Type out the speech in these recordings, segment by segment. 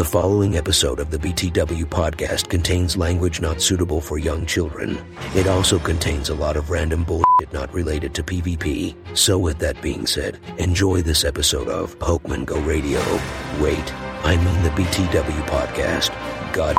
The following episode of the BTW podcast contains language not suitable for young children. It also contains a lot of random bullshit not related to PvP. So, with that being said, enjoy this episode of Pokemon Go Radio. Wait, I mean the BTW podcast. God.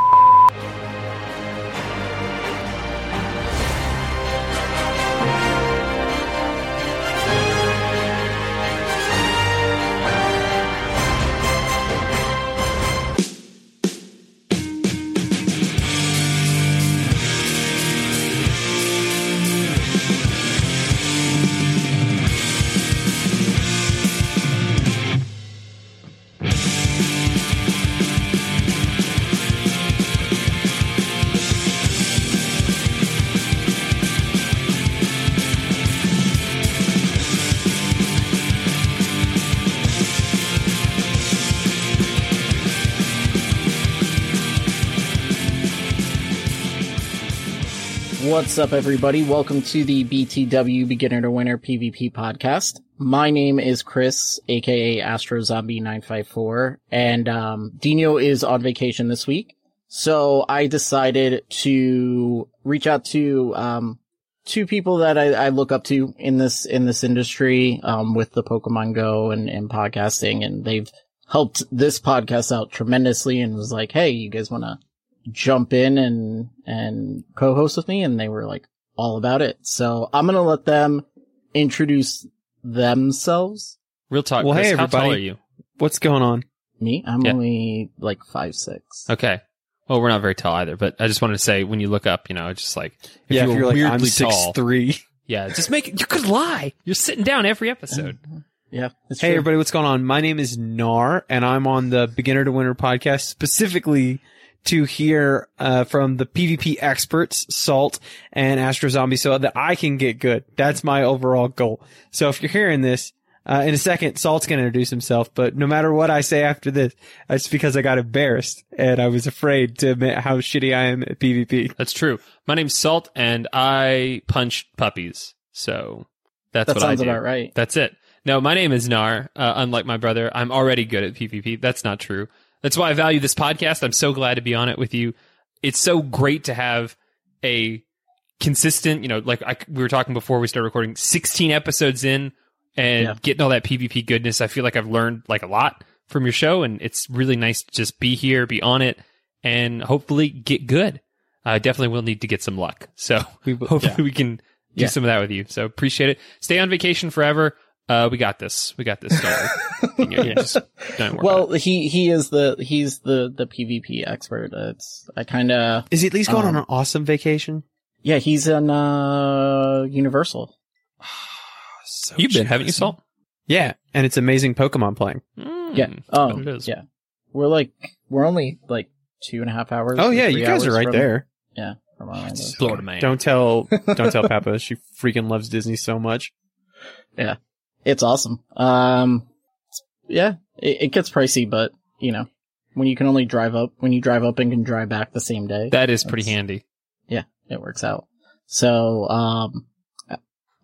What's up, everybody? Welcome to the BTW Beginner to Winner PvP podcast. My name is Chris, aka Astro Zombie 954, and um, Dino is on vacation this week. So I decided to reach out to um, two people that I, I look up to in this in this industry um, with the Pokemon Go and, and podcasting, and they've helped this podcast out tremendously. And was like, "Hey, you guys want to jump in and and co-host with me?" And they were like, "All about it." So I'm gonna let them introduce themselves. Real talk. Well, Chris, hey, how tall everybody. are you? What's going on? Me, I'm Yeah. only like five six. Okay. Well, we're not very tall either, but I just wanted to say when you look up, you know, it's just like if yeah, you if you're, like I'm weirdly six tall, three. yeah, just make it. You could lie. You're sitting down every episode. Uh-huh. Yeah, it's Hey true. everybody, what's going on? My name is Nar, and I'm on the Beginner to Winner podcast specifically to hear uh, from the PvP experts, Salt and Astro Zombie, so that I can get good. That's my overall goal. So if you're hearing this. Uh, in a second, Salt's gonna introduce himself, but no matter what I say after this, it's because I got embarrassed and I was afraid to admit how shitty I am at PvP. That's true. My name's Salt, and I punch puppies. So that's that what I sounds do. about right. That's it. No, my name is Nar. Uh, unlike my brother, I'm already good at PvP. That's not true. That's why I value this podcast. I'm so glad to be on it with you. It's so great to have a consistent, you know, like I, we were talking before we started recording, 16 episodes in and Yeah. getting all that PvP goodness. I feel like I've learned like a lot from your show and it's really nice to just be here, be on it and hopefully get good. I definitely will need to get some luck. So We hopefully we can do Yeah. some of that with you. So appreciate it. Stay on vacation forever. Uh, we got this. We got this. Don't worry. You know, just don't worry Well, about he he is the he's the the PvP expert. It's I kind of Is he at least going Um, on an awesome vacation? yeah. He's in uh Universal. So you've been, haven't you, jealous. Salt? Yeah, and it's amazing Pokemon playing. Mm, Yeah. Oh, it is. yeah. We're like we're only like two and a half hours. Oh yeah, you guys are right from- there. Yeah, from Orlando. Florida man. Don't tell, don't tell Papa. She freaking loves Disney so much. It's awesome. Um, yeah, it, it gets pricey, but you know, when you can only drive up, when you drive up and can drive back the same day, That is pretty handy. yeah, it works out. So, um,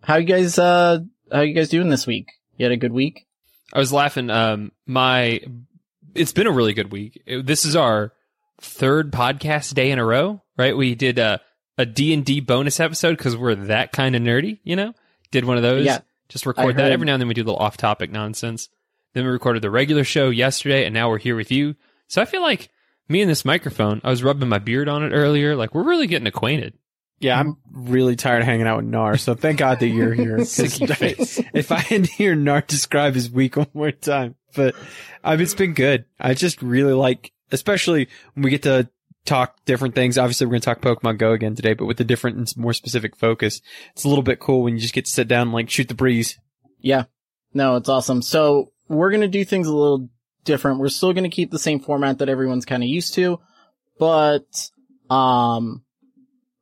how you guys, uh, how you guys doing this week? You had a good week? I was laughing. Um, my it's been a really good week. This is our third podcast day in a row, right? We did a a D and D bonus episode because we're that kind of nerdy, you know. Did one of those. Yeah. Just record that every now and then. We do a little off topic nonsense. Then we recorded the regular show yesterday, and now we're here with you. So I feel like me and this microphone. I was rubbing my beard on it earlier. Like we're really getting acquainted. Yeah, I'm really tired of hanging out with Nar, so thank God that you're here. If I had to hear Nar describe his week one more time, but I mean, it's been good. I just really like, especially when we get to talk different things. Obviously, we're going to talk Pokemon Go again today, but with a different and more specific focus. It's a little bit cool when you just get to sit down and like shoot the breeze. Yeah. No, it's awesome. So we're going to do things a little different. We're still going to keep the same format that everyone's kind of used to, but, um,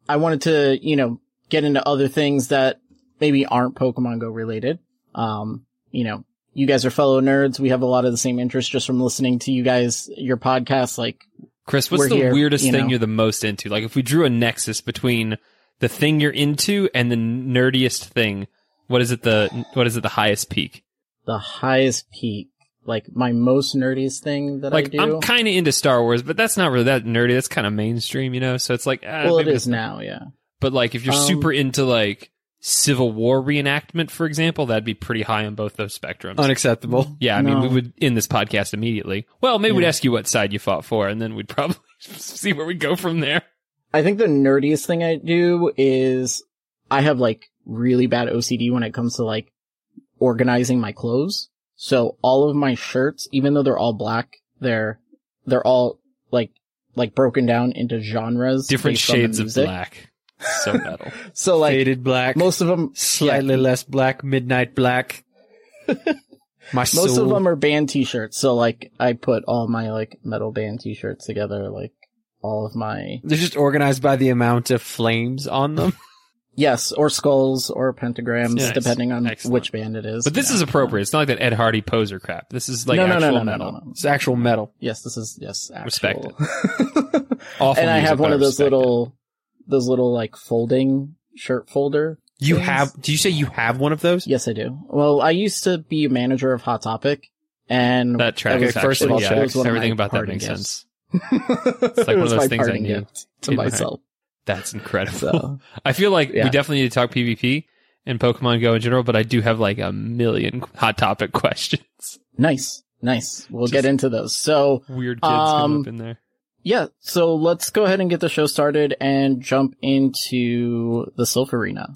I wanted to, you know, get into other things that maybe aren't Pokemon Go related. Um, you know, you guys are fellow nerds. We have a lot of the same interests just from listening to you guys, your podcast. Like, Chris, what's We're the here, weirdest you thing you're the most into? Like if we drew a nexus between the thing you're into and the nerdiest thing, what is it the what is it the highest peak? the highest peak, like my most nerdiest thing that I Like do. I'm kind of into Star Wars, but that's not really that nerdy. That's kind of mainstream, you know. So it's like ah, well, it is now. Yeah. But like if you're Um, super into like Civil War reenactment, for example, that'd be pretty high on both those spectrums. Unacceptable. yeah, I mean, we would end this podcast immediately. Well, maybe we'd ask you what side you fought for, and then we'd probably see where we go from there. I think the nerdiest thing I do is I have like really bad OCD when it comes to like organizing my clothes. So all of my shirts, even though they're all black, they're, they're all like, like broken down into genres. Different based on the shades of black. So metal. So like Faded black, most of them, slightly less black, midnight black. My most of them are band t-shirts. So like I put all my like metal band t-shirts together, like all of my, They're just organized by the amount of flames on them. yes, or skulls or pentagrams, Nice. depending on Excellent. which band it is. But this Yeah. is appropriate. It's not like that Ed Hardy poser crap. This is like no, no, actual no, no, no, metal. no, no. It's actual metal. Yes, this is yes. Actual. Respect Awful and I have but one of those respect it. little, those little like folding shirt folder. You things. have? Do you say you have one of those? Yes, I do. Well, I used to be a manager of Hot Topic, and That tracks. was- first actually, of all, yeah, that was everything about that makes gifts. sense. It's like one of those things I knew to in my- myself. That's incredible. So I feel like we definitely need to talk PvP and Pokemon Go in general, but I do have like a million hot topic questions. nice, nice. We'll Just- get into those. So Weird kids come Um, up in there. Yeah, so let's go ahead and get the show started and jump into the Silph Arena.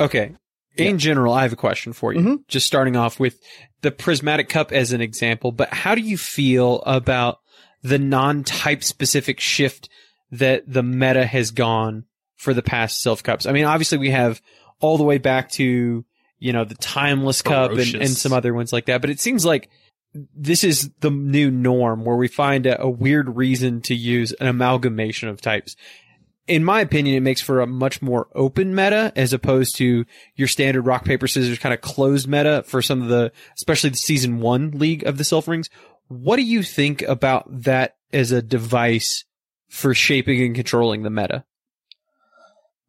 Okay. In general, I have a question for you. Mhm. Just starting off with the Prismatic Cup as an example, but how do you feel about the non-type specific shift that the meta has gone for the past Silph Cups? I mean, obviously we have all the way back to, you know, the Timeless Cup and, and some other ones like that, but it seems like this is the new norm where we find a, a weird reason to use an amalgamation of types in my opinion, it makes for a much more open meta as opposed to your standard rock, paper, scissors kind of closed meta for some of the, especially the season one league of the self Rings. What do you think about that as a device for shaping and controlling the meta?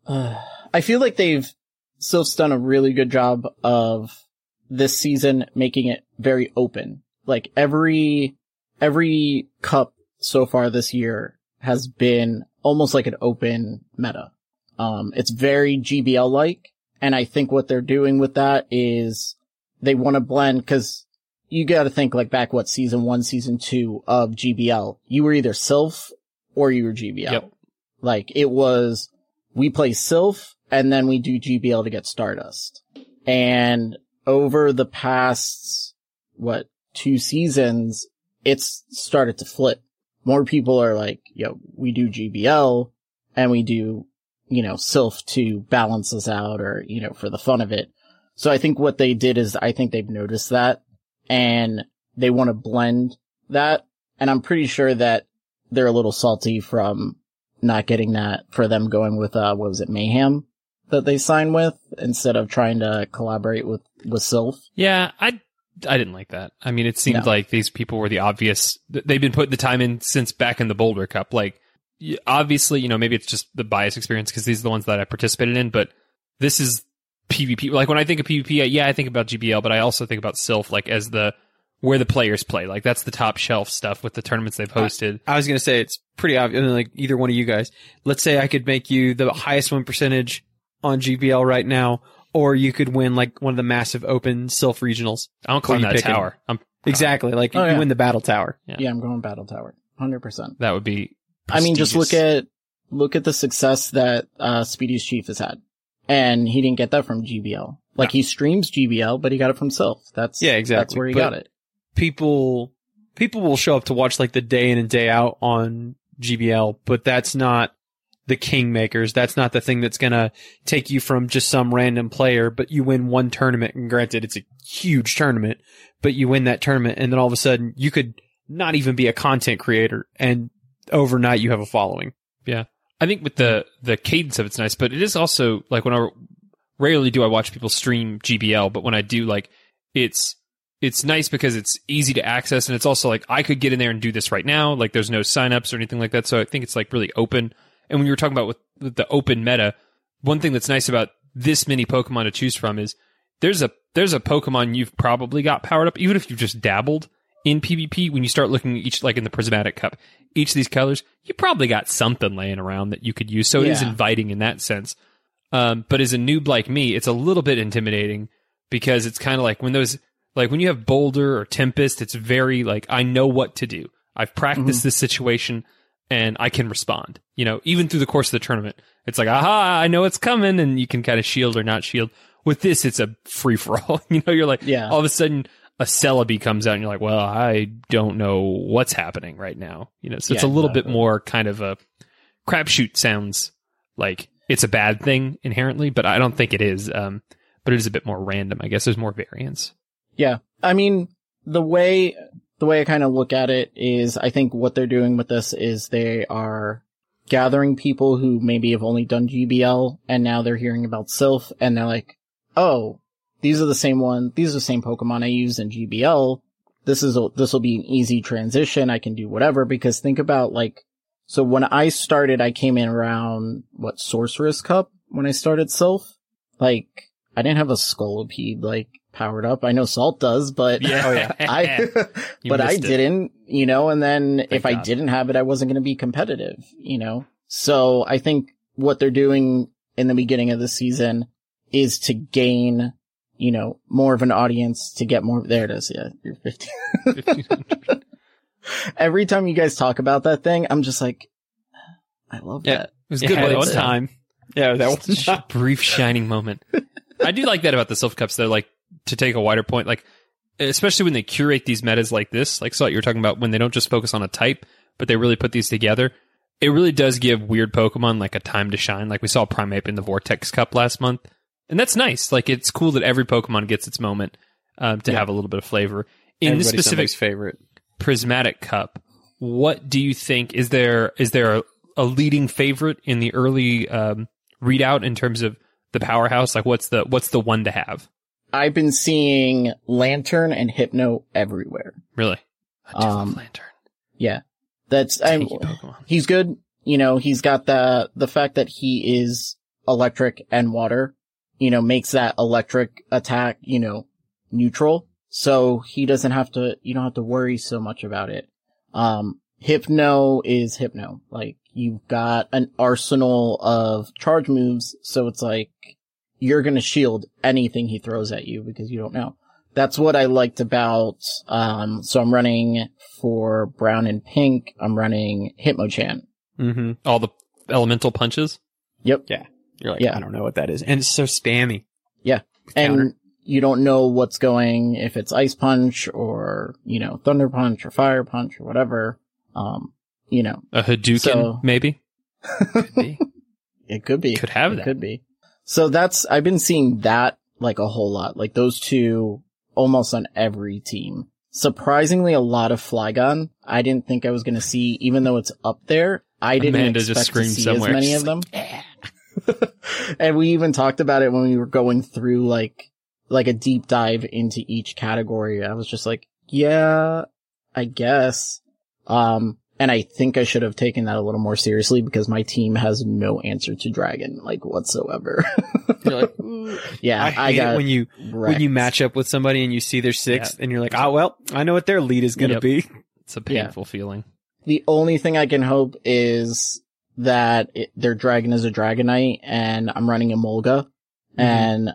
Uh, I feel like they've Silph's done a really good job of this season making it very open. Like every every cup so far this year has been almost like an open meta. Um, it's very GBL like, and I think what they're doing with that is they want to blend because you got to think like back what season one, season two of GBL. You were either Silph or you were GBL. Yep. Like it was, we play Silph and then we do GBL to get Stardust. And over the past, what, two seasons, it's started to flip. More people are like, yo, we do GBL and we do, you know, Silph to balance us out or, you know, for the fun of it. So I think what they did is I think they've noticed that and they want to blend that. And I'm pretty sure that they're a little salty from not getting that for them going with, uh, what was it, Mayhem that they signed with instead of trying to collaborate with, with Silph. Yeah, I I didn't like that. I mean, it seemed No. like these people were the obvious. They've been putting the time in since back in the Boulder Cup. Like, obviously, you know, maybe it's just the bias experience because these are the ones that I participated in. But this is PvP. Like when I think of PvP, yeah, I think about GBL, but I also think about Silph like as the where the players play. Like that's the top shelf stuff with the tournaments they've hosted. I was gonna say it's pretty obvious. I mean, like either one of you guys. Let's say I could make you the highest win percentage on GBL right now, or you could win like one of the massive open Silph regionals. I don't climb you that picking? tower. I'm, Exactly, like Oh, you yeah. win the battle tower. Yeah. Yeah, I'm going Battle Tower. 100%. that would be. I mean, just look at, look at the success that, uh, Speedy's Chief has had. And he didn't get that from GBL. Like he streams GBL, but he got it from Silph. That's, Yeah, exactly. That's where he But- got it. People, people will show up to watch like the day in and day out on GBL, but that's not the kingmakers. That's not the thing that's gonna take you from just some random player, but you win one tournament. And granted, it's a huge tournament, but you win that tournament, and then all of a sudden you could not even be a content creator, and overnight you have a following. I think with the the cadence of it's nice, but it is also like when I rarely do I watch people stream GBL, but when I do, like it's it's nice because it's easy to access, and it's also like I could get in there and do this right now. Like there's no signups or anything like that, so I think it's like really open. And when you were talking about with, with the open meta, one thing that's nice about this many Pokemon to choose from is there's a there's a Pokemon you've probably got powered up, even if you've just dabbled in PvP. When you start looking at each, like in the Prismatic Cup, each of these colors, you probably got something laying around that you could use. So it is Yeah. inviting in that sense. Um, but as a noob like me, it's a little bit intimidating because it's kind of like when those, like when you have Boulder or Tempest, it's very like, I know what to do. I've practiced this situation and I can respond, you know, even through the course of the tournament. It's like, aha, I know it's coming and you can kind of shield or not shield. With this, it's a free for all. you know, you're like, Yeah. all of a sudden a Celebi comes out and you're like, well, I don't know what's happening right now. You know, so it's a Yeah, little bit more kind of a crapshoot sounds like it's a bad thing inherently, but I don't think it is. Um, but it is a bit more random. I guess there's more variance. Yeah. I mean, the way, the way I kind of look at it is I think what they're doing with this is they are gathering people who maybe have only done GBL and now they're hearing about Silph and they're like, oh, these are the same one, these are the same Pokemon I use in GBL. This is, this will be an easy transition. I can do whatever because think about like, so when I started, I came in around what Sorcerous Cup when I started Silph. Like, I didn't have a Scolipede like powered up. I know Salt does, but Yeah. Oh, yeah. I, but I it. didn't, you know, and then if I didn't have it, I wasn't going to be competitive, you know? So I think what they're doing in the beginning of the season is to gain, you know, more of an audience to get more. There it is. Yeah. You're 15. Every time you guys talk about that thing, I'm just like, I love Yeah. that. It was It good had one its time. Yeah, that was Just a brief shining moment. I do like that about the Silph Cups though, like to take a wider point, like especially when they curate these metas like this, like so you were talking about when they don't just focus on a type, but they really put these together. It really does give weird Pokemon like a time to shine. Like we saw Primeape in the Vortex Cup last month. And that's nice. Like it's cool that every Pokemon gets its moment um, to have a little bit of flavor. In this Everybody's specific favorite. prismatic cup what do you think is there is there a, a leading favorite in the early um, readout in terms of the powerhouse like what's the what's the one to have I've been seeing Lanturn and Hypno everywhere. really I do love Um, Lanturn Yeah. That's, I'm, he's good. You know, he's got the, the fact that he is electric and water, you know, makes that electric attack, you know, neutral. So he doesn't have to, you don't have to worry so much about it. Um, Hypno is Hypno. Like, you've got an arsenal of charge moves. So it's like, you're gonna shield anything he throws at you because you don't know. That's what I liked about, um, so I'm running for brown and pink. I'm running Hitmonchan. Mm-hmm. all the elemental punches Yep. Yeah. You're like, Yeah. I don't know what that is. And it's so spammy. Yeah. Counter. And you don't know what's going, if it's ice punch or, you know, thunder punch or fire punch or whatever. Um, you know, a hadouken So- maybe could be it could be. could have it that could be. So that's, I've been seeing that like a whole lot, like those two almost on every team. Surprisingly, a lot of Flygon. I didn't think I was going to see, even though it's up there. I didn't Amanda just expect to see somewhere. as many She's of them. and we even talked about it when we were going through like like a deep dive into each category. I was just like, yeah, I guess. Um, and I think I should have taken that a little more seriously because my team has no answer to dragon, like whatsoever. You're like, yeah, I I, got it when you when you match up with somebody and you see their sixth and you're like, oh well, I know what their lead is gonna Yep. be. it's a Yeah. painful feeling. The only thing I can hope is that it, their dragon is a Dragonite and I'm running a Molga Mm-hmm. and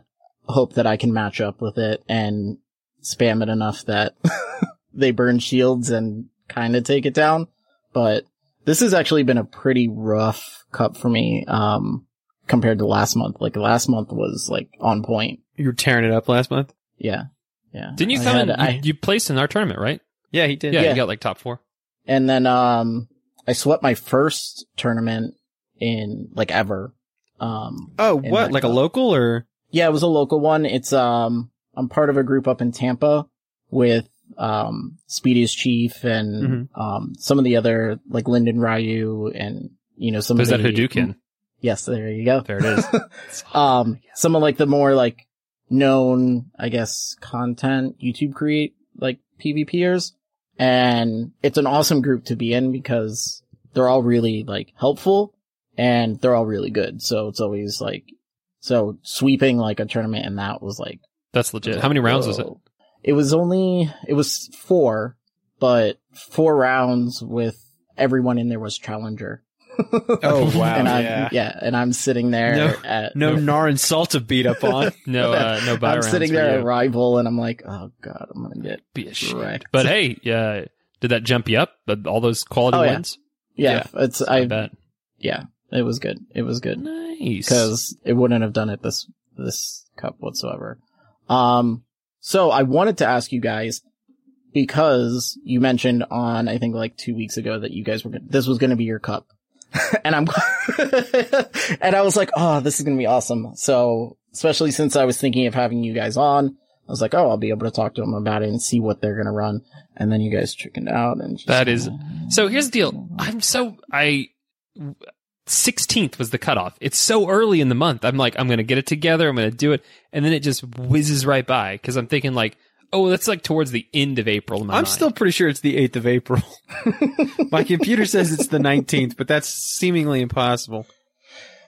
hope that I can match up with it and spam it enough that they burn shields and kind of take it down. But this has actually been a pretty rough cup for me, um, compared to last month. Like last month was like on point. You were tearing it up last month. Yeah. Yeah. Didn't you I come had- in? You, I- you placed in our tournament, right? Yeah, he did. Yeah, Yeah. you got like top four. And then, um, I swept my first tournament in like ever. Um, Oh, what? that Like a local or? Yeah, it was a local one. It's, um, I'm part of a group up in Tampa with, um, Speedy's Chief and, Mm-hmm. um, some of the other, like Lyndon Ryu and, you know, some There's of that the. Hadouken. Yes, there you go. There it is. um, some of like the more like known, I guess, content YouTube create like PvPers. And it's an awesome group to be in because they're all really like helpful and they're all really good. So it's always like, so sweeping like a tournament and that was like, That's legit. How many rounds was it? It was only, it was four, but four rounds with everyone in there was challenger. Oh wow, and I'm, yeah. yeah. And I'm sitting there No- at, No Nar and Salt to beat up on. No, uh, no I'm sitting there you. at rival, and I'm like, oh god, I'm gonna get Be a shit. But hey, yeah, did that jump you up? Uh, All those quality Oh, yeah. wins? yeah. It's I I bet. yeah, it was good. It was good Nice. because it wouldn't have done it this this cup whatsoever. Um, so I wanted to ask you guys because you mentioned on I think like two weeks ago that you guys were gonna, this was going to be your cup, and I'm and I was like, oh, this is going to be awesome. So especially since I was thinking of having you guys on. I was like, oh, I'll be able to talk to them about it and see what they're gonna run. And then you guys chickened out and just, That is so. Here's the deal. I'm so I. 16th was the cutoff. It's so early in the month. I'm like, I'm gonna get it together. I'm gonna do it, and then it just whizzes right by because I'm thinking like, oh, that's like towards the end of April. I'm mind. still pretty sure it's the 8th of April. My computer says it's the 19th, but that's seemingly impossible.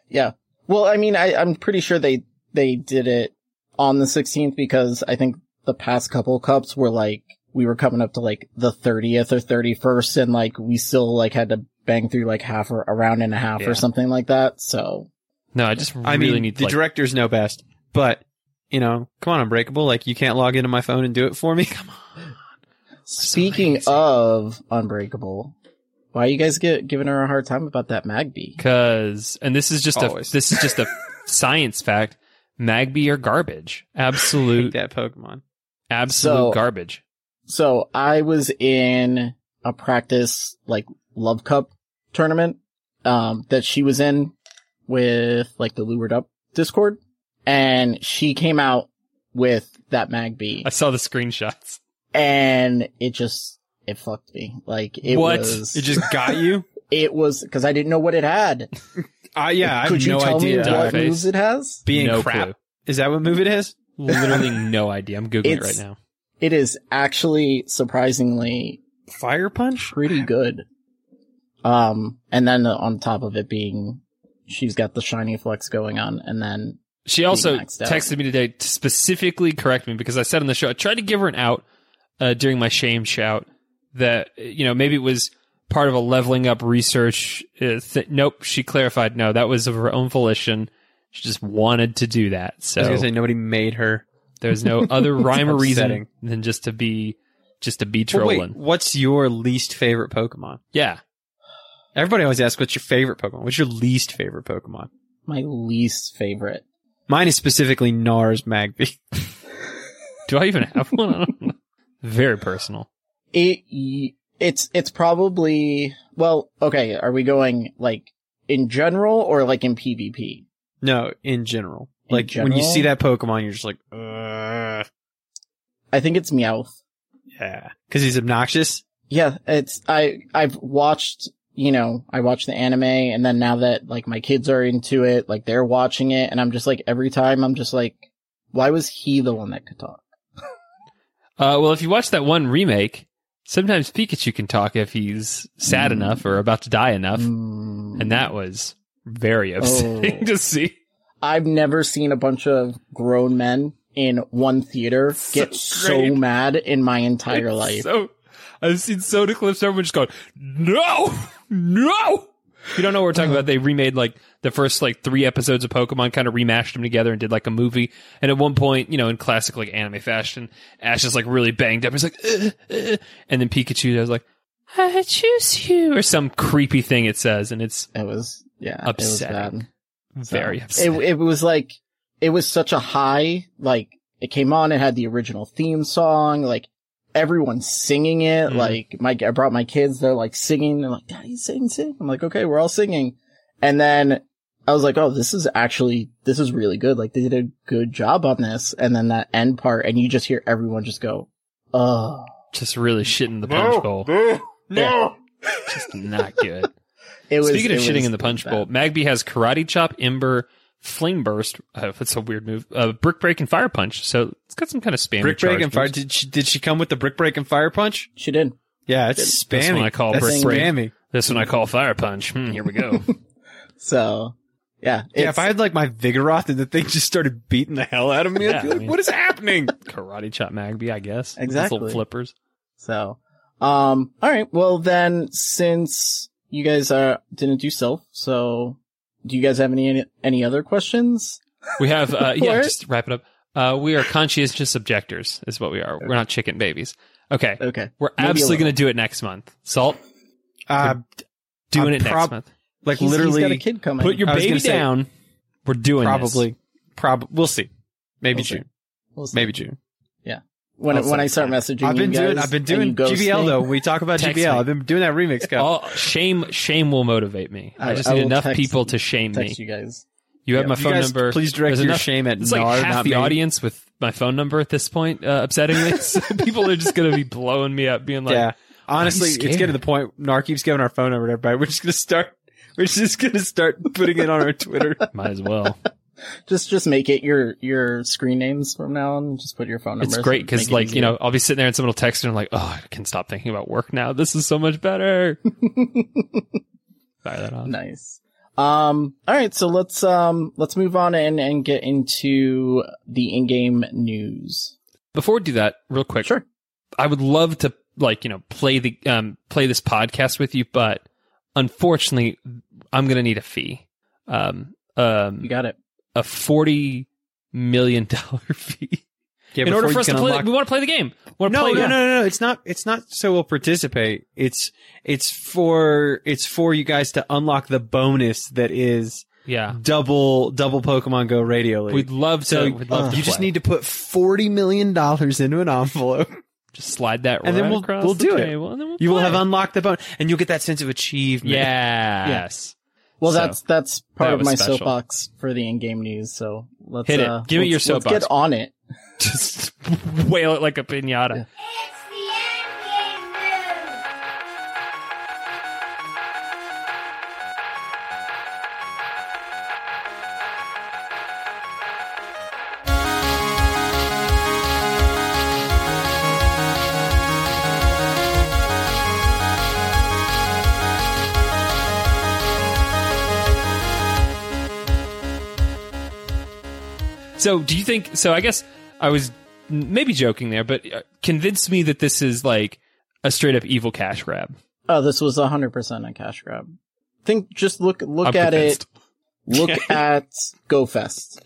Yeah. Well, I mean, I, I'm pretty sure they, they did it on the 16th because I think the past couple cups were like, we were coming up to like the 30th or 31st and like we still like had to bang through like half or a round and a half Yeah. or something like that. So no. I just really I mean, need the like, directors know best, but you know, come on, Unbreakable. Like, you can't log into my phone and do it for me. Come on. speaking of Unbreakable, why you guys get giving her a hard time about that Magby? because and this is just Always. a this is just a science fact. Magby are garbage. Hate Absolute, that Pokemon. absolute So- garbage. So I was in a practice like Love Cup tournament, um, that she was in with like the Lured Up Discord and she came out with that Magby I saw the screenshots. and it just, it fucked me. Like it What? was, It just got you? it was, cause I didn't know what it had. Uh, yeah, I have you no tell idea. me what face. moves it has? Being No crap. clue. Is that what move it is? Literally no idea. I'm googling it right now. It is actually surprisingly Fire Punch? pretty good. Um, and then on top of it being, she's got the shiny flex going on, and then She also texted me today to specifically correct me because I said on the show I tried to give her an out uh, during my shame shout that you know maybe it was part of a leveling up research. Uh, th- nope, she clarified no, that was of her own volition. She just wanted to do that. So I was So gonna say nobody made her. there's no other rhyme or reason than just to be just to be Well, wait, trolling. what's your least favorite Pokemon? yeah, Everybody always asks, what's your favorite Pokemon? What's your least favorite Pokemon? my least favorite. Mine is specifically Nars Magby. do I even have one? I don't. Very personal. It, it's, it's probably, well, okay, are we going like in general or like in PvP? no, in general. In Like when you see that Pokemon, you're just like, Ugh. I think it's Meowth. yeah, because he's obnoxious. Yeah, it's, I, I've watched, you know, I watch the anime and then now that like my kids are into it, like they're watching it and I'm just like, every time I'm just like, Why was he the one that could talk? Uh, well, if you watch that one remake, sometimes Pikachu can talk if he's sad enough or about to die enough, Mm. and that was very upsetting Oh. to see. I've never seen a bunch of grown men in one theater get so mad in my entire It's life. So I've seen soda clips. Everyone just going, no, no. You don't know what we're talking about. They remade like the first like three episodes of Pokemon, kind of remashed them together and did like a movie. And at one point, you know, in classic like anime fashion, Ash is like really banged up. He's like, "Uh, uh," and then Pikachu is like, I choose you, or some creepy thing it says, and it's It was yeah, Upsetting. it was very it, upsetting. it was like it was such a high like it came on it had the original theme song like everyone's singing it Mhm. like my i brought my kids they're like singing they're like daddy sing sing i'm like okay we're all singing and then i was like oh this is actually this is really good like they did a good job on this and then that end part and you just hear everyone just go oh just really shitting the punch bowl. no Just not good. it was Speaking of it shitting was in the punch bad. bowl, Magby has karate chop, ember, flame burst. Uh, that's a weird move. Uh, brick break and fire punch. So it's got some kind of spam. Brick break charge and fire. moves. Did she, did she come with the brick break and fire punch? she did Yeah, it's That's spammy. what I call That's brick break. spammy. This one I call fire punch. Hmm, here we go. so yeah Yeah, if I had like my Vigoroth and the thing just started beating the hell out of me, Yeah, I'd be I like, mean- what is happening? karate chop Magby, I guess. Those Exactly. little flippers. So, um, all right. Well, then, since you guys uh didn't do Silph, so do you guys have any any other questions? We have, uh, yeah, just wrap it up. Uh, we are conscientious objectors is what we are. We're not chicken babies. Okay. Okay, We're Maybe absolutely going to do it next month. Salt, Uh, doing I'm it next month. like He's- literally, he's got a kid coming. Put your baby gonna say, down. We're doing probably. probably. We'll see. Maybe We'll see. June. We'll see. Maybe June. When I'll when I start messaging I've been you doing. I've been doing GBL me, though. We talk about GBL. me. I've been doing that remix. Guy. All shame, shame will motivate me. I, I- just I need enough people to shame me. You guys. You have Yeah. my phone guys number. please direct There's your enough- shame at It's like Nar, half not the me. audience with my phone number at this point, uh, upsetting me. so people are just going to be blowing me up, being like, yeah. Honestly, it's getting to the point. Nar keeps giving our phone number to everybody. We're just gonna start. We're just gonna start putting it on our Twitter. might as well. Just just make it your your screen names from now on. Just put your phone number. It's great because, like, you know, I'll be sitting there and someone will text and I'm like, oh, I can stop thinking about work now. This is so much better. Fire that off. Nice. Um, all right, so let's um let's move on and and get into the in-game news. Before we do that, real quick, Sure. I would love to like you know play the um play this podcast with you, but unfortunately, I'm gonna need a fee. Um, um, You got it. A forty million dollar fee Yeah, in order for us to play. unlock- We want to play the game. We wanna No, play no, no, no, no. It's not. It's not so we'll participate. It's it's for it's for you guys to unlock the bonus that is Yeah, double double Pokemon Go Radio League. we'd love to. so we'd love uh, to you just play. need to put forty million dollars into an envelope. just slide that, And then right we'll- across we'll the do it. table, and then we'll You will play. have unlocked the bonus, and you'll get that sense of achievement. Yes. Well, So, that's that's part that of my special. soapbox for the in-game news. So let's Hit it. Uh, Give me your let's soapbox. Get on it. Just wail it like a pinata. So, do you think? So, I guess I was maybe joking there, but uh, convince me that this is like a straight up evil cash grab. Oh, this was hundred percent a cash grab. Think, just look look I'm at convinced. it. Look at GoFest.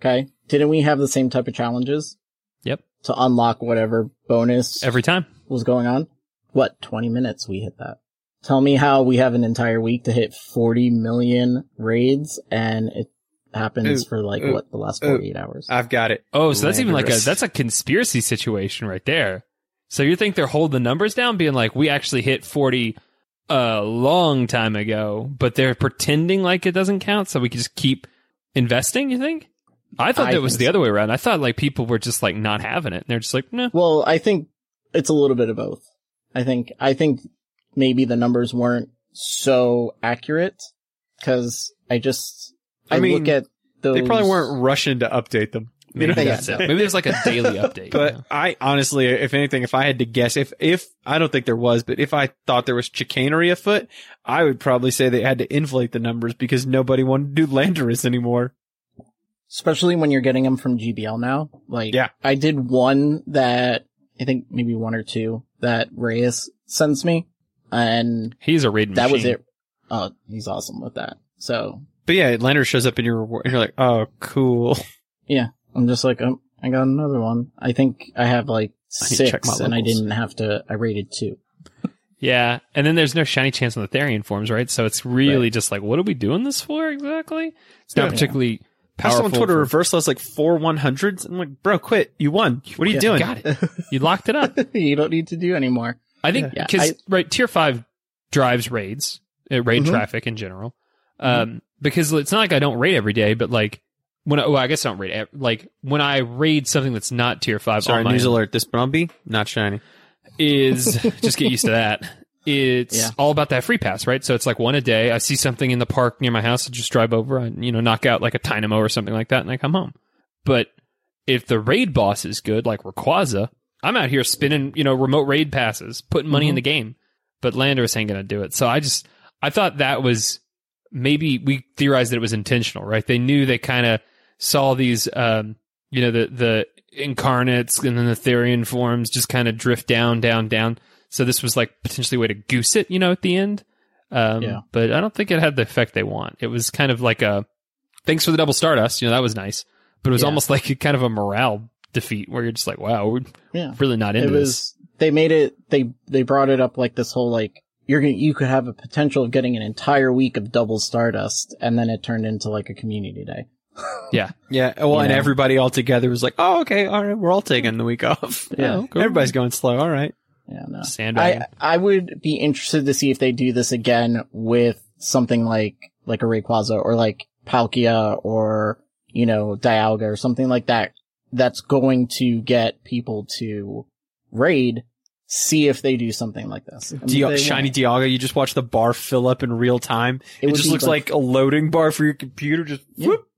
Okay, didn't we have the same type of challenges Yep, to unlock whatever bonus every time. was going on? What twenty minutes we hit that? Tell me how we have an entire week to hit forty million raids, and it happens Ooh, for like ooh, what the last ooh. forty eight hours. I've got it. Oh, so that's even like a that's a conspiracy situation right there. So you think they're holding the numbers down, being like, we actually hit forty a long time ago, but they're pretending like it doesn't count, so we can just keep investing. You think? I thought I that was the so. other way around. I thought like people were just like not having it. And they're just like, no. Well, I think it's a little bit of both. I think I think maybe the numbers weren't so accurate because I just I, I mean, look at those. They probably weren't rushing to update them. Maybe Yeah. that's it. Maybe there's like a daily update. But you know? I honestly, if anything, if I had to guess, if if I don't think there was, but if I thought there was chicanery afoot, I would probably say they had to inflate the numbers because nobody wanted to do Landorus anymore. especially when you're getting them from GBL now. Like, Yeah. I did one that I think maybe one or two that Reyes sends me, and he's a raid that was it. Oh, he's awesome with that. So But yeah, Lander shows up in your reward, and you're like, oh, cool. yeah, I'm just like, um, I got another one. I think I have like I need to check six, my and I didn't have to. I rated two. Yeah, and then there's no shiny chance on the Therian forms, right? So it's really Right. just like, what are we doing this for exactly? It's not Yeah. particularly I powerful. saw on Twitter for- reverse us like four 100s. I'm like, bro, quit. You won. What are you Yeah, doing? got it. You locked it up. you don't need to do anymore. I think Yeah. because I- right tier five drives raids, uh, raid Mhm. traffic in general. Um, because it's not like I don't raid every day, but like when I, well, I guess I don't raid like when I raid something that's not tier five. Sorry, news own alert. This Brumby, not shiny. is just get used to that. It's Yeah. all about that free pass, right? So it's like one a day. I see something in the park near my house, I just drive over and you know knock out like a Dynamo or something like that, and I come home. But if the raid boss is good, like Rayquaza, I'm out here spinning, you know, remote raid passes, putting money in the game. But Landorus ain't gonna do it. So I just I thought that was maybe we theorized that it was intentional, right? They knew they kind of saw these, um, you know, the the incarnates and then the Therian forms just kind of drift down, down, down. So this was like potentially a way to goose it, you know, at the end. Um, Yeah. But I don't think it had the effect they want. It was kind of like a thanks for the double stardust. You know, that was nice, but it was Yeah. almost like a kind of a morale defeat where you're just like, wow, we're Yeah, really not into it this. They made it. They they brought it up like this whole like you're gonna you could have a potential of getting an entire week of double stardust, and then it turned into like a community day. Yeah. Yeah. Well, You and know. everybody all together was like, oh, okay. All right. We're all taking the week off. Yeah. Oh, cool. Everybody's going slow. All right. Yeah, no. Sandbagging. I I would be interested to see if they do this again with something like like a Rayquaza or like Palkia or you know Dialga or something like that. That's going to get people to raid. See if they do something like this. And Dia- shiny won't. You just watch the bar fill up in real time. It, would just looks like, a loading bar for your computer. Just Yeah. whoop.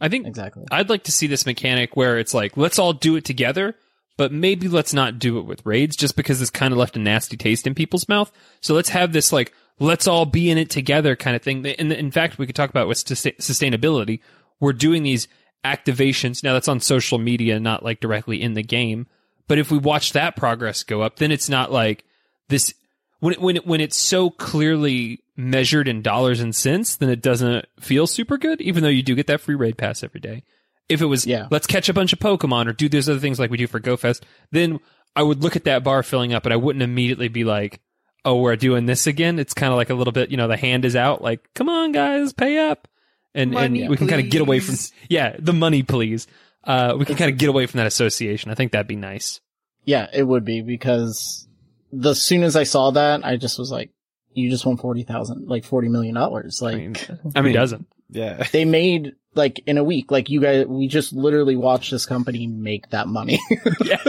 I think exactly. I'd like to see this mechanic where it's like, let's all do it together, but maybe let's not do it with raids just because it's kind of left a nasty taste in people's mouth. So let's have this like, let's all be in it together kind of thing. And in fact, we could talk about with sustainability. We're doing these activations. Now that's on social media, not like directly in the game. But if we watch that progress go up, then it's not like this when it, when it, when it's so clearly measured in dollars and cents, then it doesn't feel super good. Even though you do get that free raid pass every day. If it was, Yeah. let's catch a bunch of Pokemon or do those other things like we do for GoFest, then I would look at that bar filling up, and I wouldn't immediately be like, "Oh, we're doing this again." It's kind of like a little bit, you know, the hand is out, like, "Come on, guys, pay up," and Money, and we can kind of get away from, yeah, the money, please. Uh, we can kind of get away from that association. I think that'd be nice. Yeah, it would be because the soon as I saw that, I just was like, "You just won forty thousand, like forty million dollars." Like I mean, I who mean- doesn't? Yeah. they made like in a week. Like you guys, we just literally watched this company make that money. yeah,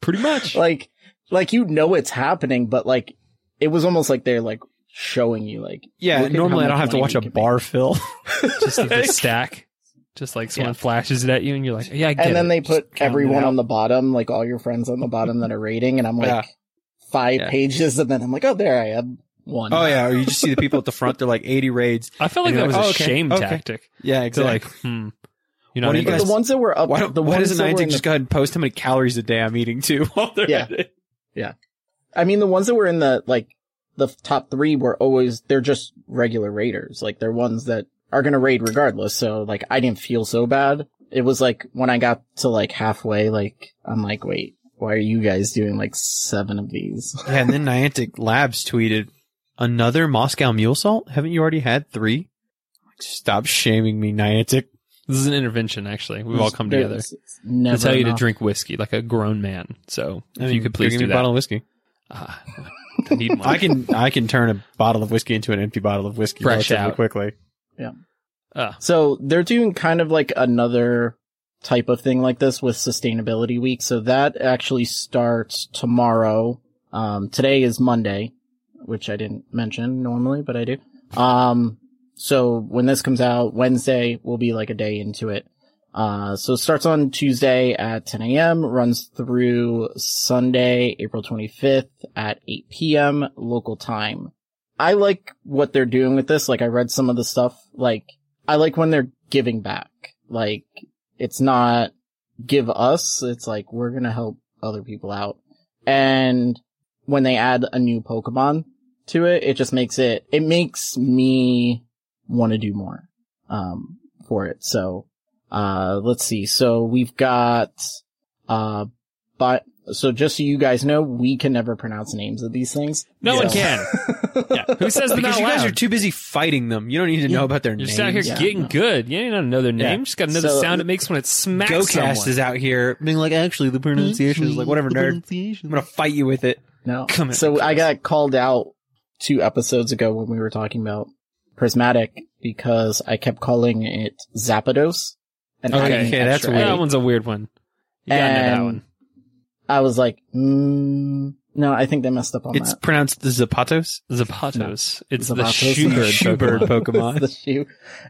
Pretty much. like, like you know it's happening, but like it was almost like they're like showing you like Yeah. Normally I don't have to watch a can bar fill. just like the stack. Just like someone Yeah. flashes it at you, and you're like, "Yeah, I get and then it." they Just put count everyone on the bottom, like all your friends on the bottom that are rating, and I'm like Yeah. five Yeah. pages, and then I'm like, oh, there I am, one. oh yeah. Or you just see the people at the front. They're like 80 raids. I felt like that you're was like, a oh, okay, shame okay. tactic. Yeah. To Exactly. like, hmm, you know, What do you guys- the ones that were up, why don't, the why ones doesn't that were Niantic in just the, go ahead and post how many calories a day I'm eating too while they're Yeah. at it? I mean, the ones that were in the like the top three were always they're just regular raiders. Like they're ones that are gonna raid regardless. So like I didn't feel so bad. It was like when I got to like halfway, like I'm like, wait, why are you guys doing like seven of these? Yeah, and then Niantic Labs tweeted another Moscow Mule Salt. Haven't you already had three? Like, Stop shaming me, Niantic. This is an intervention. Actually, we've all come together Never to tell you to enough. drink whiskey like a grown man. So I if mean, you could please give do me a that. bottle of whiskey. Ah, I need one. I can I can turn a bottle of whiskey into an empty bottle of whiskey Fresh relatively out. quickly. Ah, So they're doing kind of like another type of thing like this with sustainability week. So that actually starts tomorrow. Um, today is Monday, which I didn't mention normally, but I do. Um, so when this comes out, Wednesday will be like a day into it. Uh, so it starts on Tuesday at 10 a.m., runs through Sunday, April 25th at 8 p.m. local time. I like what they're doing with this. Like I read some of the stuff. Like I like when they're giving back. Like it's not give us. It's like we're going to help other people out. And when they add a new Pokemon to it, it just makes it, it makes me want to do more, um, for it. So, uh, let's see. So we've got, uh, but, so just so you guys know, we can never pronounce names of these things. No one can. yeah. Who says them Because out you guys are too busy fighting them. You don't need to Yeah. know about their You're names. just out here Yeah. getting good. You don't know their name. Yeah. Just got to know the So- sound it makes when it smacks GoCast someone. is out here being like, actually, the pronunciation is like, whatever, nerd. I'm gonna fight you with it. No. Come at so me, I got called out two episodes ago when we were talking about prismatic because I kept calling it Zapdos. And Okay, okay, that's weird. A. That one's a weird one. You gotta know that one. I was like, mm, no, I think they messed up on It's that. It's pronounced the Zapatos. Zapatos. It's the Zapatos. shoebird Shoebird Pokemon. Pokemon. the shoe.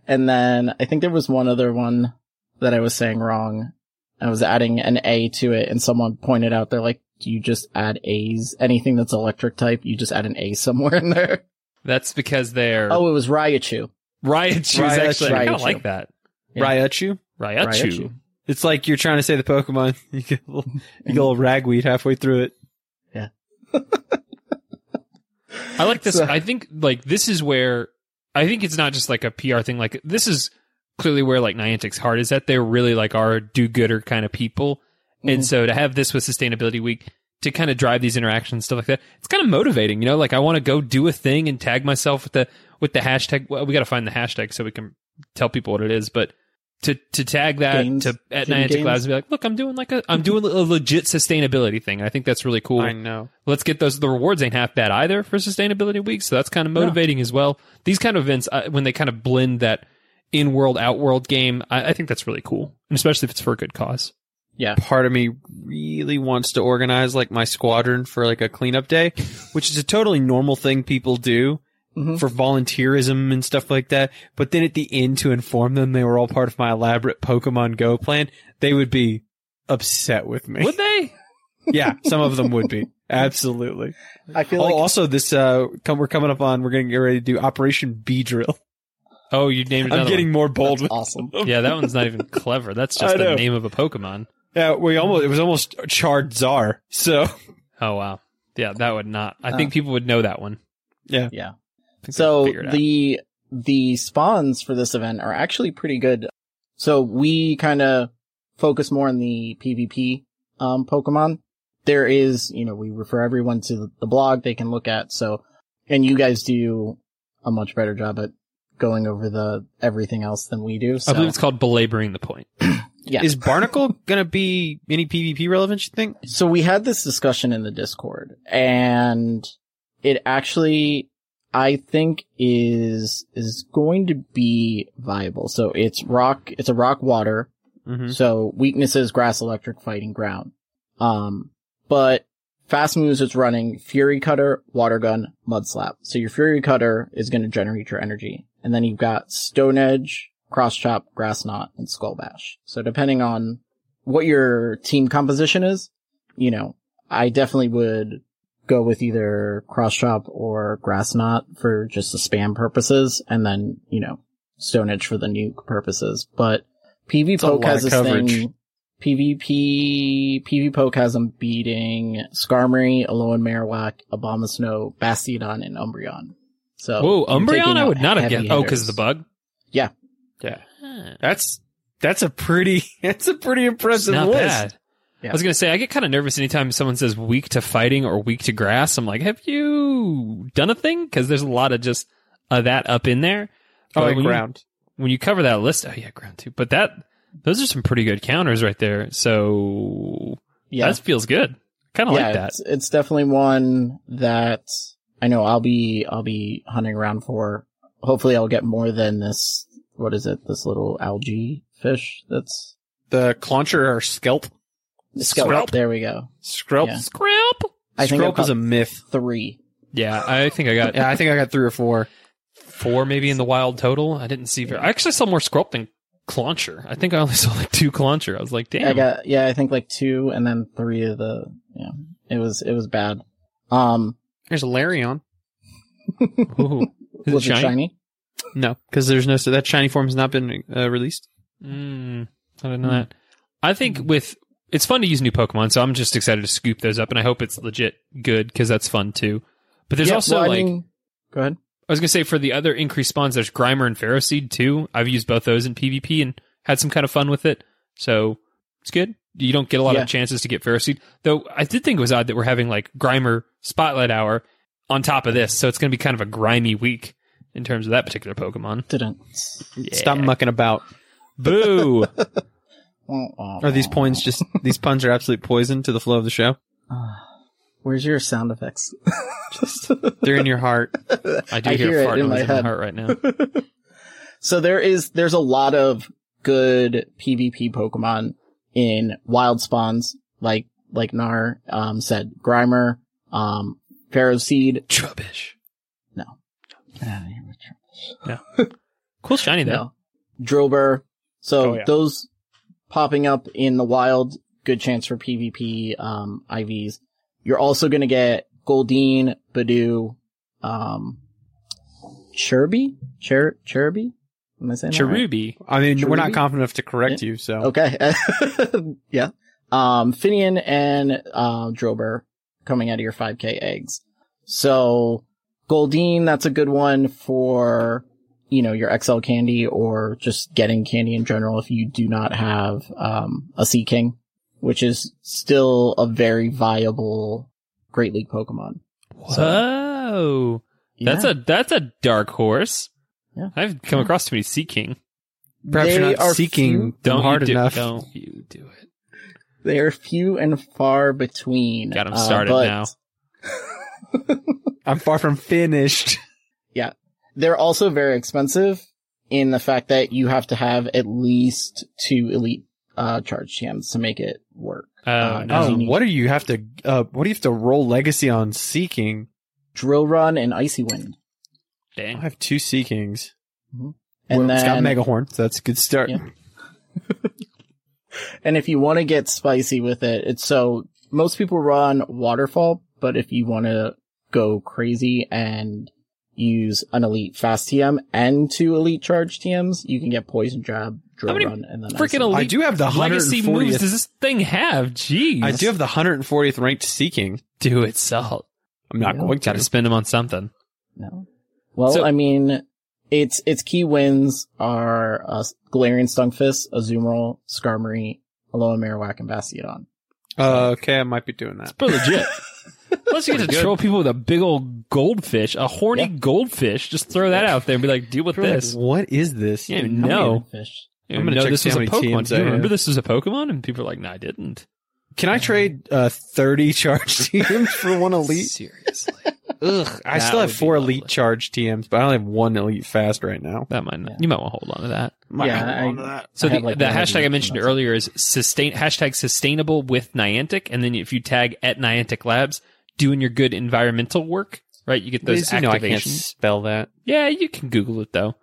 And then I think there was one other one that I was saying wrong. I was adding an A to it and someone pointed out, they're like, do you just add A's? Anything that's electric type, you just add an A somewhere in there. That's because they're Oh, it was Raichu. Raichu's Raichu. actually. I kind of like that. Yeah. Raichu. Raichu. Raichu. It's like you're trying to say the Pokemon. You get a little, you get a little ragweed halfway through it. Yeah. I like this. So- I think like this is where I think it's not just like a PR thing. Like this is clearly where like Niantic's heart is at. They're really like our do-gooder kind of people, and Mhm. so to have this with Sustainability Week to kind of drive these interactions stuff like that, it's kind of motivating. You know, like I want to go do a thing and tag myself with the with the hashtag. Well, we got to find the hashtag so we can tell people what it is, but. To, to tag that Games. to at Hidden Niantic games. Labs and be like, look, I'm doing like a I'm doing a legit sustainability thing. I think that's really cool I know. let's get those. The rewards ain't half bad either for Sustainability Week, so that's kind of motivating as well. These kind of events, uh, when they kind of blend that in-world, out-world game, I, I think that's really cool, and especially if it's for a good cause. Yeah. Part of me really wants to organize like my squadron for like a cleanup day, which is a totally normal thing people do Mhm. for volunteerism and stuff like that. But then at the end to inform them they were all part of my elaborate Pokemon Go plan, they would be upset with me. Would they? yeah, some of them would be. Absolutely. I feel Oh, like also this, uh, come, we're coming up on, we're going to get ready to do Operation B Drill. Oh, you named I'm another getting more bold with awesome. one. Yeah, that one's not even clever. That's just the name of a Pokemon. Yeah, we almost, it was almost Chard Czar. So, Oh wow. Yeah, that would not. I Oh. think people would know that one. yeah. Yeah. I think So they'd figure it out. the the spawns for this event are actually pretty good. So we kind of focus more on the PvP um Pokemon. There is, you know, we refer everyone to the blog they can look at. So, and you guys do a much better job at going over the everything else than we do. So, I believe it's called belaboring the point. yeah. Is Barbaracle gonna be any PvP relevant, you think? So we had this discussion in the Discord and it actually, I think is, is going to be viable. So it's rock, it's a rock water. Mm-hmm. So weaknesses, grass, electric, fighting, ground. Um, but fast moves, it's running Fury Cutter, Water Gun, Mud Slap. So your Fury Cutter is going to generate your energy. And then you've got Stone Edge, Cross Chop, Grass Knot, and Skull Bash. So depending on what your team composition is, you know, I definitely would go with either Cross Chop or Grass Knot for just the spam purposes, and then, you know, Stone Edge for the nuke purposes. But PvPoke has this coverage. thing. PvP, PvPoke has them beating Skarmory, Alolan Marowak, Abomasnow, Bastiodon, and Umbreon. So, Whoa, Umbreon! I would not have heavy guessed. Oh, because the bug. Yeah. Yeah. That's that's a pretty that's a pretty impressive not list. bad. Yeah. I was gonna say I get kind of nervous anytime someone says weak to fighting or weak to grass. I'm like, have you done a thing? Because there's a lot of just uh, that up in there. Oh, But and when you- ground. when you cover that list, oh yeah, ground too. But that those are some pretty good counters right there. So Yeah. that feels good. Kind of yeah, like that. It's, it's definitely one that I know I'll be, I'll be hunting around for. Hopefully I'll get more than this, what is it? This little algae fish that's The clauncher or scalp. Scalp. Skrelp? There we go. Skrelp. Yeah. Scrap. I think I've Skrelp is a myth. three. Yeah, I think I got Yeah, I think I got three or four. four maybe in the wild total. I didn't see very. I actually saw more Skrulp than Clauncher. I think I only saw like two Clauncher. I was like, damn. I got yeah, I think like two and then three of the yeah. It was it was bad. Um There's a Larion. Ooh. Is was it shiny? it shiny? No, because there's no so that shiny form has not been uh, released. Mm, I don't know that. I think with it's fun to use new Pokemon, so I'm just excited to scoop those up, and I hope it's legit good because that's fun too. But there's Yeah, also well, I like mean- go ahead. I was gonna say for the other increased spawns, there's Grimer and Ferroseed too. I've used both those in PvP and had some kind of fun with it, so it's good. You don't get a lot Yeah. of chances to get Ferroseed, though. I did think it was odd that we're having like Grimer Spotlight Hour on top of this, so it's gonna be kind of a grimy week in terms of that particular Pokemon. Didn't. Stop mucking about. Boo! Are these points just these puns are absolute poison to the flow of the show? Where's your sound effects? They're in your heart. I do I hear, hear fart in my in my head. heart right now. So there is there's a lot of good PvP Pokemon in wild spawns, like like Nar um, said, Grimer, um, Seed, Trubbish. No. Yeah, cool shiny though. No. Drilbur. So Oh, yeah. those popping up in the wild, good chance for PvP um, IVs. You're also going to get Goldeen, Budew, um, Chirby? Chir- Chirby? Am I saying that right? I mean, we're not confident enough to correct you, so Okay. yeah. Um, Finneon and, uh, Drilbur coming out of your 5k eggs. So, Goldeen, that's a good one for, you know, your XL candy or just getting candy in general if you do not have, um, a Seaking, which is still a very viable Great League Pokemon. Whoa. That's Yeah. a that's a dark horse. Yeah. I've come across too many Seaking. perhaps They you're not are seeking few- Don't hard do, enough. Don't you do it. They are few and far between. Got them started but- now. I'm far from finished. Yeah. They're also very expensive in the fact that you have to have at least two elite uh charge champs to make it work. Oh, Uh, no. you Oh, need what do you have to? Uh, what do you have to roll legacy on Seaking? Drill Run and Icy Wind. Dang, I have two Seakings. And well, then it's got mega horn, so that's a good start. Yeah. and if you want to get spicy with it, it's so most people run waterfall, but if you want to go crazy and use an elite fast TM and two elite charge TMs, you can get poison jab, drill run, and then Freaking Icy Wind. elite I do have the legacy moves does this thing have? Jeez. I do have the 140th ranked Seaking. do it salt. I'm not Yeah. going Got to to. spend them on something. No. Well, So- I mean, its its key wins are uh, Galarian Stunfisk, Azumarill, Skarmory, Alola Marowak, and Bastiodon. Uh, okay, I might be doing that. But legit. Plus, you get to Good. troll people with a big old goldfish, a horny Yeah. goldfish. Just throw that out there and be like, deal with this. What is this? You How didn't many know. Fish. You I'm didn't gonna know check this to was see a how many Pokemon. TMs Do you I remember have. this was a Pokemon? And people are like, no, I didn't. Can I trade uh 30 charge teams for one elite? Seriously. Ugh, I still have would be four lovely. elite charge TMs, but I only have one elite fast right now. That might not, Yeah. you might want to hold on to that. Might Yeah, hold I- on to that. So I the, have, like, the one hashtag I idea mentioned from earlier is sustain hashtag sustainable with Niantic, and then if you tag at Niantic Labs, doing your good environmental work, right? You get those Please, you know I can't activations. spell that. Yeah, you can Google it though.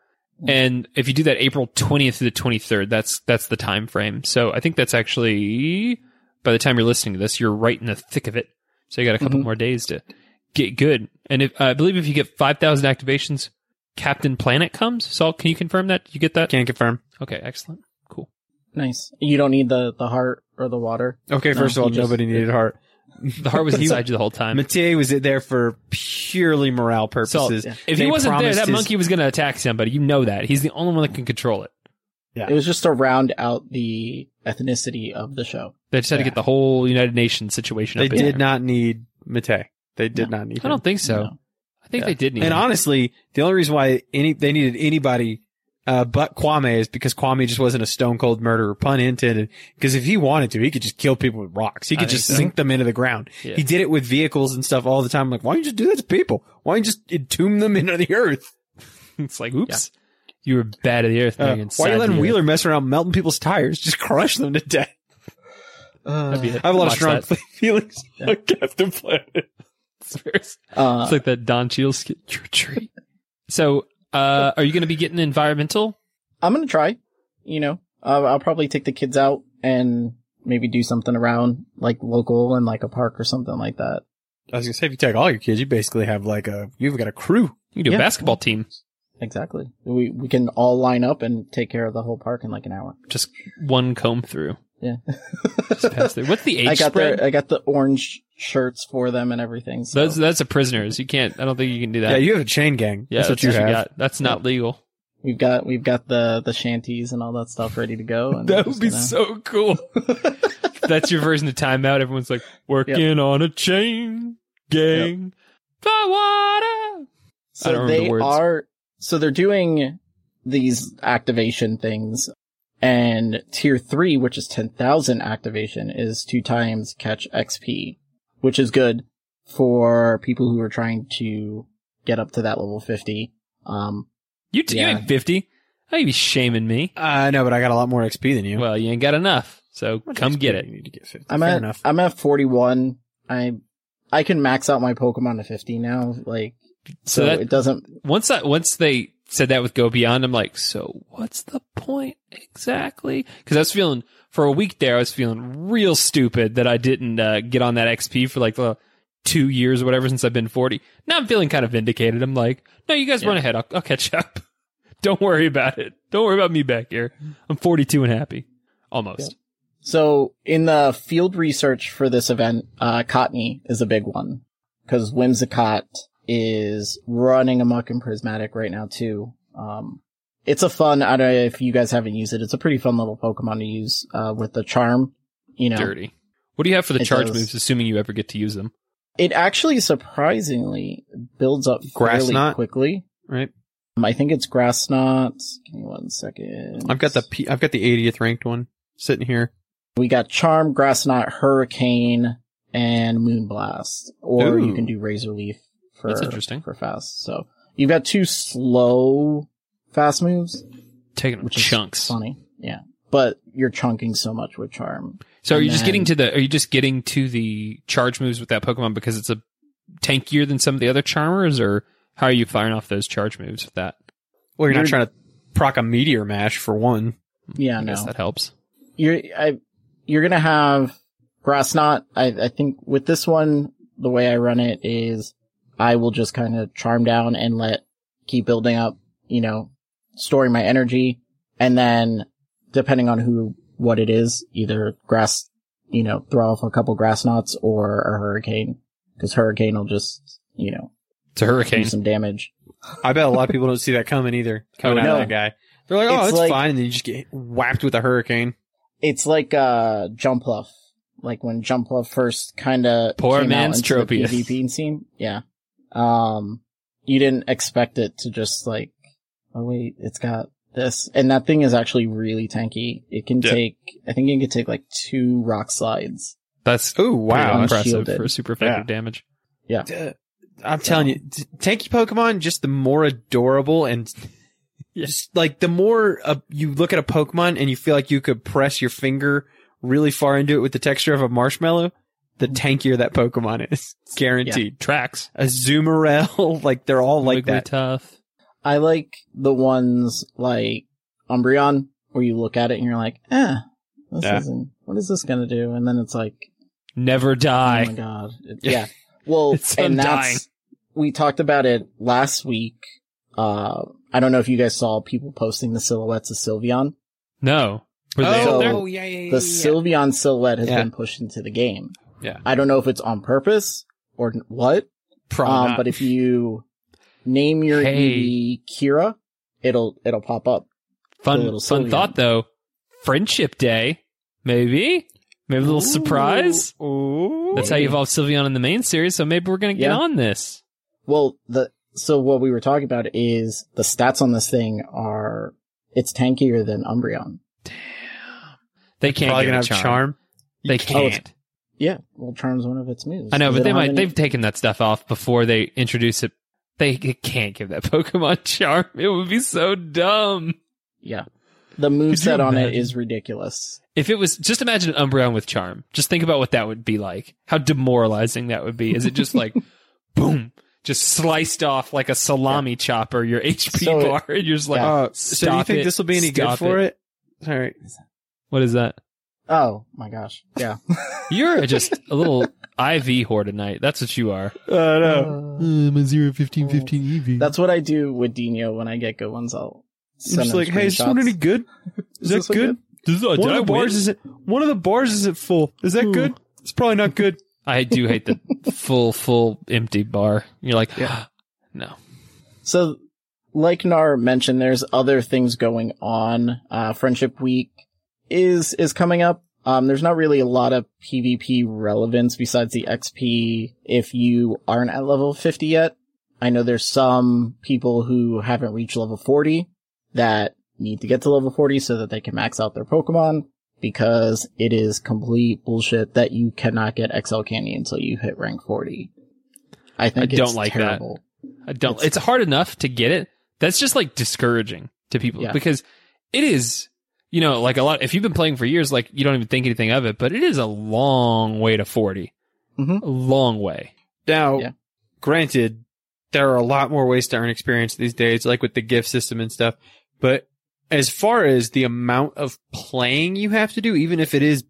And if you do that April 20th to the 23rd, that's that's the time frame. So I think that's actually by the time you're listening to this, you're right in the thick of it. So you got a couple Mhm. more days to get good. And if I believe if you get 5,000 activations, Captain Planet comes. Salt, can you confirm that? You get that? Can't confirm. Okay, excellent. Cool. Nice. You don't need the, the heart or the water. Okay, No, first of all, you just- nobody needed heart. The heart was inside you the whole time. Ma-Ti was there for purely morale So purposes. if They he wasn't there, that his- monkey was going to attack somebody. You know that. He's the only one that can control it. Yeah. It was just to round out the ethnicity of the show. They just had to get the whole United Nations situation They up in did there. not need Ma-Ti. They did No. not need I don't think so. No. I think Yeah. they did need And him. honestly, the only reason why any they needed anybody uh, but Kwame is because Kwame just wasn't a stone cold murderer, pun intended. Because if he wanted to, he could just kill people with rocks. He could think just so. sink them into the ground. Yeah. He did it with vehicles and stuff all the time. like, why don't you just do that to people? Why don't you just entomb them into the earth? It's like, oops, you were bad of the earth. now Uh, why are you letting Wheeler earth. mess around melting people's tires? Just crush them to death. That'd be it. I have a lot of Watch strong that. feelings on Captain Planet. It's Uh, it's like that Don Cheadle skit. Your treat. So, uh, are you going to be getting environmental? I'm gonna try. you know, I'll, I'll probably take the kids out and maybe do something around like local and like a park or something like that. I was gonna say if you take all your kids, you basically have like a you've got a crew. You can do Yeah. a basketball team. Exactly. We we can all line up and take care of the whole park in like an hour. Just one comb through. Yeah. Just pass through. What's the age I got spread? the I got the orange shirts for them and everything. So. That's that's a prisoners. You can't. I don't think you can do that. Yeah, you have a chain gang. Yeah, that's what you have. got. That's not legal. we've got we've got the the shanties and all that stuff ready to go. And That would be gonna- so cool. That's your version of timeout. Everyone's like working on a chain gang. For water. So I don't remember they the words. are so they're doing these activation things, and tier three, which is ten thousand activation, is two times catch XP, which is good for people who are trying to get up to that level fifty. Um, You, t- you ain't fifty. How you be shaming me? I know, but I got a lot more XP than you. Well, you ain't got enough. So How much come XP get it. You need to get 50. I'm Fair at enough. I'm at forty one. I I can max out my Pokemon to fifty now. Like So so, that- it doesn't. Once that, once they said that with Go Beyond, I'm like, so what's the point exactly? Because I was feeling for a week there, I was feeling real stupid that I didn't uh, get on that XP for like the two years or whatever since I've been 40. Now I'm feeling kind of vindicated. I'm like, no, you guys run ahead. I'll, I'll catch up. Don't worry about it. Don't worry about me back here. I'm 42 and happy. Almost. So in the field research for this event, uh, Cottonee is a big one because Whimsicott is running amok in Prismatic right now too. Um, it's a fun, I don't know if you guys haven't used it. It's a pretty fun little Pokemon to use, uh, with the charm, you know. Dirty. What do you have for the charge does. moves, assuming you ever get to use them? It actually surprisingly builds up Grass fairly knot? quickly. right? Um, I think it's grass knot. Give me one second. I've got the P- I've got the 80th ranked one sitting here. We got Charm, Grass Knot, Hurricane, and Moonblast. Or you can do Razor Leaf for, That's interesting. for fast. So you've got two slow fast moves, Taking which is chunks. funny. Yeah. But you're chunking so much with Charm. So are And you just getting to the? Are you just getting to the charge moves with that Pokemon because it's a tankier than some of the other Charmers, or how are you firing off those charge moves with that? Well, you're, not You're- trying to proc a meteor mash for one. Yeah, I no. guess that helps. You're, I, you're gonna have Grass Knot. I, I think with this one, the way I run it is I will just kind of charm down and let keep building up, you know, storing my energy. And then depending on who, what it is, either grass, you know, throw off a couple grass knots or a hurricane. Cause hurricane will just, you know, It's a do hurricane. some damage. I bet a lot of people don't see that coming either. Coming Oh, out of that guy. They're like, oh, It's it's like- fine. And then you just get whacked with a hurricane. It's like, uh, Jumpluff. Like when Jumpluff first kinda Poor came man's out into the Tropius. PvP scene. Yeah. Um, you didn't expect it to just like, oh wait, it's got this. And that thing is actually really tanky. It can Yeah. take, I think it can take like two rock slides. That's Oh, wow. Impressive unshielded. for super effective damage. Yeah. Uh, I'm telling you, tanky Pokemon, just the more adorable and just like the more uh, you look at a Pokemon and you feel like you could press your finger really far into it with the texture of a marshmallow, the tankier that Pokemon is. Guaranteed. Tracks. Azumarill, like they're all like that. tough. I like the ones like Umbreon where you look at it and you're like, eh, this Yeah. isn't, what is this gonna do? And then it's like, Never die. oh my god. It- yeah. Well, It's and undying. that's, we talked about it last week. Uh, I don't know if you guys saw people posting the silhouettes of Sylveon. no. Were they Oh, out there? oh, yeah, yeah, yeah. The Sylveon silhouette has Yeah. been pushed into the game. Yeah. I don't know if it's on purpose or what. Probably um, not. but if you name your Hey. Eevee Kira, it'll, it'll pop up. Fun, little fun thought though. Friendship Day, maybe, maybe a little surprise. Ooh. That's how you evolve Sylveon in the main series. So maybe we're gonna get Yeah. on this. Well, the, so what we were talking about is the stats on this thing are, it's tankier than Umbreon. Damn. They can't Probably get gonna a have charm. charm. They it's- can't. Yeah, well, Charm's one of its moves. I know, but they don't have might. any- They've taken that stuff off before they introduce it. They can't give that Pokemon charm. It would be so dumb. Yeah. The move set on it imagine? is ridiculous. If it was just imagine an Umbreon with charm. Just think about what that would be like. How demoralizing that would be. Is it just like boom, just sliced off like a salami chopper your HP So- bar, and you're just like, Uh, so do you think this will be any good for it? Sorry. What is that? Oh my gosh. Yeah. You're just a little IV whore tonight. That's what you are. Uh, no. I'm a zero fifteen fifteen EV. That's what I do with Dino when I get good ones. I'll I'm send just like, hey, is this one any good? Is, this that one good? uh, one of the bars isn't. One of the bars isn't full. Is that good? It's probably not good. I do hate the full, full empty bar. You're like, yeah. no. So, like Nar mentioned, there's other things going on. Uh, Friendship Week is, is coming up. Um, there's not really a lot of PvP relevance besides the XP if you aren't at level 50 yet. I know there's some people who haven't reached level 40 that need to get to level 40 so that they can max out their Pokemon because it is complete bullshit that you cannot get XL Candy until you hit rank 40. I think I don't it's like that. I don't. It's- It's, hard enough to get it. That's just like discouraging to people Yeah. because it is, you know, like a lot. If you've been playing for years, like you don't even think anything of it, but it is a long way to 40 Mhm. A long way. Now, Yeah. granted, there are a lot more ways to earn experience these days, like with the gift system and stuff. But as far as the amount of playing you have to do, even if it is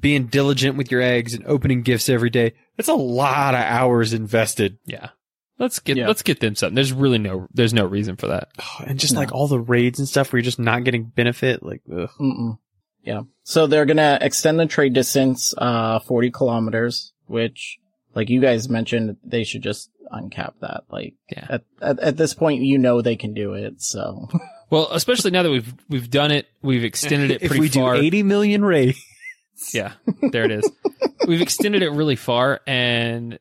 being diligent with your eggs and opening gifts every day, that's a lot of hours invested. Yeah. Let's get Yeah. let's get them something. There's really no there's no reason for that. Oh, and just like all the raids and stuff where you're just not getting benefit, like, ugh. Mm-mm. Yeah. So they're gonna extend the trade distance, uh, 40 kilometers, which, like you guys mentioned, they should just uncap that. Like, Yeah. at, at, at this point, you know they can do it, so. Well, especially now that we've we've done it, we've extended it pretty if pretty we far. do 80 million raids, Yeah, there it is. We've extended it really far, and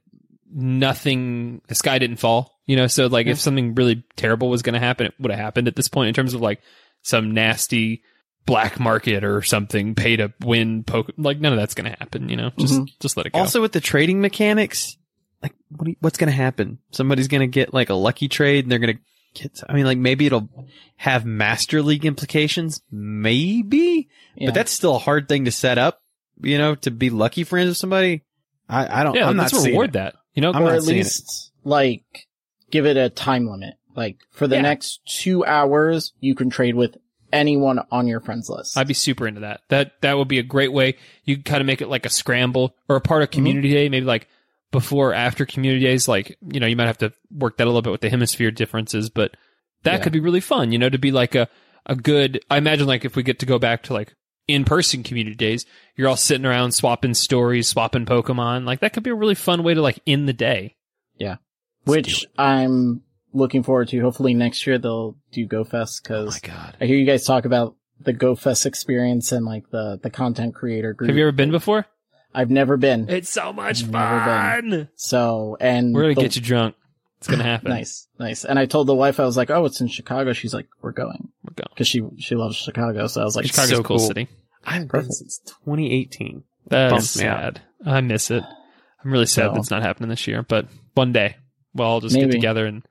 nothing. The sky didn't fall. You know, so like if something really terrible was going to happen, it would have happened at this point in terms of like some nasty black market or something, pay to win poke. Like none of that's going to happen. You know, just mm-hmm. just let it go. Also, with the trading mechanics, like what you- what's going to happen? Somebody's going to get like a lucky trade, and they're going to get. I mean, like maybe it'll have master league implications, maybe, Yeah. but that's still a hard thing to set up. You know, to be lucky friends with somebody. I, I don't. yeah, I'm let's not reward it. that. You know, I'm or not at seeing it. least, like, give it a time limit. Like, for the Yeah. next two hours, you can trade with anyone on your friends list. I'd be super into that. That that would be a great way. You could kind of make it like a scramble or a part of mm-hmm. community day, maybe like before or after community days. Like you know, you might have to work that a little bit with the hemisphere differences, but that Yeah. could be really fun. You know, to be like a a good. I imagine like if we get to go back to like in person community days, you're all sitting around swapping stories, swapping Pokemon. Like that could be a really fun way to like end the day. Yeah. Which I'm looking forward to. Hopefully next year they'll do GoFest Oh because god! I hear you guys talk about the GoFest experience and like the, the content creator group. Have you ever been before? I've never been. It's so much Never fun. So, and We're gonna get you drunk. It's gonna happen. Nice, nice. And I told the wife, I was like, oh, it's in Chicago. She's like, we're going. We're going. Cause she, she loves Chicago. So I was like, Chicago's so a cool cool. city. I've been Perfect. since 2018. That's Bums me sad. I miss it. I'm really sad So- that's not happening this year, but one day we'll all just Maybe. get together and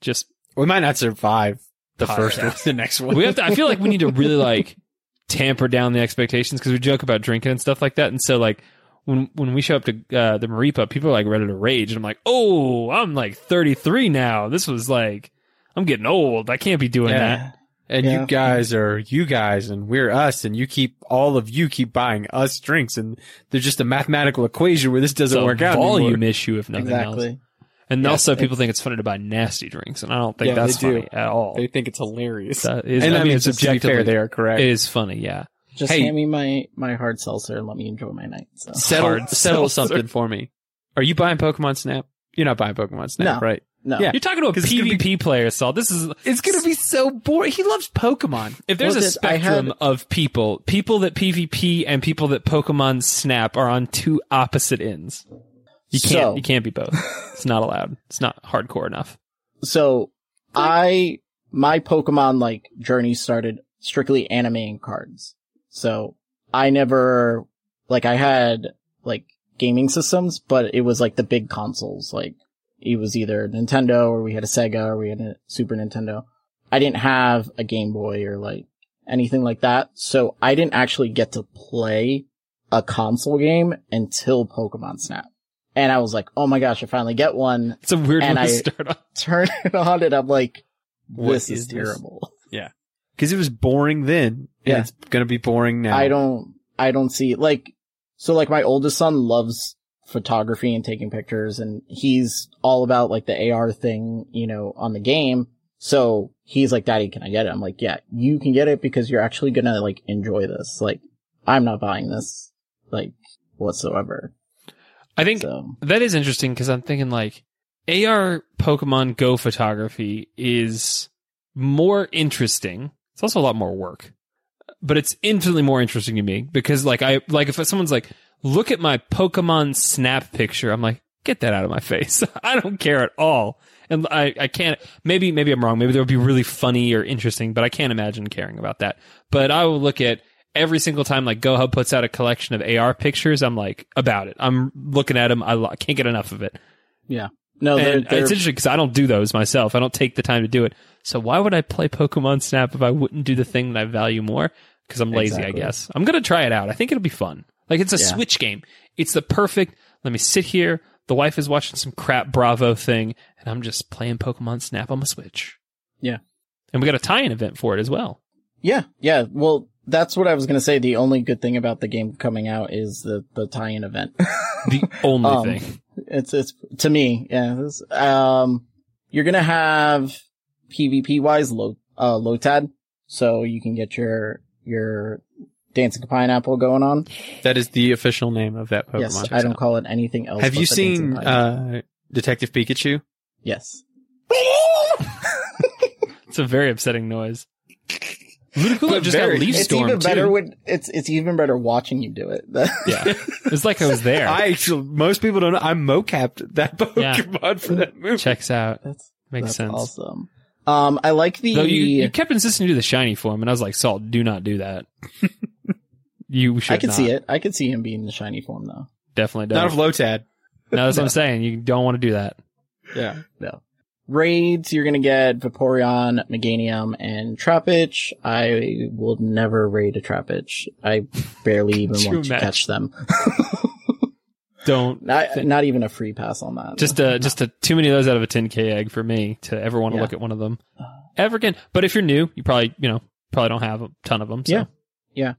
just. We might not survive the Podcast. first one, the next one. We have to. I feel like we need to really like tamper down the expectations because we joke about drinking and stuff like that, and so like when when we show up to uh, the Maripa, people are like ready to rage, and I'm like, oh, I'm like 33 now. This was like, I'm getting old. I can't be doing that. And Yeah. you guys are you guys, and we're us, and you keep all of you keep buying us drinks, and there's just a mathematical equation where this doesn't a work out volume anymore. issue, if nothing else. exactly. And Yeah, also, people think it's funny to buy nasty drinks, and I don't think Yeah, that's they do. funny at all. They think it's hilarious. That is- and I I mean, mean, it's to be fair, they are correct. It is funny, yeah. Just Hey. hand me my, my hard seltzer and let me enjoy my night. So. settle Hard settle seltzer. something for me. Are you buying Pokemon Snap? You're not buying Pokemon Snap, No. right? No. Yeah. You're talking to a 'Cause it's gonna PvP player, Saul. This is It's gonna be so boring. He loves Pokemon. if there's Well, a spectrum had- of people, people that PvP and people that Pokemon Snap are on two opposite ends. You can't. So- you can't be both. It's not allowed. It's not hardcore enough. So I, my Pokemon like journey started strictly animating cards. So I never, like I had like gaming systems, but it was like the big consoles. Like it was either Nintendo or we had a Sega or we had a Super Nintendo. I didn't have a Game Boy or like anything like that. So I didn't actually get to play a console game until Pokemon Snap. And I was like, oh my gosh, I finally get one It's a weird And one to I- start on. turn it on and I'm like, What this is, is this? terrible. Because it was boring then. And Yeah. it's gonna be boring now. I don't, I don't see, like, so like my oldest son loves photography and taking pictures and he's all about like the AR thing, you know, on the game. So he's like, daddy, can I get it? I'm like, yeah, you can get it because you're actually gonna like enjoy this. Like, I'm not buying this, like, whatsoever. I think So, that is interesting because I'm thinking like AR Pokemon Go photography is more interesting. It's also a lot more work, but it's infinitely more interesting to me because like I like if someone's like, look at my Pokemon Snap picture, I'm like, get that out of my face. I don't care at all. And I, I can't, maybe, maybe I'm wrong. Maybe that would be really funny or interesting, but I can't imagine caring about that. But I will look at every single time like GoHub puts out a collection of AR pictures, I'm like about it. I'm looking at them. I I can't get enough of it. yeah. No, they're, they're, it's interesting because I don't do those myself. I don't take the time to do it. So why would I play Pokemon Snap if I wouldn't do the thing that I value more? Because I'm lazy, Exactly. I guess. I'm gonna try it out. I think it'll be fun. Like it's a Yeah. Switch game. It's the perfect. Let me sit here. The wife is watching some crap Bravo thing, and I'm just playing Pokemon Snap on my Switch. Yeah. And we got a tie-in event for it as well. Yeah, yeah. Well, that's what I was gonna say. The only good thing about the game coming out is the the tie-in event. The only Um, thing. it's it's to me, yeah. um, you're gonna have PvP wise low uh Lotad, so you can get your your dancing pineapple going on. That is the official name of that Pokemon. yes, I don't call it anything else. Have you seen uh, Detective Pikachu? yes. It's a very upsetting noise. Ludicolo But just very- got Leaf It's Storm even better too. when it's it's even better watching you do it. yeah, it's like I was there. I actually, most people don't know. I mocapped that Yeah. Pokemon for that movie. Checks out. that's Makes that's sense. Awesome. Um, I like the Though you, you kept insisting to do the shiny form, and I was like, "Salt, do not do that." you should. I could not. see it. I could see him being the shiny form though. Definitely Not don't. of Lotad. no, that's what I'm saying. You don't want to do that. Yeah. No. Raids, you're gonna get Vaporeon, Meganium, and Trapinch. I will never raid a Trapinch. I barely even you want to catch them. Don't. Not, not even a free pass on that. Just a just a too many of those out of a 10k egg for me to ever want to Yeah. look at one of them ever again. But if you're new, you probably you know probably don't have a ton of them. So. Yeah.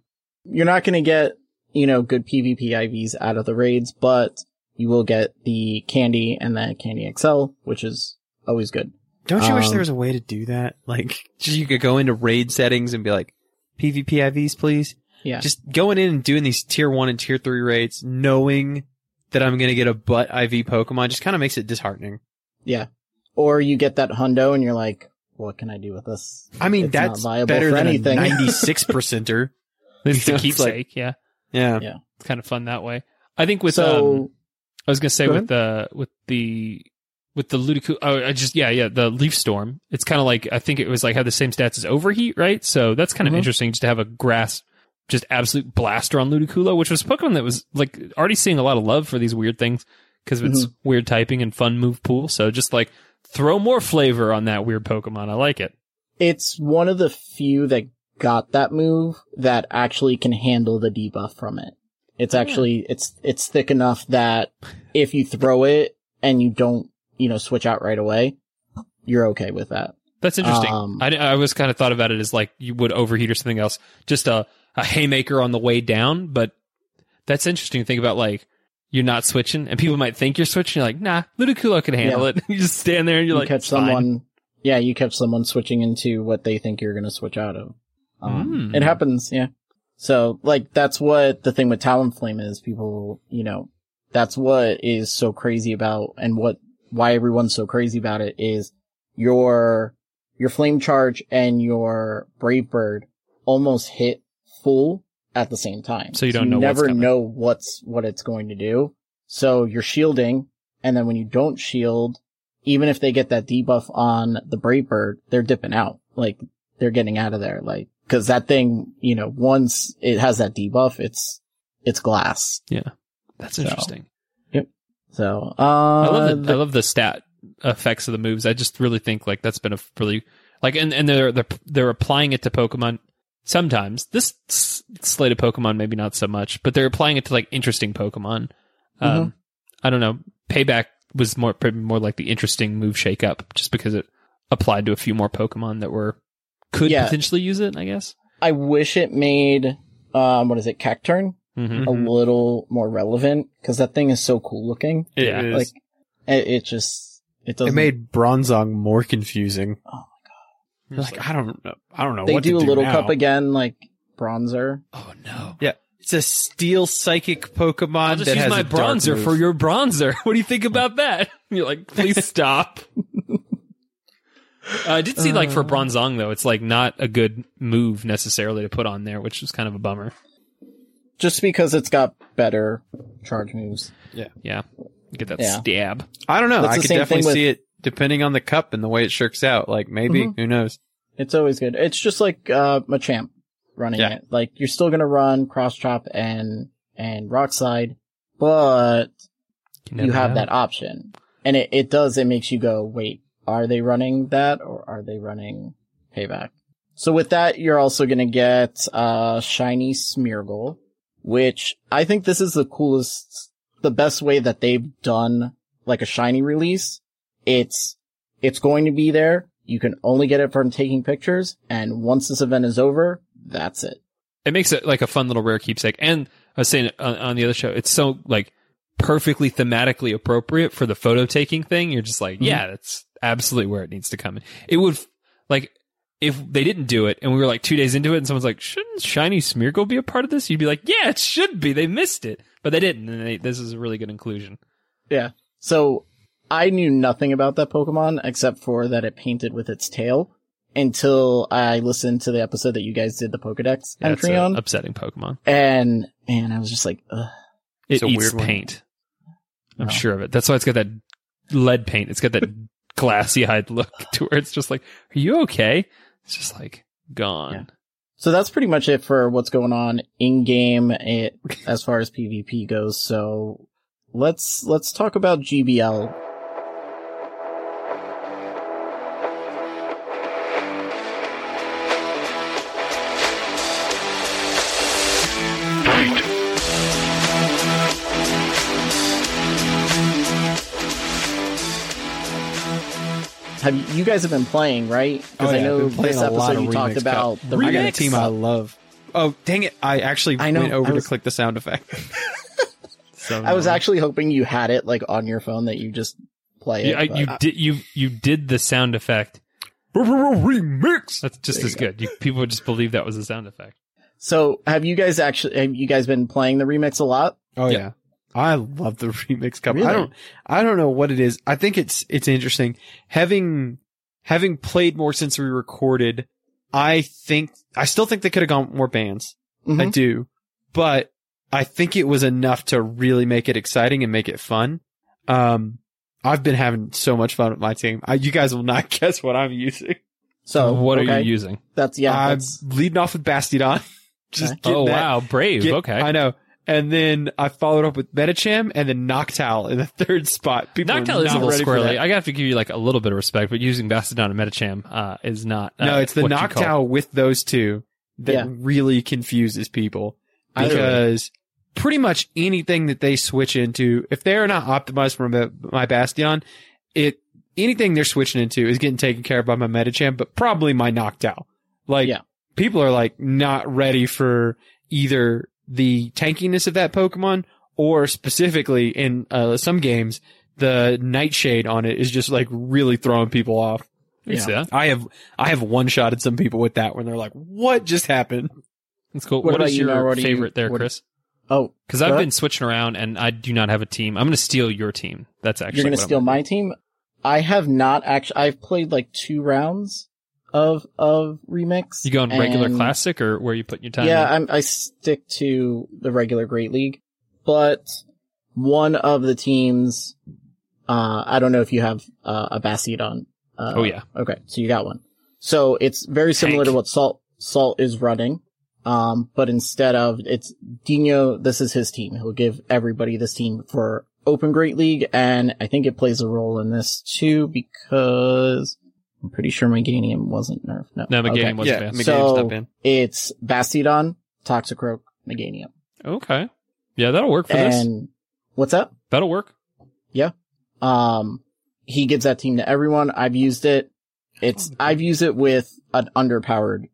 You're not gonna get, you know, good PvP IVs out of the raids, but you will get the candy and the candy XL, which is always good. Don't you wish Um, there was a way to do that? Like, just you could go into raid settings and be like, PvP IVs, please. Yeah. Just going in and doing these tier one and tier three raids, knowing that I'm going to get a butt IV Pokemon just kind of makes it disheartening. yeah. Or you get that hundo and you're like, what can I do with this? I mean, It's not that's viable better for than anything. a 96 percenter. It's a It's like- keepsake. yeah, Yeah. Yeah. it's kind of fun that way. I think with so, um, I was gonna say Go with the with the with the Ludicrous. Oh, I just yeah yeah the Leaf Storm. It's kind of like I think it was like had the same stats as Overheat, right? So that's kind of Mhm. interesting just to have a grass, just absolute blaster on Ludicolo, which was a Pokemon that was like already seeing a lot of love for these weird things because of its weird typing and fun move pool. So just like throw more flavor on that weird Pokemon. I like it. it's one of the few that got that move that actually can handle the debuff from it. It's actually, it's, it's thick enough that if you throw it and you don't, you know, switch out right away, you're okay with that. That's interesting. Um, I, I was kind of thought about it as like you would overheat or something else, just a, a haymaker on the way down. But that's interesting to think about. Like you're not switching, and people might think you're switching. You're like, nah, Ludicolo can handle Yeah. it. you just stand there and you're you like, catch fine." someone, yeah, you catch someone switching into what they think you're going to switch out of. Um, Mm. It happens, yeah. So, like, that's what the thing with Talonflame is. People, you know, that's what is so crazy about, and what why everyone's so crazy about it is your your flame charge and your brave bird almost hit full at the same time. So you don't know what's never coming. know what's what it's going to do. So you're shielding, and then when you don't shield, even if they get that debuff on the brave bird, they're dipping out. Like they're getting out of there. Like because that thing, you know, once it has that debuff, it's it's glass. Yeah, that's So, interesting. So uh, I love the, the- I love the stat effects of the moves. I just really think like that's been a really like and and they're they're they're applying it to Pokemon sometimes. This s- slate of Pokemon maybe not so much, but they're applying it to like interesting Pokemon. Um, I don't know. Payback was more more like the interesting move shake up, just because it applied to a few more Pokemon that were could Yeah. potentially use it. I guess. I wish it made, um, what is it, Cacturne hmm a little more relevant because that thing is so cool looking. Yeah, is- Like, it, it just, it doesn't. it made Bronzong more confusing. Oh my You're like, I don't know. I don't know they what do to a do little now. cup again, like bronzer. Oh no. Yeah. It's a steel psychic Pokemon I'll just that use has my a bronzer for your bronzer. What do you think about that? You're like, please stop. Uh, I did see like for Bronzong though, it's like not a good move necessarily to put on there, which is kind of a bummer. Just because it's got better charge moves. Yeah, Yeah. get that Yeah. stab. I don't know. That's I could definitely with- see it depending on the cup and the way it shirks out. Like maybe, Mhm. who knows? It's always good. It's just like, uh, Machamp running Yeah. it. Like, you're still gonna run Cross Chop and, and Rock Slide, but you never have know. that option. And it, it does, it makes you go, wait, are they running that or are they running payback? So with that, you're also gonna get, uh, shiny Smeargle, which I think this is the coolest, the best way that they've done like a shiny release. It's, it's going to be there. You can only get it from taking pictures. And once this event is over, that's it. It makes it like a fun little rare keepsake. And I was saying on, on the other show, it's so like perfectly thematically appropriate for the photo taking thing. You're just like, mm-hmm. yeah, that's absolutely where it needs to come in. It would like if they didn't do it and we were like two days into it and someone's like, shouldn't Shiny Smeargle be a part of this? You'd be like, yeah, it should be. They missed it, but they didn't. And they, this is a really good inclusion. Yeah. So I knew nothing about that Pokemon except for that it painted with its tail until I listened to the episode that you guys did the Pokedex Yeah, it's entry on. upsetting Pokemon. And man, I was just like, Ugh. It It's a eats weird one. paint. I'm No. sure of it. That's why it's got that lead paint. It's got that glassy eyed look to where it's just like, are you okay? It's just like gone. Yeah. So that's pretty much it for what's going on in game it, as far as PvP goes. So let's, let's talk about GBL. Have you, you guys have been playing, right? Because Oh, yeah, I know playing this a lot episode of you talked Remix about Cup. the I got a Remix team I love. Oh, dang it. I actually I know, went over I was- to click the sound effect. So I was actually hoping you had it like on your phone that you just play it. You, I, did you you did the sound effect. Remix. That's just There as you go. good. You, people would just believe that was a sound effect. so have you guys actually have you guys been playing the remix a lot? Oh Yeah. yeah. I love the remix cover. Really? I don't I don't know what it is. I think it's it's interesting. Having having played more since we recorded, I think I still think they could have gone more bands. I Mhm. do. But I think it was enough to really make it exciting and make it fun. Um I've been having so much fun with my team. I, you guys will not guess what I'm using. So what okay. are you using? That's yeah. I'm That's, leading off with Bastiodon. Just Okay. Oh that- wow, brave. get- okay. I know. And then I followed up with Medicham and then Noctowl in the third spot. People are Noctowl is a not little ready for squirrely. that. I have to give you like a little bit of respect, but using Bastodon and Medicham uh, is not. Uh, no, it's the what you Noctowl with those two that Yeah. really confuses people because pretty much anything that they switch into, if they're not optimized for my, my Bastion, it anything they're switching into is getting taken care of by my Medicham, but probably my Noctowl. Like Yeah. people are like not ready for either the tankiness of that Pokemon or specifically in uh, some games the Nightshade on it is just like really throwing people off. Yeah. see that? I have I have one shot at some people with that when they're like, "What just happened?" That's cool. What what about is you, your What do you- favorite there, what- Chris? oh, Because I've been switching around and I do not have a team. I'm going to steal your team. That's actually you're gonna what I'm steal my team. I have not actually. I've played like two rounds of of remix. You go going regular classic or where you put your time? Yeah, in? I'm, I stick to the regular Great League, but one of the teams, uh, I don't know if you have uh, a Bastiodon. Uh, Oh, yeah. Okay, so you got one. So it's very similar to what Salt Salt is running, um, but instead of it's Dino, this is his team. He'll give everybody this team for Open Great League, and I think it plays a role in this too because I'm pretty sure Meganium wasn't nerfed. No, No, Meganium Okay. wasn't yeah, banned. Meganium's So- not banned. It's Bastiodon, Toxicroak, Meganium. Okay. Yeah, that'll work for this. And what's up? That'll work. Yeah. Um, he gives that team to everyone. I've used it. It's I've used it with an underpowered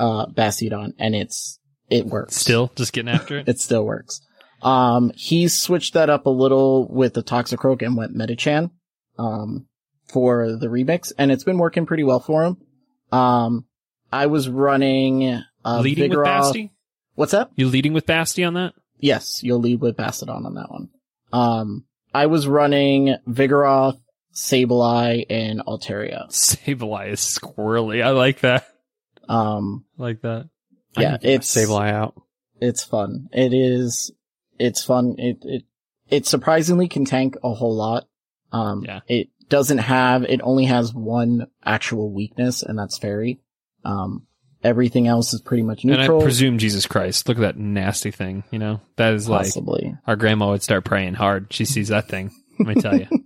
uh Bastiodon and it's it works. Still just getting after it. it still works. Um he's switched that up a little with the Toxicroak and went Medicham um for the remix and it's been working pretty well for him. Um I was running uh leading with Basti? What's up? You leading with Basti on that? Yes, you'll lead with Bastodon on that one. Um I was running Vigoroth, Sableye, and Altaria. Sableye is squirrely. I like that. Um I like that. yeah, it's Sableye out. it's fun. It is it's fun. It it it surprisingly can tank a whole lot. Um Yeah. it doesn't have it only has one actual weakness and that's fairy. Um everything else is pretty much neutral. And I presume Jesus Christ. Look at that nasty thing. You know, that is like possibly. our grandma would start praying hard. She sees that thing. Let me tell you.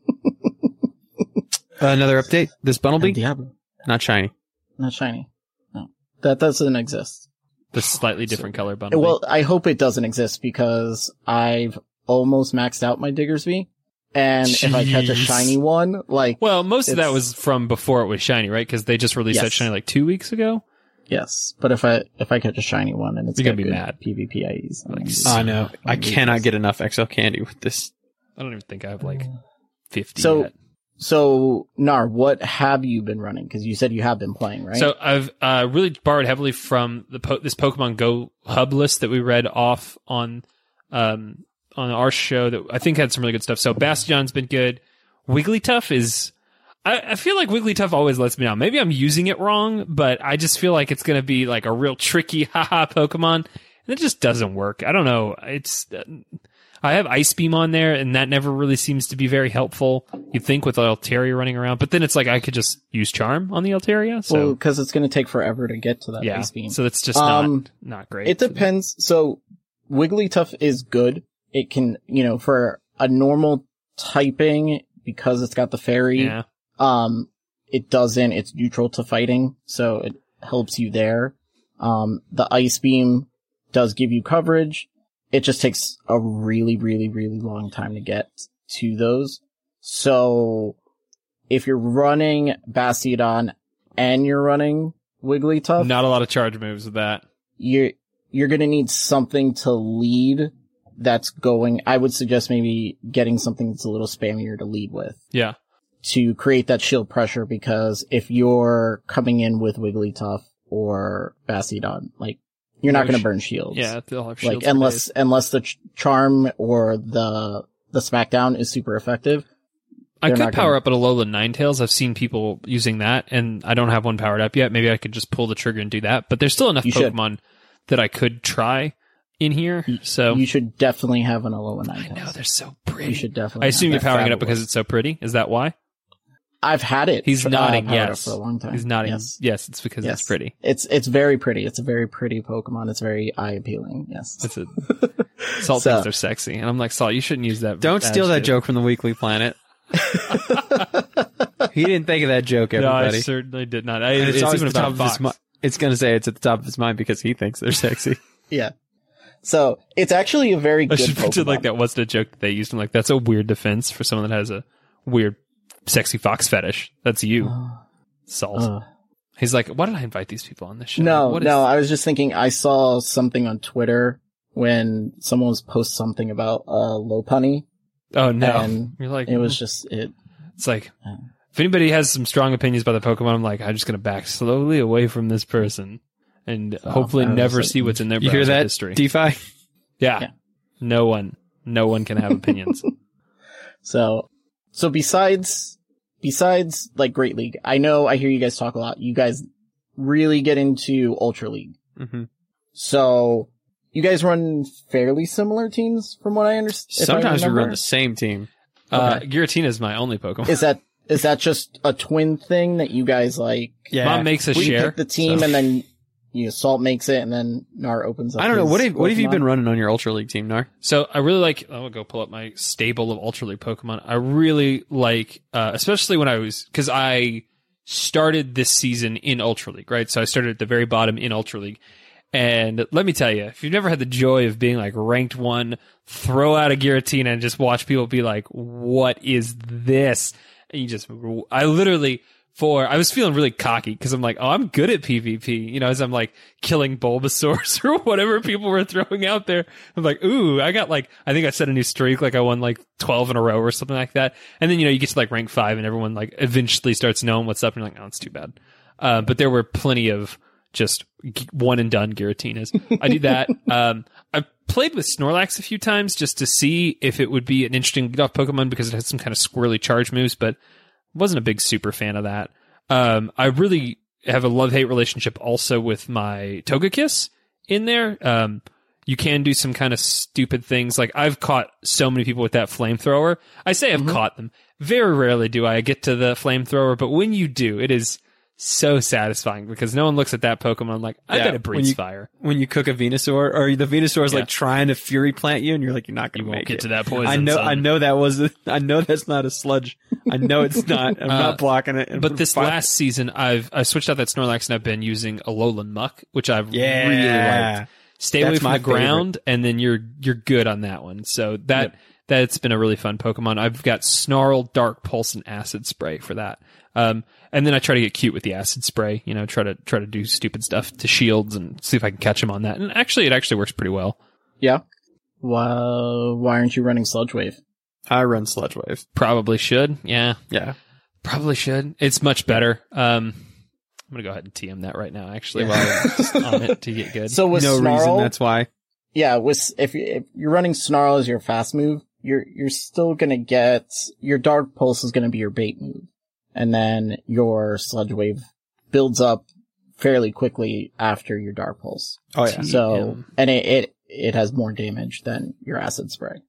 Uh, another update. This And Bunnelby, Diablo. not shiny. Not shiny. No. That doesn't exist. The slightly different color bundle. Well, I hope it doesn't exist because I've almost maxed out my diggers Diggersby. And if I catch a shiny one, like, well, most of that was from before it was shiny, right? Because they just released that shiny like two weeks ago. yes. But if I, if I catch a shiny one and it's You're gonna be mad. PvP IEs, I'm Like, gonna be- s- I know. I I'm cannot useless. get enough XL candy with this. I don't even think I have like fifty. So, yet. so, Nar, what have you been running? Cause you said you have been playing, right? So I've uh, really borrowed heavily from the po- this Pokemon Go hub list that we read off on um, on our show that I think had some really good stuff. So Bastion's been good. Wigglytuff is. I, I feel like Wigglytuff always lets me down. Maybe I'm using it wrong, but I just feel like it's going to be like a real tricky haha Pokemon, and it just doesn't work. I don't know. It's. Uh, I have Ice Beam on there, and that never really seems to be very helpful. You'd think with Altaria running around, but then it's like I could just use Charm on the Altaria. So well, cause it's going to take forever to get to that yeah, ice beam. so it's just Um, not not great. It depends. So Wigglytuff is good. It can, you know, for a normal typing because it's got the fairy. Yeah, Um, it doesn't. It's neutral to fighting, so it helps you there. Um, the ice beam does give you coverage. It just takes a really, really, really long time to get to those. So if you're running Bastiodon and you're running Wigglytuff, not a lot of charge moves with that. you're you're gonna need something to lead that's going I would suggest maybe getting something that's a little spammier to lead with Yeah, to create that shield pressure because if you're coming in with Wigglytuff or Bastiodon, like you're not gonna sh- burn shields. yeah, they'll have shields Like unless days. unless the ch- charm or the the smackdown is super effective. I could power gonna- up an Alolan Ninetales. I've seen people using that, and I don't have one powered up yet. Maybe I could just pull the trigger and do that. But there's still enough You should. Pokemon that I could try in here. So You should definitely have an Alolan Ninetales. I know they're so pretty. You should definitely. I assume have you're that powering it up because it's so pretty. Is that why? I've had it. He's uh, nodding. powered up yes, for a long time. He's nodding. Yes. Yes, it's because Yes. it's pretty. It's it's very pretty. It's a very pretty Pokemon. It's very eye appealing. Yes. It's a Salt So- thinks they're sexy, and I'm like, Salt, you shouldn't use that. Don't steal that joke from the Weekly Planet. he didn't think of that joke, No, I everybody. certainly did not. I, it's, it's, always even at the top about of his Fox. mind. It's gonna say it's at the top of his mind because he thinks they're sexy. Yeah. So it's actually a very I good should pretend like that wasn't a joke that they used. I'm like, that's a weird defense for someone that has a weird, sexy fox fetish. That's you, uh, Salt. Ugh. He's like, why did I invite these people on this show? no, What is- no. I was just thinking. I saw something on Twitter when someone was post something about uh, Lopunny. Oh no! and You're like, It was mm. just it. It's like, if anybody has some strong opinions about the Pokemon, I'm like, I'm just gonna back slowly away from this person, and hopefully never like- see what's in their You hear that, history. DeFi? yeah. Yeah. no one, no one can have opinions. So, so besides, besides like Great League, I know I hear you guys talk a lot. You guys really get into Ultra League. Mm-hmm. So, you guys run fairly similar teams from what I understand. Sometimes we run the same team. uh, Giratina is my only Pokemon. Is that, is that just a twin thing that you guys like? Yeah. Mom makes a we share. pick the team so- and then, you know, Salt makes it and then Nar opens up. I don't know. What have What have you been running on your Ultra League team, Nar? So I really like. I'll go pull up my stable of Ultra League Pokemon. I really like, uh, especially when I was because I started this season in Ultra League, right? So I started at the very bottom in Ultra League, and let me tell you, if you've never had the joy of being like ranked one, throw out a Giratina and just watch people be like, "What is this?" And you just, I literally for I was feeling really cocky because I'm like, oh, I'm good at PvP. You know, as I'm like killing Bulbasaurs or whatever people were throwing out there. I'm like, ooh, I got like I think I set a new streak, like I won like 12 in a row or something like that. And then you know you get to like rank five, and everyone like eventually starts knowing what's up, and you're like, oh, it's too bad. Uh, but there were plenty of just one and done Giratinas. I do that. um, I played with Snorlax a few times just to see if it would be an interesting lead off Pokemon because it has some kind of squirrely charge moves, but wasn't a big super fan of that. Um, I really have a love hate relationship also with my Togekiss in there. Um, you can do some kind of stupid things. Like I've caught so many people with that flamethrower. I say I've caught them. Very rarely do I get to the flamethrower, but when you do, it is so satisfying because no one looks at that Pokemon like, I Yeah, bet it when you- fire. When you cook a Venusaur, or the Venusaur is Yeah. like trying to Fury Plant you, and you're like, you're not going You to won't make get it. to that poison, I know, son. I know that was, a, I know that's not a sludge. I know it's not. I'm Uh, not blocking it. But this Fine. last season, I've I switched out that Snorlax and I've been using Alolan Muck, which I've Yeah. really liked. Stay away from my the ground, and then you're you're good on that one. So that that's been a really fun Pokemon. I've got Snarl, Dark Pulse, and Acid Spray for that. Um, and then I try to get cute with the Acid Spray. You know, try to try to do stupid stuff to shields and see if I can catch them on that. And actually, it actually works pretty well. Yeah. Why, why aren't you running Sludge Wave? I run Sludge Wave. Probably should. Yeah, Yeah. Probably should. It's much better. Um, I'm gonna go ahead and TM that right now. Actually, while I'm just on it to get good. So with no Snarl, reason. That's why. yeah, with if, you, if you're running Snarl as your fast move, you're you're still gonna get your Dark Pulse is gonna be your bait move, and then your Sludge Wave builds up fairly quickly after your Dark Pulse. Oh yeah. So and it, it it has more damage than your Acid Spray.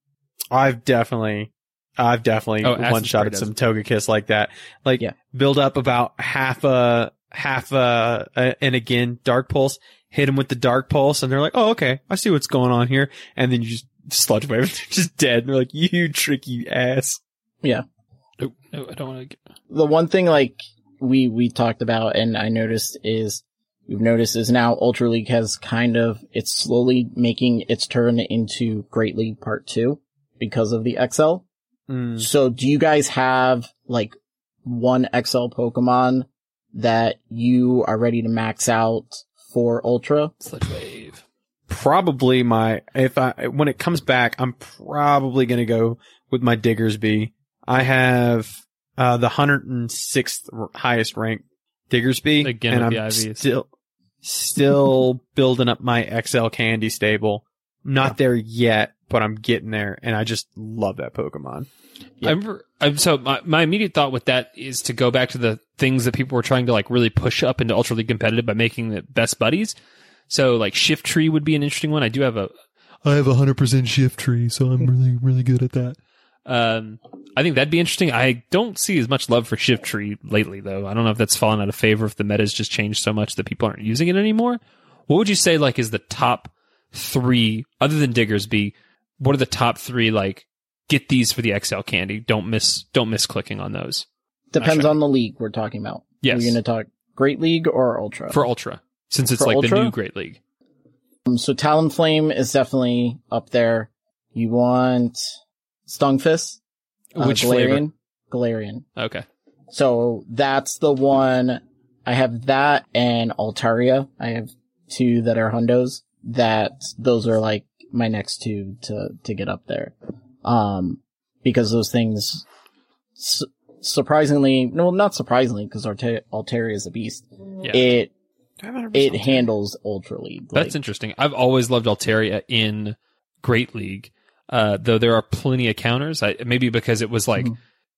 I've definitely, I've definitely Oh, Acid one shot at does. some Togekiss like that. Like Yeah. build up about half a half a, a and again Dark Pulse. Hit them with the Dark Pulse, and they're like, "Oh, okay, I see what's going on here." And then you just sludge wave, just dead. And they're like, "You tricky ass." Yeah. no, no, I don't want to. Get... the one thing like we we talked about and I noticed is we've noticed is now Ultra League has kind of it's slowly making its turn into Great League Part Two because of the XL. Mm. So do you guys have like one XL Pokemon that you are ready to max out for Ultra? Sludge wave. Probably my if I when it comes back, I'm probably gonna go with my Diggersby. I have uh the 106th highest ranked Diggersby, Again and I'm still still building up my XL Candy stable. Not there yet, but I'm getting there, and I just love that Pokemon. I remember. I'm, so my, my immediate thought with that is to go back to the things that people were trying to like really push up into Ultra League competitive by making the best buddies. So like Shiftry would be an interesting one. I do have a. I have a hundred percent Shiftry, so I'm really really good at that. Um, I think that'd be interesting. I don't see as much love for Shiftry lately, though. I don't know if that's fallen out of favor. If the meta's just changed so much that people aren't using it anymore. What would you say like is the top three other than Diggersby? What are the top three like? Get these for the XL candy. Don't miss. Don't miss clicking on those Depends sure. on the league we're talking about. Yes. We're gonna talk Great League or Ultra. for Ultra, since it's like the new Great League. Um, so Talonflame is definitely up there. You want Stunfisk? Uh, Which flavor? Galarian? Galarian. Okay. So that's the one. I have that and Altaria. I have two that are hundos. That those are like my next two to to get up there. Um, because those things, su- surprisingly, no, not surprisingly, because Alta- Altaria is a beast. Yeah. It it handles Ultra League. That's interesting. I've always loved Altaria in Great League, uh, though there are plenty of counters. I, maybe because it was like, Mhm.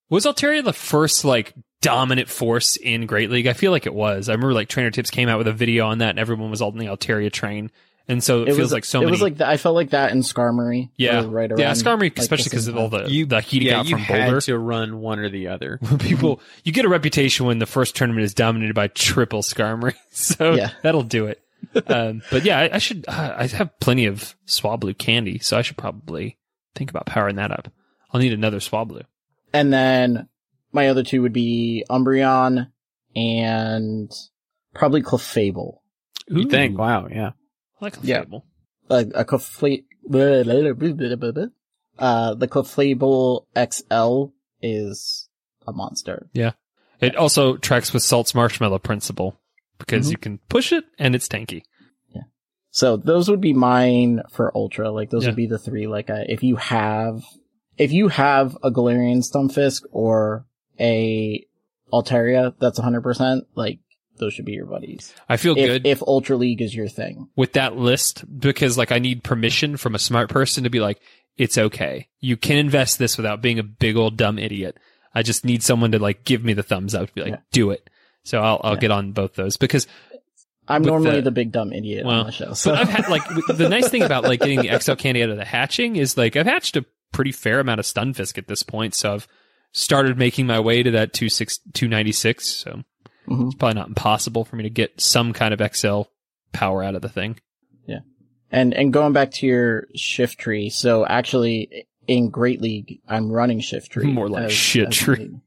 was Altaria the first like dominant force in Great League? I feel like it was. I remember like Trainer Tips came out with a video on that, and everyone was all in the Altaria train, and so it, it feels was like so It many. was like that. I felt like that in Skarmory. yeah, right around. yeah, Skarmory, like, especially because of all the You- the heat he yeah, got you from had Boulder. to run one or the other. People, you get a reputation when the first tournament is dominated by triple Skarmory, so Yeah. that'll do it. um, but yeah, I, I should. Uh, I have plenty of Swablu candy, so I should probably think about powering that up. I'll need another Swablu. And then my other two would be Umbreon and probably Clefable. You think? Wow, yeah. I like a Yeah. Fable. A, a Clefla- uh, the Clefable XL is a monster. Yeah. It also tracks with Salt's marshmallow principle because Mhm. you can push it and it's tanky. Yeah. So those would be mine for Ultra. Like those Yeah. would be the three. Like uh, if you have, if you have a Galarian Stunfisk or a Altaria that's 100%, like those should be your buddies. I feel If, good if Ultra League is your thing. with that list because like I need permission from a smart person to be like, it's okay. You can invest this without being a big old dumb idiot. I just need someone to like give me the thumbs up to be like, Yeah. do it. So I'll, I'll Yeah. get on both those because I'm normally the- the, big dumb idiot Well, on the show. So But I've had like the nice thing about like getting the XL candy out of the hatching is like I've hatched a pretty fair amount of Stunfisk at this point, so I've started making my way to that 26 296. So Mhm. it's probably not impossible for me to get some kind of XL power out of the thing. Yeah. And and going back to your Shiftry, so actually in Great League, I'm running Shiftry. More like as- shit as tree.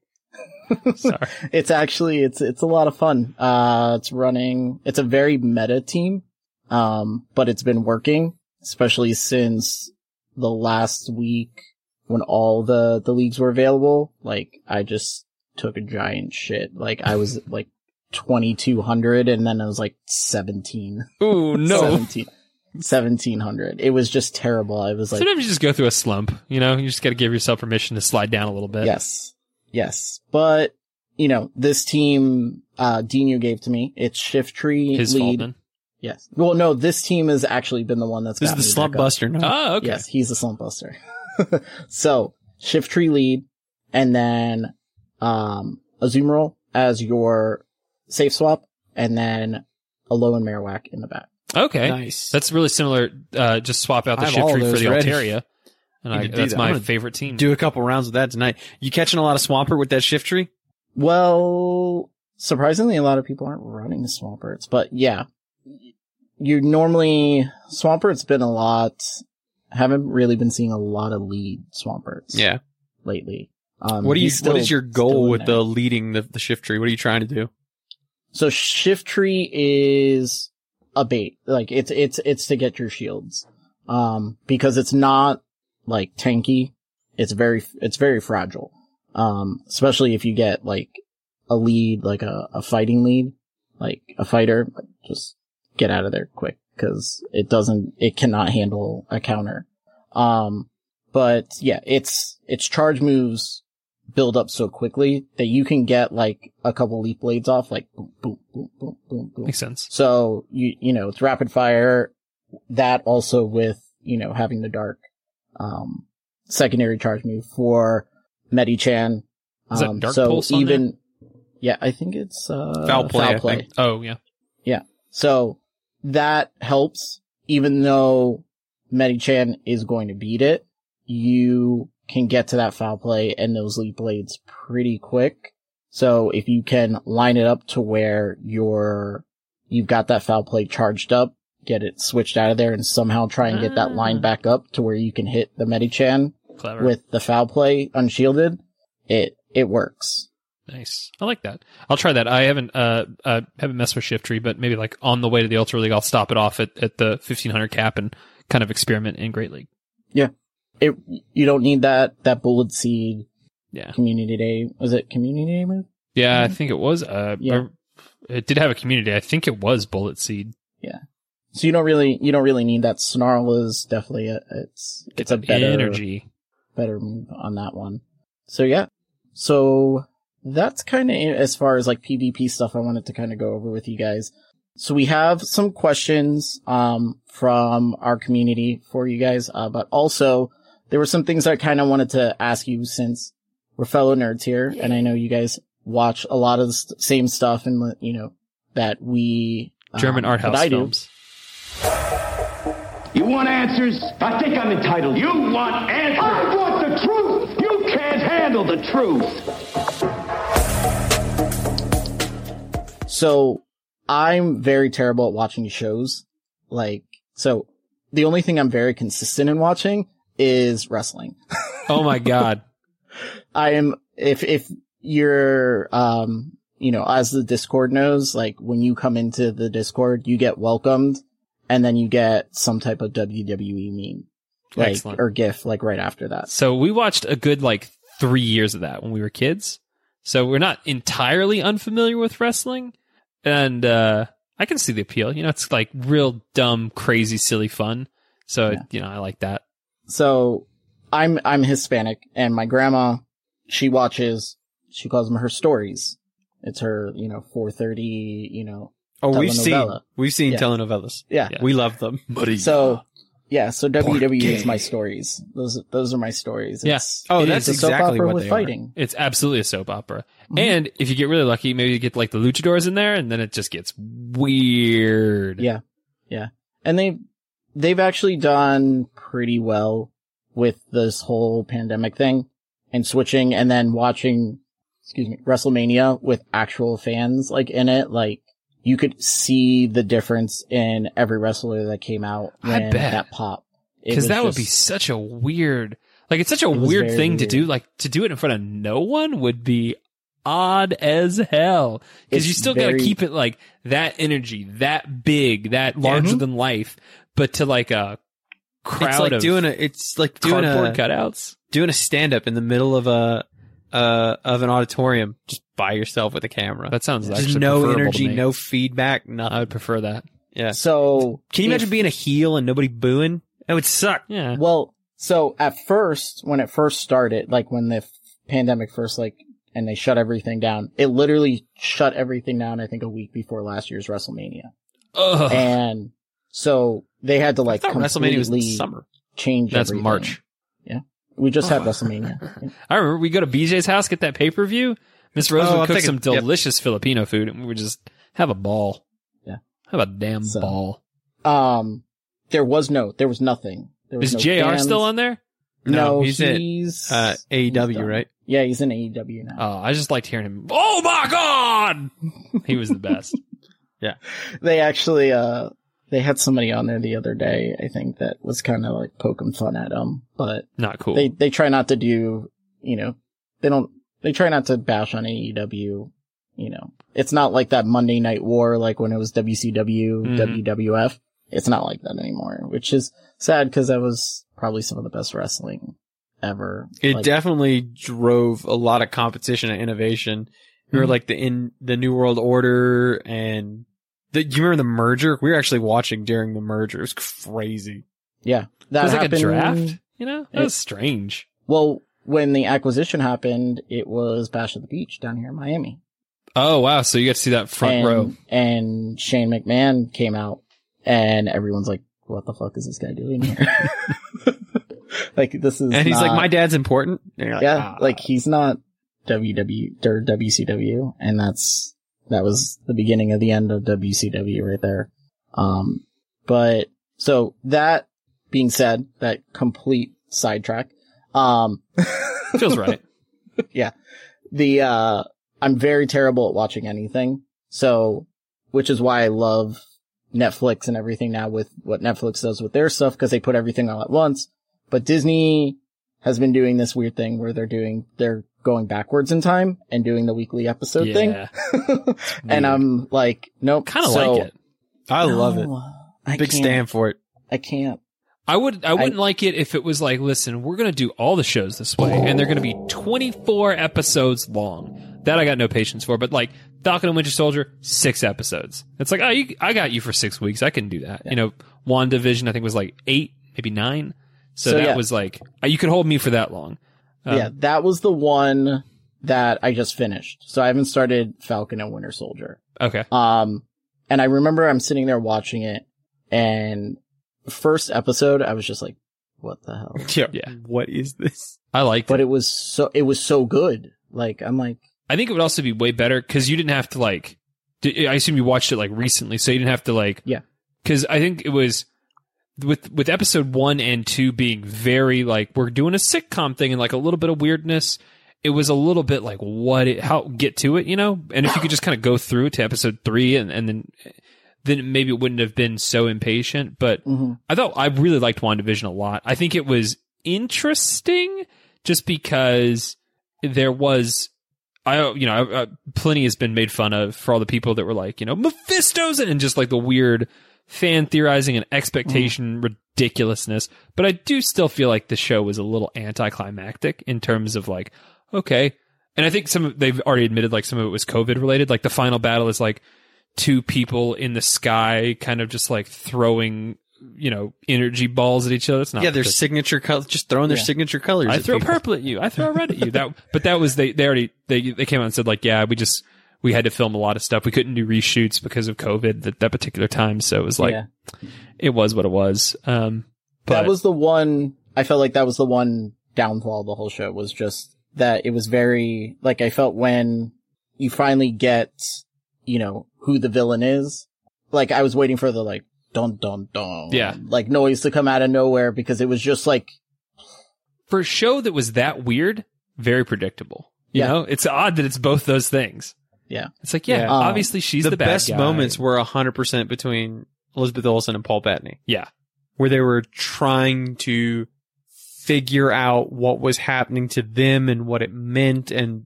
Sorry. It's actually it's it's a lot of fun. Uh, it's running. It's a very meta team, um, but it's been working, especially since the last week when all the the leagues were available. Like I just took a giant shit. Like I was like twenty two hundred, and then I was like seventeen. Ooh, no. 17 1700. It was just terrible. I was like, Sometimes you just go through a slump, you know? You just got to give yourself permission to slide down a little bit. yes, yes. But, you know, this team, uh, Dino gave to me. It's Shiftry His fault lead. then. Yes. Well, no, this team has actually been the one that's This is the me slump buster. No. Oh, okay. Yes, he's a slump buster. so, Shiftry lead, and then, um, Azumarill as your safe swap, and then Alolan Marowak in the back. Okay. Nice. That's really similar. Uh, just swap out the I have all Shiftry for the ready. Altaria. And I, that's that. My favorite team. Do a couple rounds with that tonight. You catching a lot of Swampert with that shift tree? Well, surprisingly, a lot of people aren't running the Swamperts, but yeah, you normally Swampert's been a lot. Haven't really been seeing a lot of lead Swamperts. Yeah. lately. Um, what do you? he's what is your goal with there. the leading the, the Shiftry? What are you trying to do? So Shiftry is a bait. Like it's it's it's to get your shields. Um because it's not like tanky. It's very it's very fragile. Um especially if you get like a lead like a, a fighting lead, like a fighter, just get out of there quick cuz it doesn't it cannot handle a counter. Um but yeah, it's it's charge moves build up so quickly that you can get like a couple leaf blades off, like boom, boom, boom, boom, boom, boom. Makes sense. So you you know it's rapid fire. That also with you know having the dark um secondary charge move for Medicham. Um, Dark so even yeah, I think it's uh Foul play, I play. Oh, yeah. Yeah. So that helps, even though Medicham is going to beat it, you can get to that foul play and those leaf blades pretty quick. So if you can line it up to where you're, you've got that foul play charged up, get it switched out of there and somehow try and get that line Ah. back up to where you can hit the Medicham Clever. with the foul play unshielded, it, it works. Nice. I like that. I'll try that. I haven't uh, uh haven't messed with Shiftry, but maybe like on the way to the Ultra League, I'll stop it off at, at the fifteen hundred cap and kind of experiment in Great League. It, you don't need that, that bullet seed Yeah. community day. Was it community day move? Yeah, I think it was. Uh, Mm-hmm. Yeah. It did have a community. I think it was Bullet Seed. Yeah. So you don't really, you don't really need that. Snarl is definitely a, it's, it's a better, energy. better move on that one. So yeah. So that's kind of as far as like PvP stuff I wanted to kind of go over with you guys. So we have some questions, um, from our community for you guys, uh, but also there were some things I kind of wanted to ask you since we're fellow nerds here and I know you guys watch a lot of the st- same stuff and, you know, that we, um, German art house I do. films. You want answers? I think I'm entitled. You want answers? I want the truth! You can't handle the truth! So I'm very terrible at watching shows. Like, so the only thing I'm very consistent in watching is wrestling. Oh my god. I am, if, if you're, um, you know, as the Discord knows, like when you come into the Discord, you get welcomed and then you get some type of WWE meme. Like, Excellent. or GIF, like right after that. So we watched a good like three years of that when we were kids. So we're not entirely unfamiliar with wrestling. And uh I can see the appeal. You know, it's like real dumb, crazy, silly fun. So, Yeah. you know, I like that. So I'm I'm Hispanic, and my grandma she watches. She calls them her stories. It's her, you know, 4:30, you know. Oh, we've seen we've seen Yeah. telenovelas. Yeah. Yeah. We love them. So yeah, so WWE is my stories. Those those are my stories. Yeah. Oh, that's a soap exactly opera what with they are. fighting. It's absolutely a soap opera. Mm-hmm. And if you get really lucky, maybe you get like the luchadors in there and then it just gets weird. Yeah, yeah, and they they've actually done pretty well with this whole pandemic thing and switching, and then watching, excuse me, WrestleMania with actual fans like in it. Like you could see the difference in every wrestler that came out I bet. that pop. Because that would be such a weird, like it's such a It weird very thing to do. Like to do it in front of no one would be odd as hell. Because you still got to keep it like that energy, that big, that larger Mhm. than life, but to like a crowd it's like of doing a it's like doing cardboard a cutouts. doing a stand up in the middle of a uh of an auditorium just by yourself with a camera. That sounds just actually no preferable to energy, me. no feedback, nothing. I would prefer that. yeah. so. Can you if- imagine being a heel and nobody booing? That would suck. Yeah. Well, so at first, when it first started, like when the f- pandemic first, like, and they shut everything down, it literally shut everything down, I think, a week before last year's WrestleMania. Ugh. And so they had to like thought WrestleMania was in completely summer. change That's everything. March. Yeah, we just had WrestleMania. I remember we go to BJ's house, get that pay per view. Miss Rose Oh, would I'll cook take a- some yep. delicious Filipino food, and we would just have a ball. Yeah. have a damn So- ball. Um, there was no, there was nothing. There was Is no JR fans. still on there? No, No, he's, he's at, Uh, AEW, done. right? Yeah, he's in AEW now. Oh, I just liked hearing him. Oh my god, he was the best. Yeah, they actually uh they had somebody on there the other day i think that was kind of like poking fun at them, but Not cool. they they try not to do you know they don't they try not to bash on aew you know it's not like that monday night war like when it was wcw Mhm. wwf it's not like that anymore which is sad because that was probably some of the best wrestling ever It Like, definitely drove a lot of competition and innovation. We were Mhm. like the in the New World Order and the, do you remember the merger? We were actually watching during the merger. It was crazy. yeah it that was like happened a draft. You know, that It- was strange. well when the acquisition happened it was bash at the beach down here in miami Oh wow, so you got to see that front and, row. And Shane McMahon came out, and everyone's like, "What the fuck is this guy doing here?" like this is, And he's like, my dad's important. Like, yeah, "Ah." like he's not WW or WCW, and that's that was the beginning of the end of WCW right there. Um, but so that being said, that complete sidetrack. Um, Feels right. Yeah. The uh I'm very terrible at watching anything. So which is why I love Netflix and everything now with what Netflix does with their stuff because they put everything all at once. But Disney has been doing this weird thing where they're doing they're going backwards in time and doing the weekly episode thing. and I'm like, nope. kind of So- like it. I love it. I Big can't. stand for it. I can't. I would I wouldn't like it if it was like, listen, we're gonna do all the shows this way, and they're gonna be 24 episodes long. That I got no patience for. But like Falcon and Winter Soldier, six episodes. It's like, oh, you, I got you for six weeks. I can do that. You know, WandaVision, I think was like eight, maybe nine. So, So, that yeah. was like, uh, you could hold me for that long. Um, yeah, that was the one that I just finished. So I haven't started Falcon and Winter Soldier. Okay. Um, and I remember I'm sitting there watching it and first episode, I was just like, what the hell? Yeah. Yeah. What is this? I liked But it. it was so, it was so good. Like, I'm like, I think it would also be way better because you didn't have to like. I assume you watched it like recently, so you didn't have to like. Yeah. Because I think it was with with episode one and two being very like we're doing a sitcom thing and like a little bit of weirdness. It was a little bit like what it how get to it, you know. And if you could just kind of go through to episode three and and then then maybe it wouldn't have been so impatient. But mhm. I thought I really liked WandaVision a lot. I think it was interesting just because there was I you know I, I, plenty has been made fun of for all the people that were like you know Mephisto's and just like the weird fan theorizing and mm. expectation ridiculousness. But I do still feel like the show was a little anticlimactic in terms of like okay. and I think some of, they've already admitted like some of it was COVID related. Like the final battle is like two people in the sky, kind of just like throwing, you know, energy balls at each other. It's not yeah, their the- signature color, just throwing their Yeah. signature colors. I at throw people. purple at you. I throw red at you. That, but that was they. They already they they came out and said like, yeah, we just we had to film a lot of stuff. We couldn't do reshoots because of COVID at that particular time. So it was like yeah. it was what it was. Um, but that was the one I felt like that was the one downfall of the whole show was just that it was very like I felt when you finally get you know who the villain is like I was waiting for the like dun dun dun Yeah. like noise to come out of nowhere because it was just like for a show that was that weird, very predictable. You Yeah. know, it's odd that it's both those things. Yeah It's like, yeah, Yeah. Obviously she's the, best. the, bad best guy. moments were hundred percent between Elizabeth Olsen and Paul Bettany, Yeah, where they were trying to figure out what was happening to them and what it meant and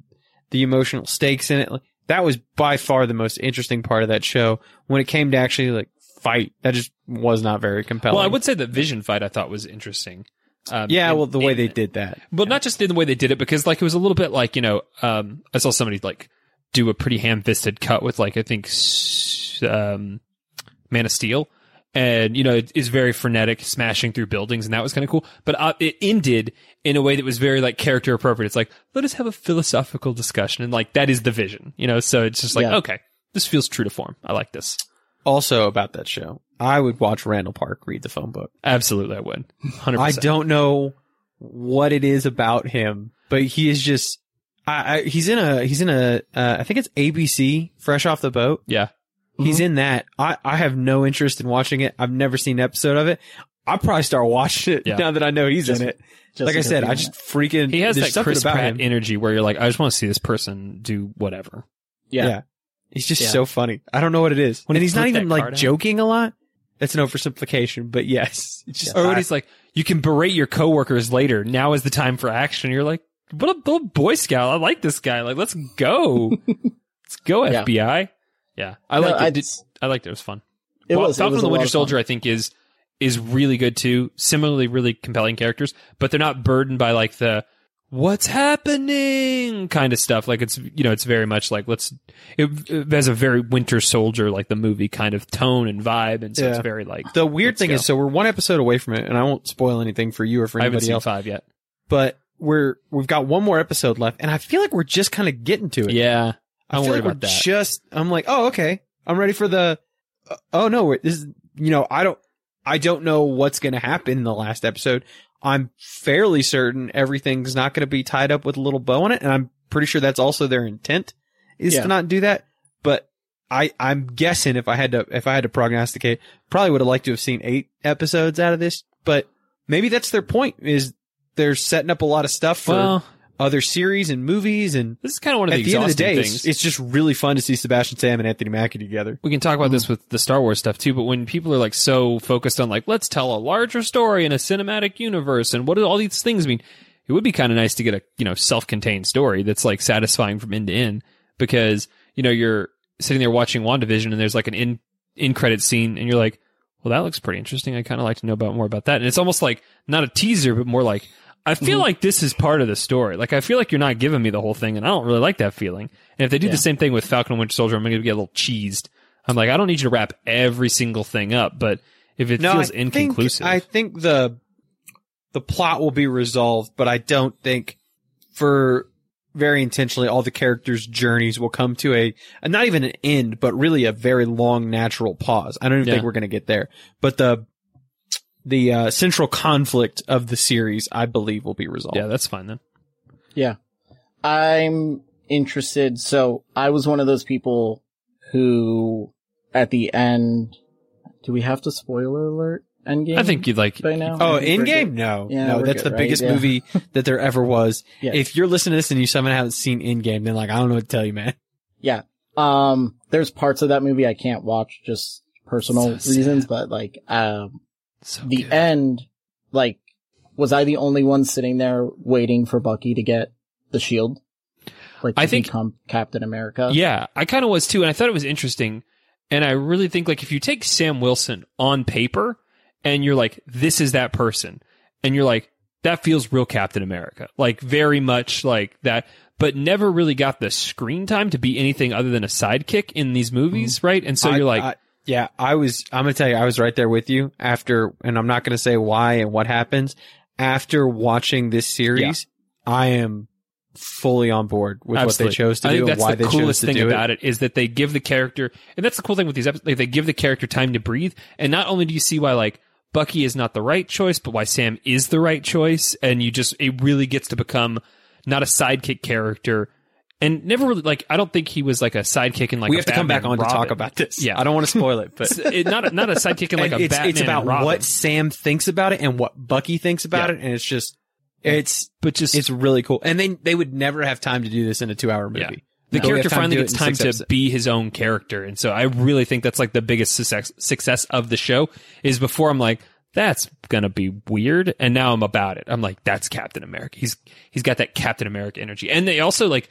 the emotional stakes in it. Like, that was by far the most interesting part of that show. When it came to actually like fight, that just was not very compelling. well, I would say the Vision fight I thought was interesting. Um, yeah, and- well, the way and- they did that. Well, not just in the way they did it, because like it was a little bit like you know, um, I saw somebody like do a pretty ham-fisted cut with like I think um, Man of Steel, and you know it is very frenetic, smashing through buildings, and that was kind of cool. But uh, it ended in a way that was very like character appropriate. It's like let us have a philosophical discussion, and like that is the vision, you know. So it's just like Yeah. okay, this feels true to form. I like this. Also about that show, I would watch Randall Park read the phone book. Absolutely, I would. Hundred I don't know what it is about him, but he is just. I, I, he's in a. He's in a. Uh, I think it's ABC. Fresh off the boat. Yeah. He's in that. I. I have no interest in watching it. I've never seen an episode of it. I'll probably start watching it Yeah. now that I know he's Just- in it. just like I because said, he's I in just freaking. He has there's that something Chris about Pratt him. energy where you're like, I just want to see this person do whatever. yeah, He's just Yeah. so funny. I don't know what it is. When and he he's not flipped even that like card out. joking a lot. That's an oversimplification, but yes. It's just, Or when he's like, you can berate your coworkers later. Now is the time for action. You're like, what a little Boy Scout. I like this guy. Like, let's go. let's go, Yeah. FBI. Yeah. I No, liked I- it. Did- I liked it. It was fun. it Well, was it Falcon was and the Winter. Soldier, I think, is is really good too. Similarly, really compelling characters, but they're not burdened by like the what's happening kind of stuff. Like it's you know, it's very much like let's. It, it has a very Winter Soldier like the movie kind of tone and vibe, and so it's very like the weird thing go. is, so we're one episode away from it, and I won't spoil anything for you or for I haven't anybody seen else. five yet. But we're we've got one more episode left, and I feel like we're just kind of getting to it. Yeah, I I'm feel worried like about we're that. Just I'm like, oh okay, I'm ready for the. uh, oh no, this is you know I don't I don't know what's going to happen in the last episode. I'm fairly certain everything's not going to be tied up with a little bow on it, and I'm pretty sure that's also their intent is Yeah. to not do that. But I I'm guessing if I had to if I had to prognosticate, probably would have liked to have seen eight episodes out of this. But maybe that's their point is they're setting up a lot of stuff for well, other series and movies and this is kind of one of the the end of the day, things. it's, just really fun to see Sebastian Stan and Anthony Mackie together. we can talk about Mm. this with the Star Wars stuff too, but when people are like so focused on like let's tell a larger story in a cinematic universe and what do all these things mean, it would be kind of nice to get a you know self-contained story that's like satisfying from end to end because you know you're sitting there watching WandaVision and there's like an in in credit scene and you're like, well that looks pretty interesting. I kind of like to know about more about that, and it's almost like not a teaser but more like. I feel mm-hmm. like this is part of the story. Like I feel like you're not giving me the whole thing, and I don't really like that feeling. And if they do Yeah. the same thing with Falcon and Winter Soldier, I'm going to get a little cheesed. I'm like, I don't need you to wrap every single thing up, but if it feels I inconclusive, Think, I think the the plot will be resolved, but I don't think for very intentionally all the characters' journeys will come to a, a not even an end, but really a very long natural pause. I don't even Yeah. think we're going to get there, but the the uh, central conflict of the series, I believe, will be resolved. yeah, that's fine then. Yeah. I'm interested. So I was one of those people who at the end, do we have to spoiler alert Endgame? I think you'd like. by now. Oh, I think in-game good. No, Yeah, no, that's good, the right? biggest Yeah. movie that there ever was. Yeah. If you're listening to this and you somehow haven't seen Endgame, then like I don't know what to tell you, man. Yeah. Um, there's parts of that movie I can't watch just personal So reasons, but like, um, So the good. end, like, was I the only one sitting there waiting for Bucky to get the shield? Like, to I think- become Captain America? Yeah, I kind of was too, and I thought it was interesting. And I really think like if you take Sam Wilson on paper and you're like, this is that person, and you're like, that feels real Captain America. Like very much like that, but never really got the screen time to be anything other than a sidekick in these movies, mm-hmm. right? And so I- you're like, I- yeah, I was, I'm going to tell you, I was right there with you after, and I'm not going to say why and what happens. After watching this series, I am fully on board with what they chose to I do think and why the they coolest chose to thing do about it. it is that they give the character, and that's the cool thing with these episodes. Like they give the character time to breathe, and not only do you see why like Bucky is not the right choice, but why Sam is the right choice, and you just it really gets to become not a sidekick character, and never really like I don't think he was like a sidekick in like we a have to come back Batman on to talk about this. Yeah, I don't want to spoil it, but It's- it, not not a sidekick in like a it's Batman it's about Robin. what Sam thinks about it and what Bucky thinks about Yeah. it, and it's just it's but just it's really cool. And they they would never have time to do this in a two hour movie. Yeah. The No, character finally gets time to episodes. be his own character, and so I really think that's like the biggest success success of the show. Is before I'm like, that's gonna be weird, and now I'm about it. I'm like, that's Captain America. He's he's got that Captain America energy, and they also like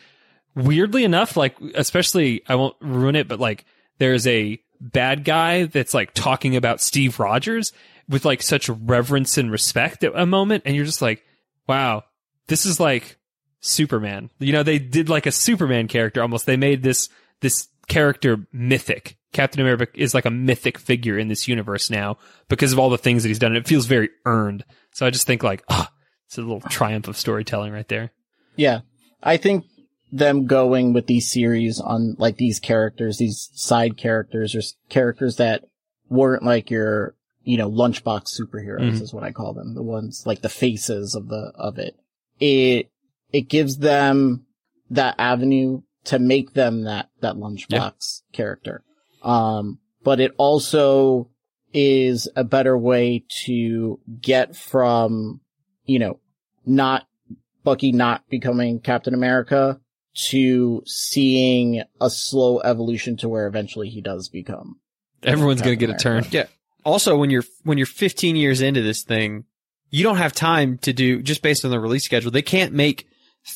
weirdly enough, like especially I won't ruin it, but like there's a bad guy that's like talking about Steve Rogers with like such reverence and respect at a moment, and you're just like, wow, this is like Superman. You know, they did like a Superman character almost. They made this this character mythic. Captain America is like a mythic figure in this universe now because of all the things that he's done. It feels very earned. So I just think like, ah, it's a little triumph of storytelling right there. Yeah. I think them going with these series on like these characters, these side characters or characters that weren't like your, you know, lunchbox superheroes Mhm. is what I call them. The ones like the faces of the, of it. It, it gives them that avenue to make them that, that lunchbox character. Um, but it also is a better way to get from, you know, not Bucky not becoming Captain America to seeing a slow evolution to where eventually he does become. Everyone's going to Captain get a turn. Yeah. Also, when you're when you're 15 years into this thing, you don't have time to do just based on the release schedule. They can't make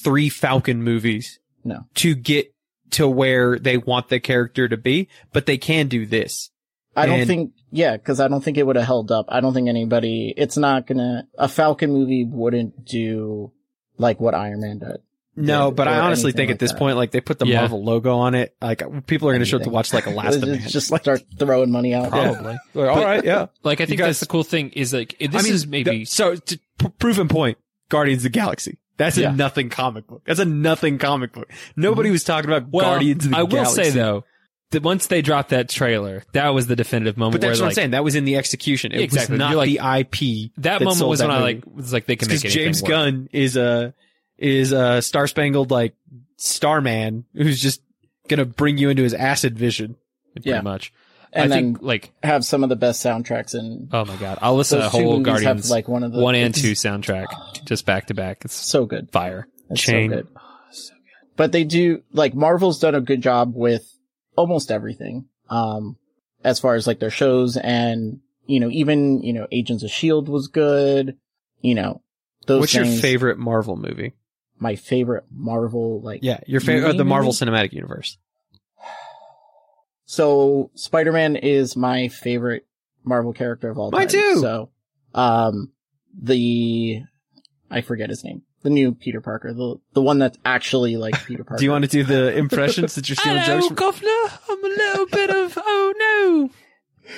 three Falcon movies No. to get to where they want the character to be, but they can do this. I don't And- think, yeah, cause I don't think it would have held up. I don't think anybody, it's not gonna, a Falcon movie wouldn't do like what Iron Man did. No, Yeah, but I honestly think like at this that. point, like they put the Yeah. Marvel logo on it, like people are going to show up to watch like a Last just, just like, start throwing money out. Probably. like, all right, yeah. Like I think guys- that's the cool thing is like this I mean, is maybe th- so. To p- proven point: Guardians of the Galaxy. That's Yeah. a nothing comic book. That's a nothing comic book. Nobody mm-hmm. was talking about well, Guardians of the Galaxy. I will Galaxy. say though that once they dropped that trailer, that was the definitive moment but that's where what like I'm saying. That was in the execution. It Exactly. was not like- the IP. that moment sold was that when I like was like they can make because anything James work. Gunn is a is a star spangled like starman who's just gonna bring you into his acid vision. pretty Yeah. much. And I think like Have some of the best soundtracks in oh my god, I'll listen those to whole movies have Guardians like one of the one and two soundtrack just back to back. It's So good. fire. It's Chain. so good. But they do like Marvel's done a good job with almost everything. Um, as far as like their shows and you know even you know Agents of Shield was good. You know those. What's your favorite Marvel movie? My favorite Marvel like Yeah, your favorite movie, the Marvel maybe? Cinematic Universe. So Spider-Man is my favorite Marvel character of all time. Mine too. So, um, the I forget his name. The new Peter Parker, the the one that's actually like Peter Parker. Do you want to do the impressions that you're stealing jokes from? governor. I'm a little bit of oh no.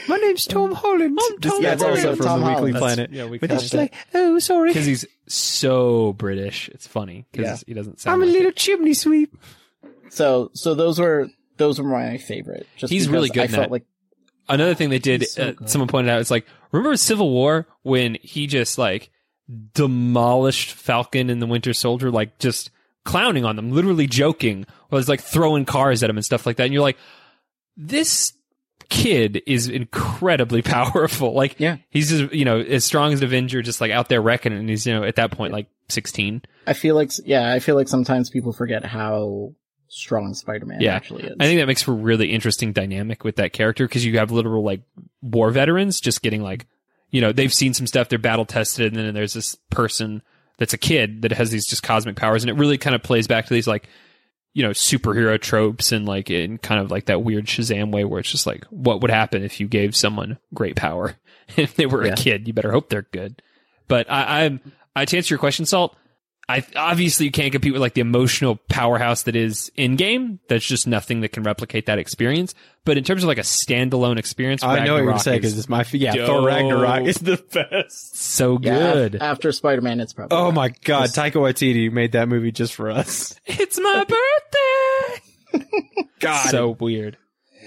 My name's Tom Holland. I'm Tom yeah, it's Holland. also from Tom the Weekly Holland. Planet. Yeah, we But call it's it like, oh, sorry. because he's so British. It's funny because he doesn't sound. I'm a little it. chimney sweep. So so those were those were my favorite. Just He's really good I felt that. like Another thing they did, so uh, someone pointed out, it's like remember Civil War when he just like demolished Falcon and the Winter Soldier, like just clowning on them, literally joking, or was like throwing cars at him and stuff like that. And you're like, this kid is incredibly powerful. Like, Yeah. he's just you know as strong as an Avenger, just like out there wrecking, and he's you know at that point like 16. I feel like yeah, I feel like sometimes people forget how strong Spider-Man Yeah. actually is. I think that makes for a really interesting dynamic with that character because you have literal like war veterans just getting like, you know, they've seen some stuff, they're battle tested, and then there's this person that's a kid that has these just cosmic powers, and it really kind of plays back to these like, you know, superhero tropes and like in kind of like that weird Shazam way where it's just like, what would happen if you gave someone great power if they were Yeah. a kid? You better hope they're good. But I, I'm I to answer your question, Salt, I obviously you can't compete with like the emotional powerhouse that is Endgame. That's just nothing that can replicate that experience. But in terms of like a standalone experience, I know what you're gonna Ragnarok say is because it's my yeah. dope. Thor Ragnarok is the best. so Yeah, good. after Spider Man, it's probably. Oh my god, Taika Waititi made that movie just for us. it's my birthday. God, so weird.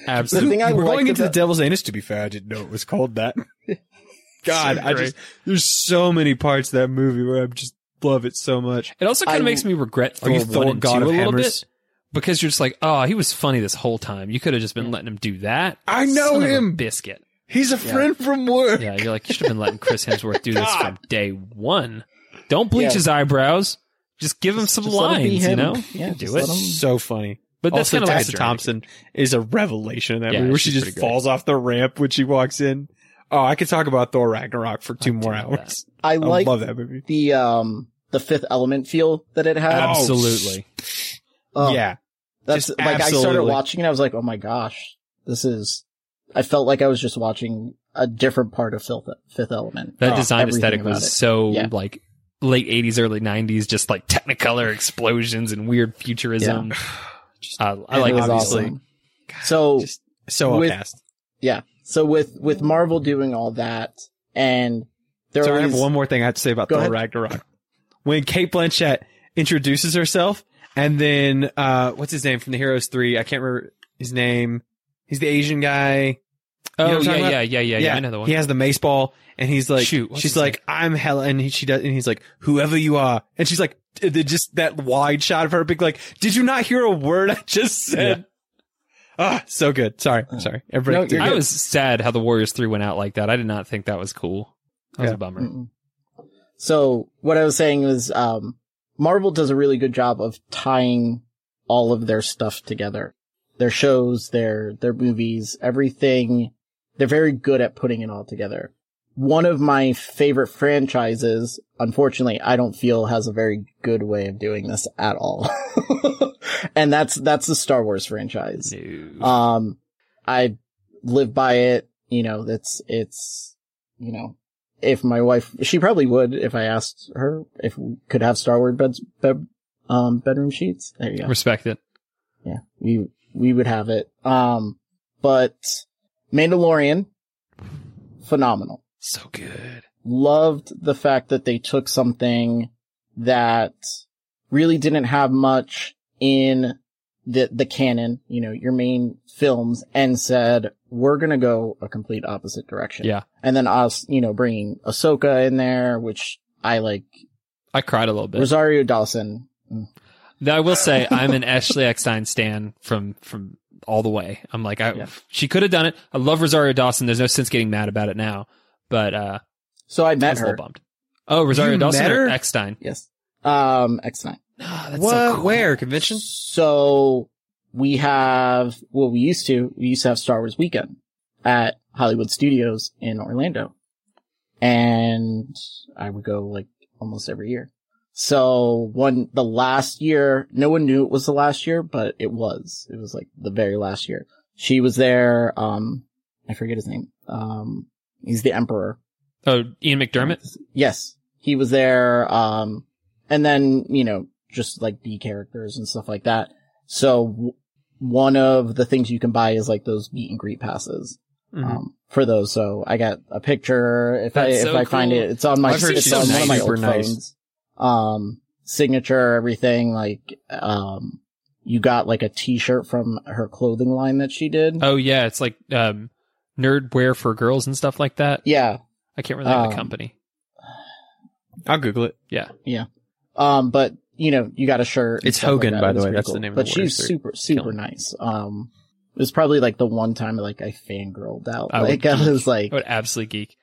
The Absolutely. thing I we're going liked into the about- Devil's Anus. To be fair, I didn't know it was called that. God, So I just there's so many parts of that movie where I'm just love it so much. It also kind I- of makes me regret Are you Thor Thor one and two God a of little Hammers? bit because you're just like, oh, he was funny this whole time. You could have just been letting him do that. I know Son of a him. biscuit. He's a friend from work. Yeah, you're like you should have been letting Chris Hemsworth do this from day one. Don't bleach Yeah. his eyebrows. Just give him some just let him lines, you know. Yeah, You can just do it. him- So funny. But that's also, kind of like a Tessa journey. Thompson is a revelation in that Yeah, movie where she just falls off the ramp when she walks in. Oh, I could talk about Thor Ragnarok for two more hours. I I like love that movie. the um the Fifth Element feel that it had. Absolutely. Oh, yeah. that's just like I started watching and I was like, oh my gosh, this is. I felt like I was just watching a different part of Fifth, Fifth Element. That Oh, design aesthetic was so Yeah. like late '80s, early '90s, just like Technicolor explosions and weird futurism. Uh, I It like was obviously. awesome. So Just so With- outcast. yeah, so with with Marvel doing all that and there Sorry, I have one more thing I have to say about Go Thor ahead. Ragnarok. When Cate Blanchett introduces herself, and then uh, what's his name from the Heroes Three? I can't remember his name. He's the Asian guy. Oh know what yeah, yeah, yeah, yeah, yeah. I know the one. He has the mace ball, and he's like, Shoot, she's his like, I'm Helen, and he, she does, and he's like, whoever you are, and she's like, just that wide shot of her, big like, did you not hear a word I just said? Ah, so good. Sorry, sorry. Everybody, No, I was sad how the Warriors Three went out like that. I did not think that was cool. That was Yeah. a bummer. Mm-mm. So what I was saying was, um, Marvel does a really good job of tying all of their stuff together. Their shows, their, their movies, everything. They're very good at putting it all together. One of my favorite franchises, unfortunately, I don't feel has a very good way of doing this at all. and that's, that's the Star Wars franchise. No. Um, I live by it. You know, that's, it's, you know, if my wife, she probably would if I asked her if we could have Star Wars beds, bed, um, bedroom sheets. There you go. Respect it. Yeah, we, we would have it. Um, but Mandalorian, phenomenal. So good. Loved the fact that they took something that really didn't have much in the, the canon, you know, your main films and said, we're going to go a complete opposite direction. Yeah. And then us, you know, bringing Ahsoka in there, which I like I cried a little bit. Rosario Dawson. Mm. Though I will say I'm an Ashley Eckstein stan from from all the way. I'm like, I, Yeah. she could have done it. I love Rosario Dawson. There's no sense getting mad about it now. But uh, So I I met was a little her. bummed. Oh, Rosario You Dawson met or? Eckstein? Yes. Um, X9. Ah, that's what? so cool. Where convention? So we have, well, we used to, we used to have Star Wars weekend at Hollywood Studios in Orlando. And I would go like almost every year. So one, the last year, no one knew it was the last year, but it was. It was like the very last year. She was there, um, I forget his name. Um, he's the Emperor. Oh, Ian McDiarmid. Yes, he was there. Um, and then, you know, just like B characters and stuff like that. So one of the things you can buy is like those meet and greet passes. Mm-hmm. Um, for those. So I got a picture. If I, That's if so I find cool. it, it's on my, I've heard it's she's on one of my super old nice. phones. Um, signature, everything, like, um, you got like a t-shirt from her clothing line that she did. Oh yeah, it's like um, nerd wear for girls and stuff like that. yeah. I can't remember the the Um, company. I'll Google it. Yeah, yeah. Um, but you know, you got a shirt. It's stuff like Hogan, that. by the way. pretty That's the name of the Hogan. But she's super, super Killing nice. Um, it was probably like the one time like I fangirled out. I would like I was like, I would absolutely geek.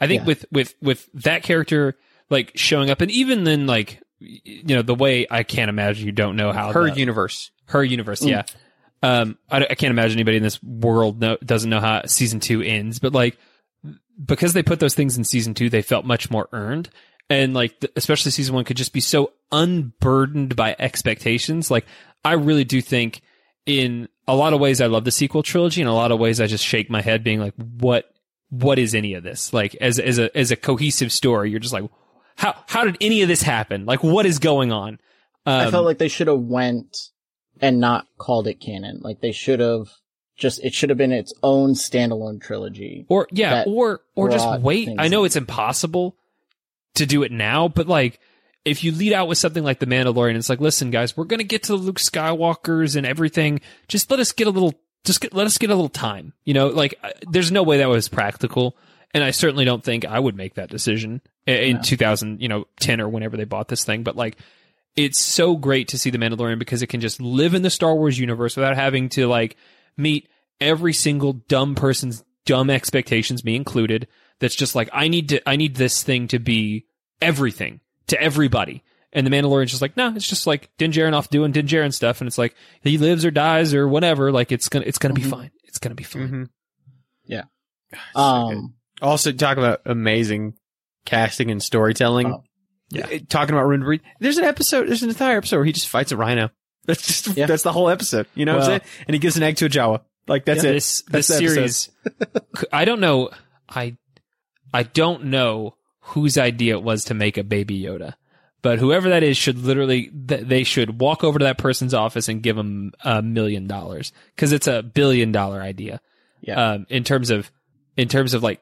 I think Yeah. with with with that character like showing up, and even then like you know the way I can't imagine you don't know how Her the- universe. her universe. Mm. Yeah. Um, I, I can't imagine anybody in this world know, doesn't know how season two ends, but like because they put those things in season two, they felt much more earned. And like, th- especially season one could just be so unburdened by expectations. Like, I really do think in a lot of ways, I love the sequel trilogy. In a lot of ways, I just shake my head being like, what, what is any of this? Like, as, as a, as a cohesive story, you're just like, how how did any of this happen? Like, what is going on? Um, I felt like they should have went and not called it canon. Like they should have just, it should have been its own standalone trilogy. or yeah, or or just wait. I know in. it's impossible to do it now, but like if you lead out with something like the Mandalorian, it's like, listen, guys, we're gonna get to the Luke Skywalkers and everything. Just let us get a little, just get, let us get a little time. You know, like there's no way that was practical, and I certainly don't think I would make that decision in 2000, you know, 10 or whenever they bought this thing. But like, it's so great to see the Mandalorian because it can just live in the Star Wars universe without having to like meet every single dumb person's dumb expectations, me included. That's just like I need to, I need this thing to be everything to everybody. And the Mandalorian's just like, no, it's just like Din Djarin off doing Din Djarin stuff, and it's like he lives or dies or whatever. Like it's gonna, it's gonna be fine. It's gonna be fine. Mhm. Um, Also, talk about amazing casting and storytelling. Oh. Yeah. Uh, Talking about Rune Breed. There's an episode, there's an entire episode where he just fights a rhino. That's just, Yeah. that's the whole episode. You know what I'm saying? And he gives an egg to a Jawa. Like, that's it. This That's this the series, I don't know. I I don't know whose idea it was to make a baby Yoda, but whoever that is should literally they should walk over to that person's office and give them a million dollars because it's a billion dollar idea. Yeah. Um, in terms of in terms of like,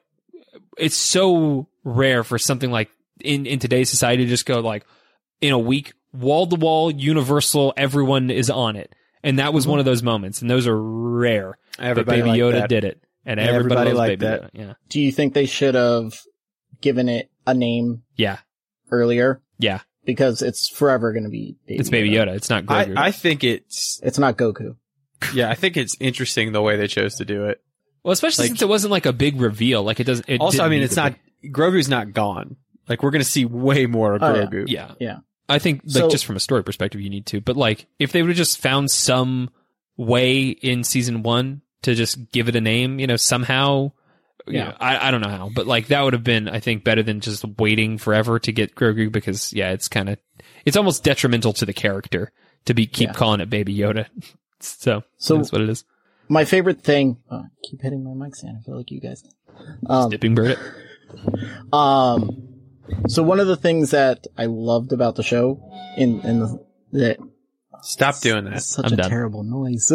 it's so rare for something like in in today's society to just go like in a week wall to wall universal everyone is on it and that was one of those moments and those are rare Everybody but baby yoda that. did it and everybody, Everybody liked baby that. yoda yeah do you think they should have given it a name yeah earlier? yeah Because it's forever going to be Baby it's baby yoda it's not Grogu. I, I think it's, It's not Goku. yeah, I think it's interesting the way they chose to do it. well especially like- since it wasn't like a big reveal like it doesn't it also, didn't I mean, need it's to not, Grogu's not gone. Like, we're going to see way more of Oh, yeah. Grogu. be. yeah Yeah. I think like So- just from a story perspective, you need to. But like, if they would have just found some way in season one to just give it a name, you know, somehow, you Yeah. know, I I don't know how, but like that would have been, I think, better than just waiting forever to get Grogu because yeah, it's kind of, it's almost detrimental to the character to be keep Yeah. calling it Baby Yoda. so So- that's what it is. My favorite thing, oh, I keep hitting my mic stand. I feel like you guys. Um, Dipping bird. It. Um, so one of the things that I loved about the show in, in the, that Stop doing that. such I'm a done. terrible noise.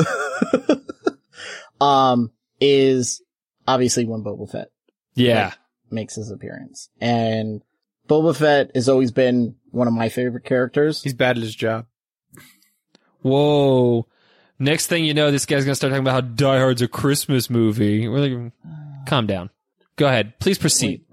um, is obviously when Boba Fett Yeah. makes his appearance. And Boba Fett has always been one of my favorite characters. He's bad at his job. Whoa. Next thing you know, this guy's gonna start talking about how Die Hard's a Christmas movie. We're like, calm down. Go ahead. Please proceed.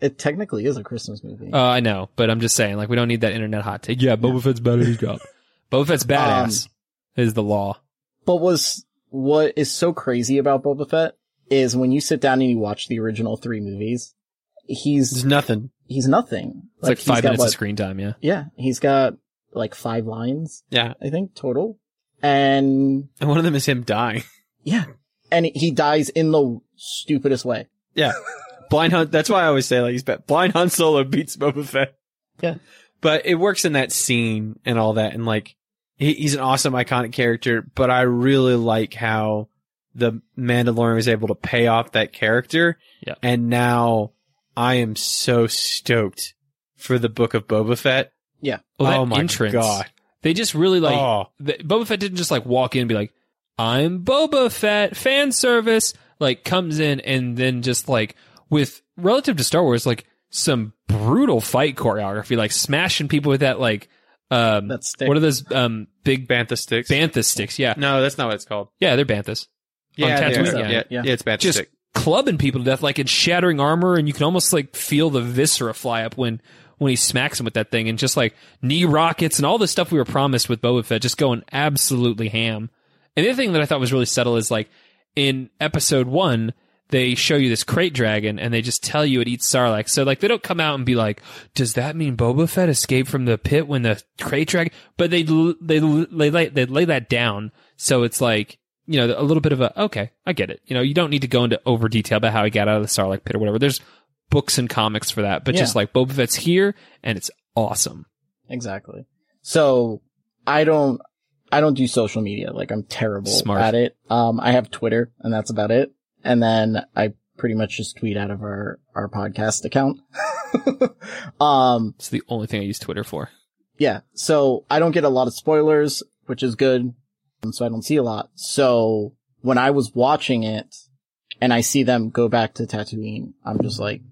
It technically is a Christmas movie. Uh, I know, but I'm just saying, like, we don't need that internet hot take. Yeah, Boba Fett's bad at his job. Boba Fett's badass is the law. But was what is so crazy about Boba Fett is when you sit down and you watch the original three movies, There's he's nothing. he's nothing. It's like, he's five got minutes what- of screen time. Yeah. Yeah, he's got like five lines, Yeah. I think total, and And one of them is him dying. yeah, and he dies in the stupidest way. Yeah. Blind Han. That's why I always say like he's bad. Blind Han Solo beats Boba Fett. Yeah. But it works in that scene and all that. And like, he, he's an awesome iconic character, but I really like how the Mandalorian was able to pay off that character. Yeah. And now I am so stoked for the book of Boba Fett. Yeah, Well, that oh my entrance, God. they just really like oh, the, Boba Fett didn't just like walk in and be like, "I'm Boba Fett." Fan service like comes in and then just like with relative to Star Wars, like some brutal fight choreography, like smashing people with that like um That stick. what are those um big Bantha sticks. bantha sticks? Yeah, no, that's not what it's called. yeah, they're banthas. Yeah, On Tatooine, are. yeah. yeah, Yeah. yeah, it's Bantha just clubbing people to death, like and shattering armor, and you can almost like feel the viscera fly up when when he smacks him with that thing, and just like knee rockets and all the stuff we were promised with Boba Fett, just going absolutely ham. And the other thing that I thought was really subtle is like in episode one, they show you this krayt dragon, and they just tell you it eats Sarlacc. So like they don't come out and be like, "Does that mean Boba Fett escaped from the pit when the krayt dragon?" But they they they lay they lay that down, so it's like you know, a little bit of a, okay, I get it. You know, you don't need to go into over detail about how he got out of the Sarlacc pit or whatever. There's books and comics for that, but Yeah. just like Boba Fett's here and it's awesome. exactly. So I don't, I don't do social media. Like I'm terrible Smart. at it. Um, I have Twitter and that's about it. And then I pretty much just tweet out of our, our podcast account. um, It's the only thing I use Twitter for. yeah, so I don't get a lot of spoilers, which is good. And so I don't see a lot. So when I was watching it and I see them go back to Tatooine, I'm just like,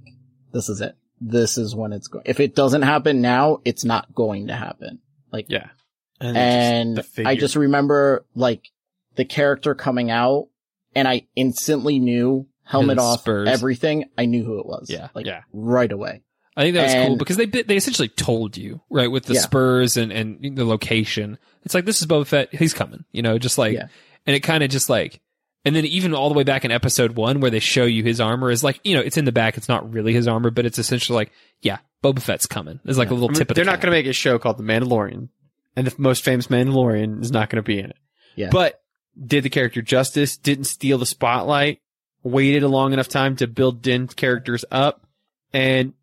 this is it. This is when it's going. If it doesn't happen now, it's not going to happen. Like, Yeah. and the figure. I just remember like the character coming out and I instantly knew helmet And off everything. I knew who it was. Yeah. Like Yeah. right away. I think that was cool because they they essentially told you right with the Yeah. Spurs and and the location. It's like this is Boba Fett. He's coming. You know, just like Yeah. and it kind of just like and then even all the way back in episode one where they show you his armor is like you know it's in the back. It's not really his armor, but it's essentially like yeah, Boba Fett's coming. There's like a little I mean, tip of they're not going to make a show called The Mandalorian, and the most famous Mandalorian is not going to be in it. Yeah. But did the character justice? Didn't steal the spotlight? Waited a long enough time to build Din's characters up, and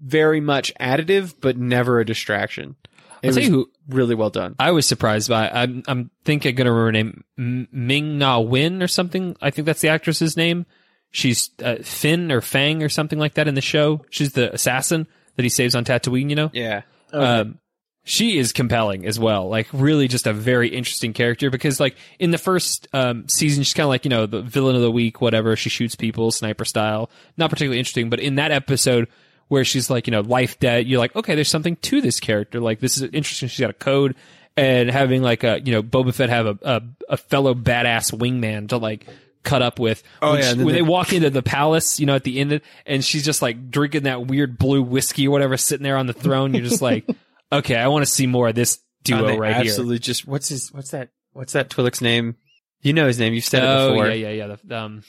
very much additive, but never a distraction. It I'll tell was you who really well done. I was surprised by. I'm I'm think I'm gonna remember her name M- Ming-Na Wen or something. I think that's the actress's name. She's uh, Finn or Fang or something like that in the show. She's the assassin that he saves on Tatooine. You know. Yeah. Um, she is compelling as well. Like really just a very interesting character because like in the first um, season, she's kind of like, you know, the villain of the week, whatever. She shoots people sniper style. Not particularly interesting, but in that episode where she's like, you know, life debt. you're like, okay, there's something to this character. Like this is interesting. She's got a code and having like a, you know, Boba Fett have a, a, a fellow badass wingman to like cut up with. Oh, when, yeah, she- when they they- walk into the palace, you know, at the end, and she's just like drinking that weird blue whiskey or whatever, sitting there on the throne. You're just like, okay, I want to see more of this duo Oh, right here. absolutely just what's his what's that what's that Twi'lek's name? You know his name. You've said it Oh before. yeah, yeah, yeah. The, um,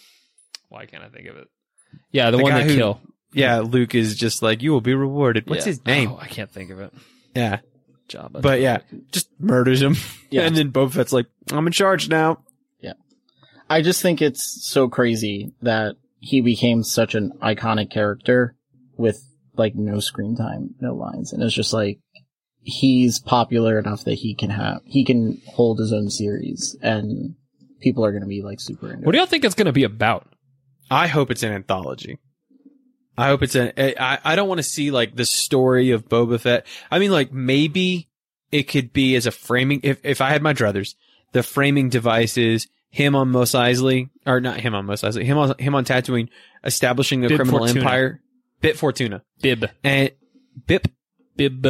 why can't I think of it? Yeah, the, The one they who- kill. Yeah, Luke is just like you will be rewarded. What's Yeah. his name? Oh, I can't think of it. Yeah, Jabba. but yeah, just murders him. Yeah. and then Boba Fett's like, I'm in charge now. Yeah. I just think it's so crazy that he became such an iconic character with like no screen time, no lines. And it's just like, he's popular enough that he can have, he can hold his own series and people are going to be like super into what do y'all think it's going to be about? I hope it's an anthology. I hope it's an. I I don't want to see like the story of Boba Fett. I mean, like maybe it could be as a framing. If if I had my druthers, the framing device is him on Mos Eisley, or not him on Mos Eisley, him on him on Tatooine, establishing a Bib criminal Fortuna. empire. Bit Fortuna Bib, and Bip bib,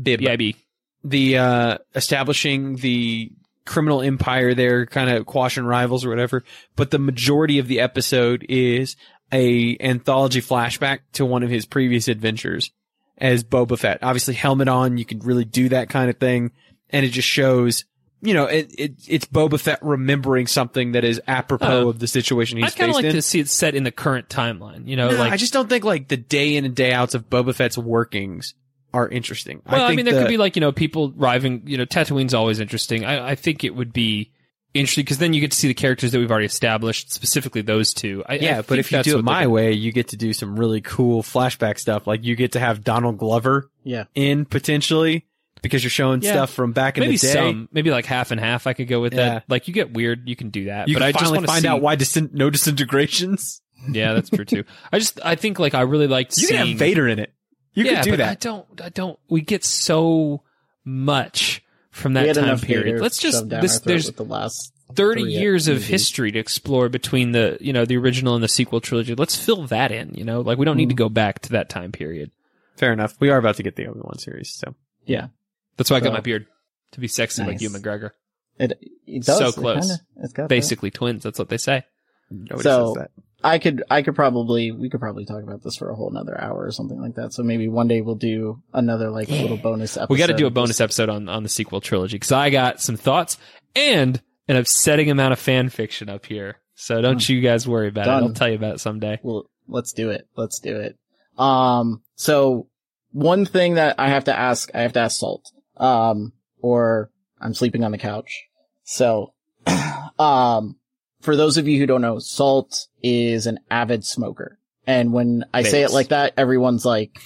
Bib bib. the uh establishing the criminal empire there kind of quashing rivals or whatever but the majority of the episode is a anthology flashback to one of his previous adventures as Boba Fett obviously helmet on you can really do that kind of thing and it just shows you know it, it it's Boba Fett remembering something that is apropos Oh. of the situation he's I'd kind of like in to see it set in the current timeline. You know, no, like I just don't think like the day in and day outs of Boba Fett's workings are interesting. Well, I, think mean, there the- could be like you know people driving. You know, Tatooine's always interesting. I, I think it would be interesting because then you get to see the characters that we've already established, specifically those two. I, I Yeah, but if you do it my way, you get to do some really cool flashback stuff. Like you get to have Donald Glover Yeah. in potentially because you're showing Yeah. stuff from back in maybe the day. some, maybe like half and half. I could go with Yeah. that. Like you get weird, you can do that. You but can I just finally want to find see, out why disin- no disintegrations. Yeah, that's true too. I just I think like I really liked You seeing can have Vader in it. You yeah, could do but I don't. I don't. We get so much from that time period. Let's just this. There's the last 30 three years of history to explore between the you know the original and the sequel trilogy let's fill that in you know like we don't need to Mm-hmm. go back to that time period Fair enough. We are about to get the Obi Wan series, so Yeah. that's why i got my beard to be sexy like Ewan McGregor It, it does. So It close. kinda- it's got that. basically twins that's what they say nobody So- says that. I could, I could probably, we could probably talk about this for a whole another hour or something like that. So maybe one day we'll do another like little bonus episode. we got to do a bonus episode on on the sequel trilogy because i got some thoughts and an upsetting amount of fan fiction up here so don't you guys worry about Done. it i'll tell you about it someday Well, let's do it. Let's do it. Um, so one thing that I have to ask, I have to ask Salt, um, or I'm sleeping on the couch. So, um, for those of you who don't know, Salt is an avid smoker. And when I say it like that, everyone's like,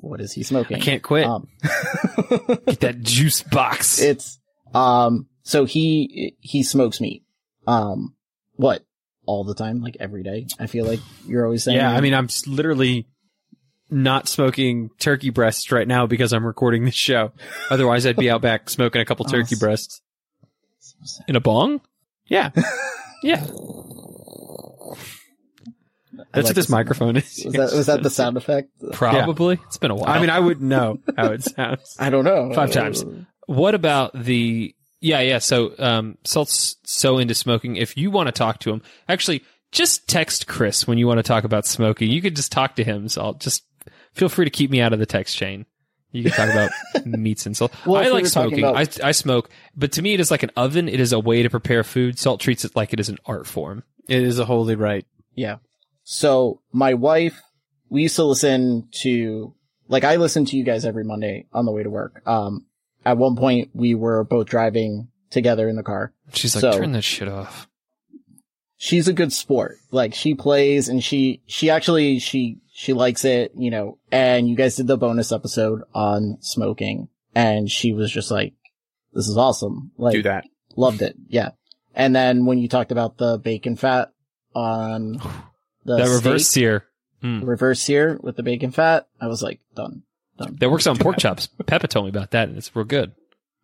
what is he smoking? I can't quit. Um, get that juice box it's, um, so he, he smokes meat. Um, what? all the time, like every day. I feel like you're always saying. Yeah, I mean, I'm literally not smoking turkey breasts right now because I'm recording this show. Otherwise, I'd be out back smoking a couple turkey Oh, breasts. In a bong? Yeah, Yeah. That's like what this the sound microphone is. Was that was that the sound effect? Probably. It's been a while. I mean, I wouldn't know how it sounds. I don't know. Five times. What about the yeah, yeah. So um Salt's so into smoking. If you want to talk to him, actually just text Chris when you want to talk about smoking. You could just talk to him, Salt. Just feel free to keep me out of the text chain. You can talk about meats and salt. Well, I like were talking smoking. about- I I smoke, but to me it is like an oven. It is a way to prepare food. Salt treats it like it is an art form. It is a holy right. Yeah. So my wife, we used to listen to, like I listen to you guys every Monday on the way to work. Um, at one point we were both driving together in the car. She's like, So- turn that shit off. She's a good sport. Like she plays and she, she actually, she, she likes it, you know, and you guys did the bonus episode on smoking and she was just like, this is awesome. Like, Do that. Loved it. Yeah. And then when you talked about the bacon fat on the that reverse steak, sear. Hmm. reverse sear with the bacon fat, I was like, done. Done. That works on pork chops. Peppa told me about that, and it's real good.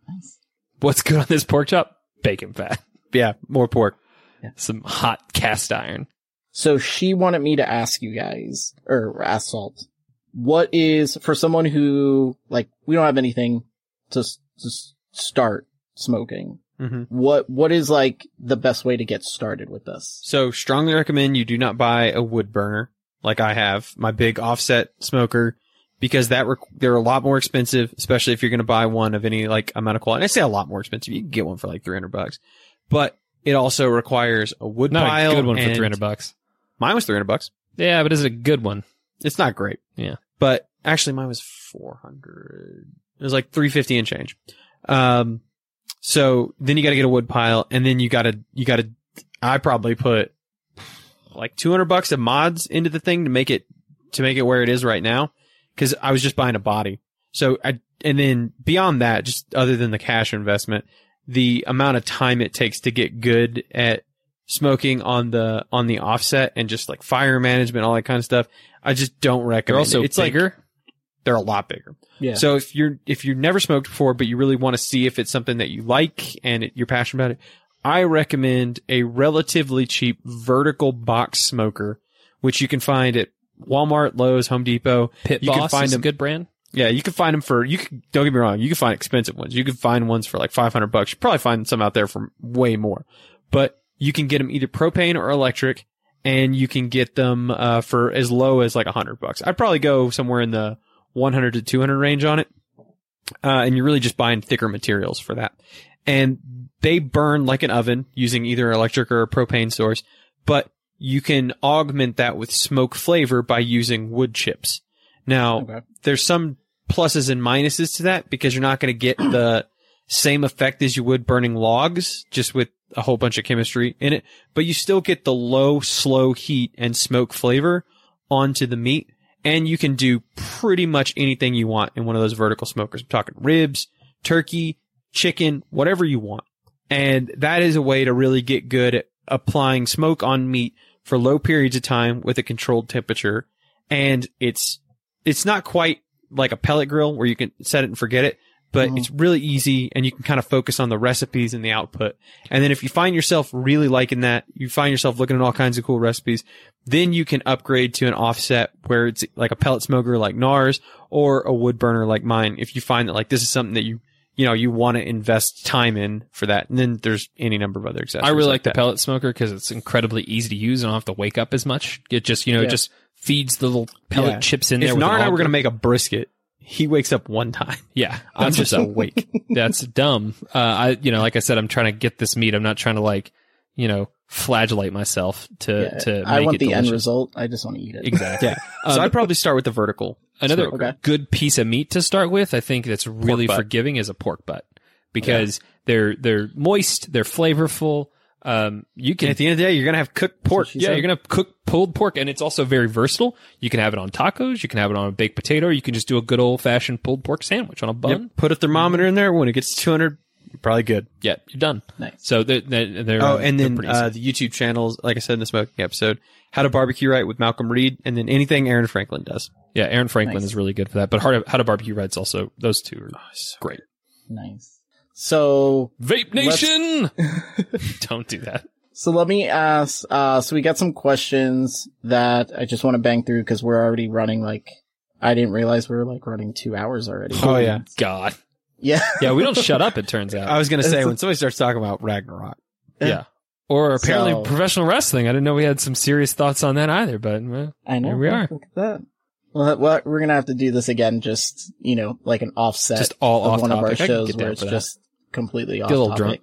Nice. What's good on this pork chop? Bacon fat. Yeah, more pork. Some hot cast iron. So she wanted me to ask you guys, or ask Salt, what is, for someone who, like, we don't have anything to, to start smoking, Mhm. what, what is like the best way to get started with this? So strongly recommend you do not buy a wood burner like I have, my big offset smoker, because that rec- they're a lot more expensive, especially if you're going to buy one of any like amount of quality. And I say a lot more expensive. You can get one for like 300 bucks, but it also requires a wood Not pile. a good one for 300 bucks. Mine was 300 bucks. Yeah, but is it a good one? It's not great. Yeah. But actually mine was 400. It was like 350 and change. Um, so then you got to get a wood pile and then you got to, you got to, I probably put like 200 bucks of mods into the thing to make it, to make it where it is right now. Cause I was just buying a body. So I, and then beyond that, just other than the cash investment, the amount of time it takes to get good at smoking on the, on the offset and just like fire management, all that kind of stuff. I just don't recommend They're also it. It's like, bigger. they're a lot bigger. Yeah. So if you're if you've never smoked before, but you really want to see if it's something that you like and it, you're passionate about it, I recommend a relatively cheap vertical box smoker, which you can find at Walmart, Lowe's, Home Depot. Pit you Boss can find is them. a good brand. Yeah, you can find them for you. Can, don't get me wrong, you can find expensive ones. You can find ones for like five hundred bucks. You probably find some out there for way more, but you can get them either propane or electric, and you can get them uh, for as low as like a hundred bucks. I'd probably go somewhere in the one hundred to two hundred range on it, uh, and you're really just buying thicker materials for that. And they burn like an oven using either electric or a propane source, but you can augment that with smoke flavor by using wood chips. Now, Okay. there's some pluses and minuses to that because you're not going to get the same effect as you would burning logs, just with a whole bunch of chemistry in it, but you still get the low, slow heat and smoke flavor onto the meat. And you can do pretty much anything you want in one of those vertical smokers. I'm talking ribs, turkey, chicken, whatever you want. And that is a way to really get good at applying smoke on meat for low periods of time with a controlled temperature. And it's, it's not quite like a pellet grill where you can set it and forget it, but mm-hmm. it's really easy and you can kind of focus on the recipes and the output. And then if you find yourself really liking that, you find yourself looking at all kinds of cool recipes, then you can upgrade to an offset where it's like a pellet smoker like Nar's or a wood burner like mine. If you find that like this is something that you, you know, you want to invest time in for that. And then there's any number of other accessories. I really like, the that. pellet smoker because it's incredibly easy to use. and I don't have to wake up as much. It just, you know, Yeah. it just feeds the little pellet Yeah. chips in there. If with Nar and I were going to make a brisket, he wakes up one time. yeah, I'm that's just what's up. awake. That's dumb. Uh, I, you know, like I said, I'm trying to get this meat. I'm not trying to like, you know, flagellate myself to Yeah, to. I want it the end result. I just want to eat it. Exactly. Yeah. so I'd probably start with the vertical. Another. Okay. good piece of meat to start with, I think that's really forgiving is a pork butt because they're they're moist, they're flavorful. Um, you And can at the end of the day, you're going to have cooked pork. yeah, said. you're gonna cook pulled pork, and it's also very versatile. You can have it on tacos, you can have it on a baked potato, you can just do a good old fashioned pulled pork sandwich on a bun. Yep. Put a thermometer in there when it gets 200 you're probably good. Yeah, you're done. Nice. So they're, they're, they're Oh, uh, and they're then uh, the YouTube channels, like I said in the smoking episode, How to Barbecue Right with Malcolm Reed, and then anything Aaron Franklin does. yeah, Aaron Franklin Nice. is really good for that. But how to, how to barbecue Red's also those two are great. Nice. So Vape Nation, don't do that. So let me ask, uh, so we got some questions that I just want to bang through because we're already running like, I didn't realize we were like running two hours already. Oh, yeah. God, Yeah. yeah, we don't shut up. It turns out. I was gonna say when somebody starts talking about Ragnarok, yeah. Or apparently So- professional wrestling. I didn't know we had some serious thoughts on that either. But well, I know. Here we are. Look at that. Well, well, we're going to have to do this again, just, you know, like an offset. Just all of off one of our topic. I can shows where it's for that. just completely off Get a little topic. drunk.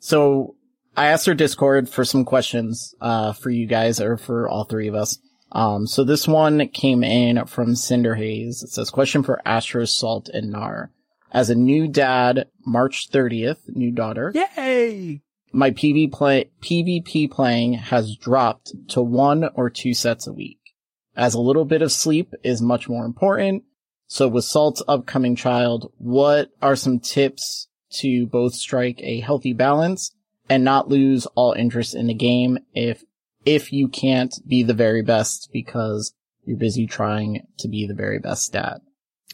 So I asked our Discord for some questions, uh, for you guys or for all three of us. Um, so this one came in from Cinder Haze. It says, question for Astro, Salt, and Nar. As a new dad, March 30th, new daughter. yay! My PV play, PvP playing has dropped to one or two sets a week. As a little bit of sleep is much more important. So with Salt's upcoming child, what are some tips to both strike a healthy balance and not lose all interest in the game if, if you can't be the very best because you're busy trying to be the very best dad?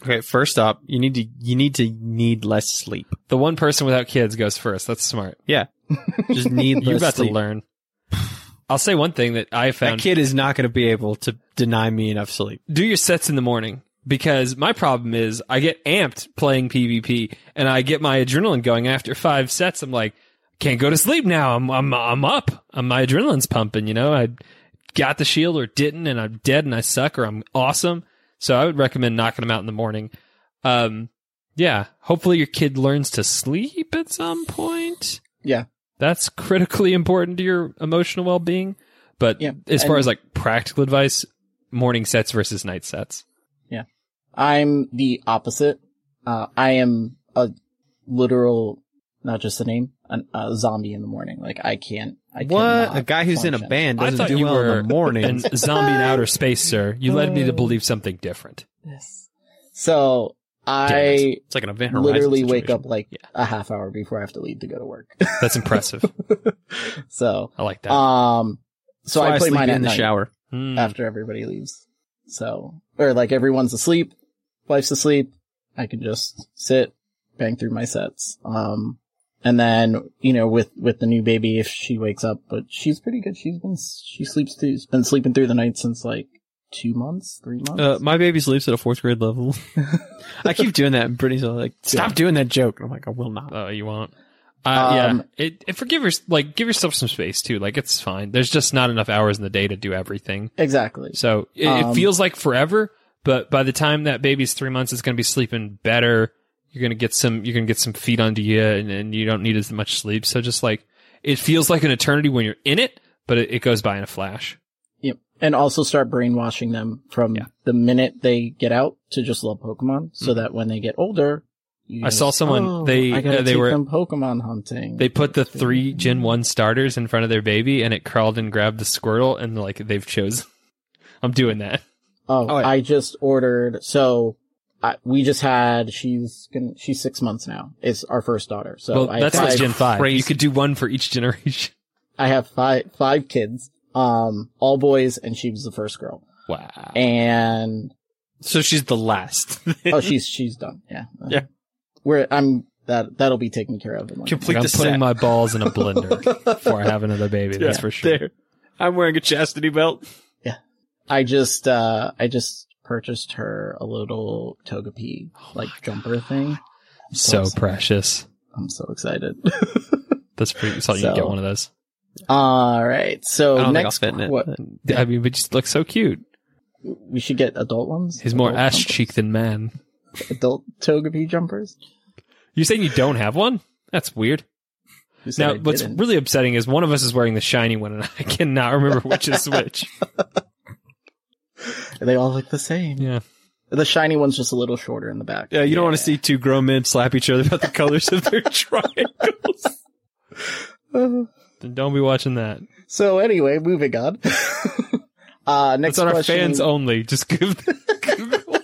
Okay, first up, you need to you need to need less sleep. the one person without kids goes first. That's smart. Yeah, just need less You're about sleep. to learn. I'll say one thing that I found. That found: kid is not going to be able to deny me enough sleep. do your sets in the morning because my problem is I get amped playing PvP and I get my adrenaline going after five sets. I'm like, can't go to sleep now. I'm I'm I'm up. Um my adrenaline's pumping. You know, I got the shield or didn't, and I'm dead and I suck or I'm awesome. So I would recommend knocking them out in the morning. Um, yeah. Hopefully your kid learns to sleep at some point. Yeah. That's critically important to your emotional well being. But Yeah, as far and- as like practical advice, morning sets versus night sets. I'm the opposite. Uh, I am a literal, not just a name, an, a zombie in the morning. Like I can't. I What a guy who's in a band doesn't do well in the morning. an zombie in outer space, sir. You led me to believe something different. So I it. It's like an event horizon literally wake up like Yeah. a half hour before I have to leave to go to work. That's impressive. so, I like that. um, so That's why I play mine in at the night shower. Hmm. after everybody leaves. So, or like everyone's asleep, wife's asleep. I can just sit, bang through my sets. Um, and then, you know, with, with the new baby, if she wakes up, but she's pretty good. She's been, she sleeps through, been sleeping through the night since like two months, three months. Uh, my baby sleeps at a fourth grade level. I keep doing that, and Brittany's like, "Stop doing that joke." I'm like, "I will not." Oh, you won't. Uh, yeah. Um, It, it forgive your, like give yourself some space too. Like it's fine. There's just not enough hours in the day to do everything. exactly. So it, Um, it feels like forever, but by the time that baby's three months, it's going to be sleeping better. You're going to get some, you're going to get some feet under you and, and you don't need as much sleep. So just like, it feels like an eternity when you're in it, but it, it goes by in a flash. Yep. And also start brainwashing them from Yeah. the minute they get out to just love Pokemon so that when they get older, you Mm-hmm. I saw someone- "Oh, they- uh, they take were- them Pokemon hunting. They put the three Gen 1 starters in front of their baby and it crawled and grabbed the Squirtle and like they've chosen. I'm doing that. Oh, Oh, yeah. I just ordered. So I, we just had. She's gonna. She's six months now. It's our first daughter. So well, I that's have like five, Gen 5. crazy. You could do one for each generation. I have five five kids. Um, all boys, and she was the first girl. Wow. And So she's the last. oh, she's she's done. Yeah. Yeah. We're I'm that that'll be taken care of. In like, Complete Like I'm the putting set. my balls in a blender before I have another baby. That's for sure. There. I'm wearing a chastity belt. I just uh I just purchased her a little Togepi like jumper thing. So excited. precious. I'm so excited. That's pretty. So you get one of those. All right. So I don't think I'll next, fit in it. what I mean, but just looks so cute. we should get adult ones. He's more Adult ass cheek than man. Adult Togepi jumpers. You saying you don't have one? That's weird. Now, what's really upsetting is one of us is wearing the shiny one, and I cannot remember which is which. they all look the same. Yeah. The shiny one's just a little shorter in the back. Yeah, you don't want to see two grown men slap each other about the colors of their triangles. Then don't be watching that. So anyway, moving on. uh, next That's on our fans only. Just give. Google.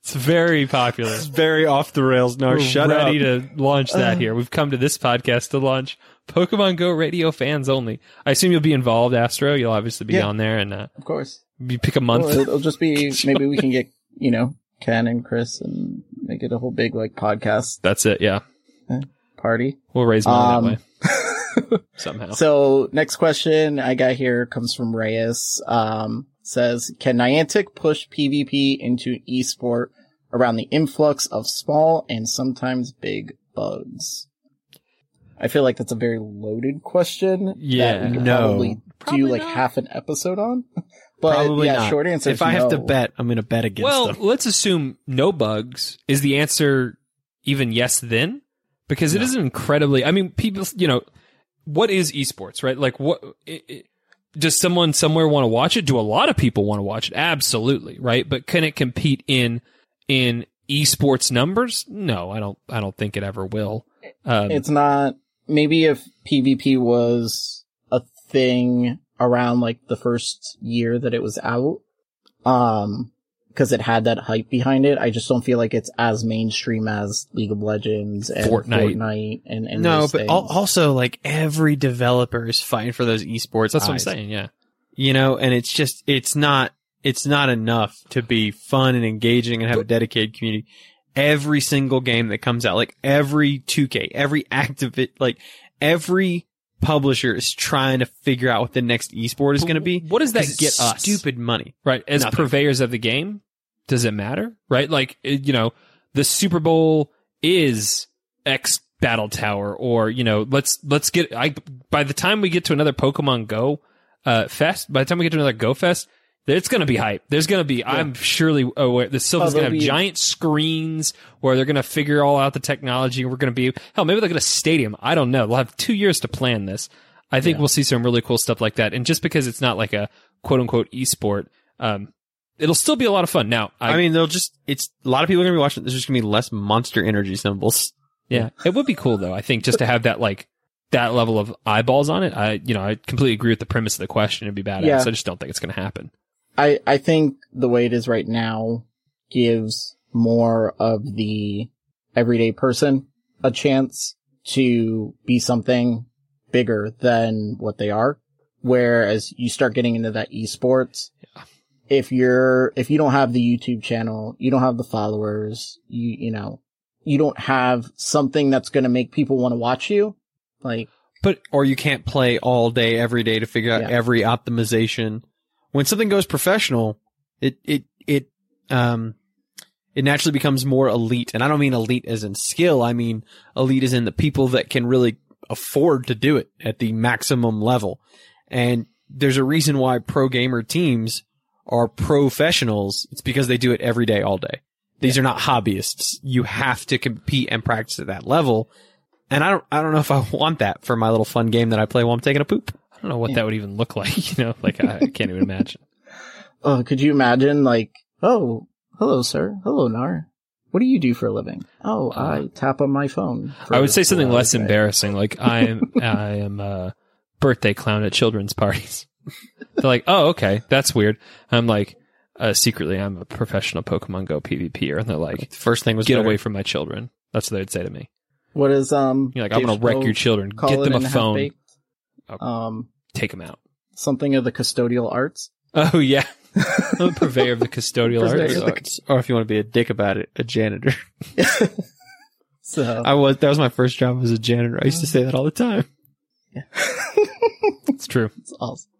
it's very popular. It's very off the rails. No, We're shut ready up. to launch that here. We've come to this podcast to launch Pokemon Go radio fans only. I assume you'll be involved, Astro. You'll obviously be Yeah. on there and uh, Of course. you pick a month. Well, it'll, it'll just be maybe we can get you know Ken and Chris and make it a whole big like podcast That's it. Yeah, party. we'll raise money Um, that way somehow. So next question I got here comes from Reyes. Um, says, can Niantic push PvP into esport around the influx of small and sometimes big bugs? I feel like that's a very loaded question. Yeah, that we could no. probably, Probably do like not. half an episode on. But Probably yeah, not. short answer. If is I have to bet, I'm going to bet against well, them. let's assume no bugs. Is the answer even yes then? Because it No. isn't incredibly. I mean, people. You know, what is esports, right? Like, what it, it, does someone somewhere want to watch it? Do a lot of people want to watch it? Absolutely, right? But can it compete in in esports numbers? No, I don't. I don't think it ever will. Um, it's not maybe if PvP was a thing around like the first year that it was out um because it had that hype behind it I just don't feel like it's as mainstream as League of Legends and Fortnite. Fortnite, and, and no, those but al- also like every developer is fighting for those esports. that's what I'm saying. Yeah. You know, and it's just it's not it's not enough to be fun and engaging and have a dedicated community. Every single game that comes out, like every 2K, every active, like every publisher is trying to figure out what the next esport is going to be. what does that get us? Stupid money. right as Nothing. purveyors of the game does it matter right like you know the super bowl is x battle tower or you know let's let's get i by the time we get to another pokemon go uh fest by the time we get to another go fest it's going to be hype. There's going to be, I'm surely aware, the Sylvan's Oh, going to have be- giant screens where they're going to figure all out the technology. We're going to be, hell, maybe they'll get a stadium. I don't know. They'll have two years to plan this. I think we'll see some really cool stuff like that. And just because it's not like a quote unquote esport, um, it'll still be a lot of fun. Now, I, I, mean, they'll just, it's, a lot of people are going to be watching. There's just going to be less monster energy symbols. yeah, it would be cool though. I think just to have that like, that level of eyeballs on it. I, you know, I completely agree with the premise of the question. It'd be badass. Yeah. I just don't think it's going to happen. I, I think the way it is right now gives more of the everyday person a chance to be something bigger than what they are. Whereas you start getting into that esports, if you're, if you don't have the YouTube channel, you don't have the followers, you, you know, you don't have something that's going to make people want to watch you. Like, But, or you can't play all day, every day to figure out Yeah. every optimization. When something goes professional, it, it, it, um, it naturally becomes more elite. And I don't mean elite as in skill. I mean elite as in the people that can really afford to do it at the maximum level. And there's a reason why pro gamer teams are professionals. It's because they do it every day, all day. These are not hobbyists. You have to compete and practice at that level. And I don't, I don't know if I want that for my little fun game that I play while I'm taking a poop. I don't know what that would even look like. You know, like I, I can't even imagine. oh, could you imagine like, oh, hello, sir. Hello, Nar. What do you do for a living? Oh, I tap on my phone. Uh, I would say something less day. embarrassing, like I am I am a birthday clown at children's parties. They're like, oh, okay, that's weird. I'm like, uh, secretly, I'm a professional Pokemon Go PvPer, and they're like, The first thing was get better. away from my children. That's what they'd say to me. What is um? You're like, I'm gonna wreck your children. Get them a phone. Half-Baked? Um, Take them out. something of the custodial arts. Oh yeah, I'm a purveyor of the custodial Purveyor. arts. Arts. Or if you want to be a dick about it, a janitor. So I was, that was my first job as a janitor. I used to say that all the time. Yeah, It's true. It's awesome.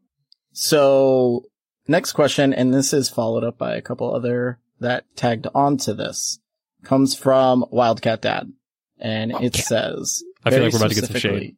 So next question, and this is followed up by a couple other that tagged onto this, comes from Wildcat Dad, and it says, I feel like we're about to get some specifically,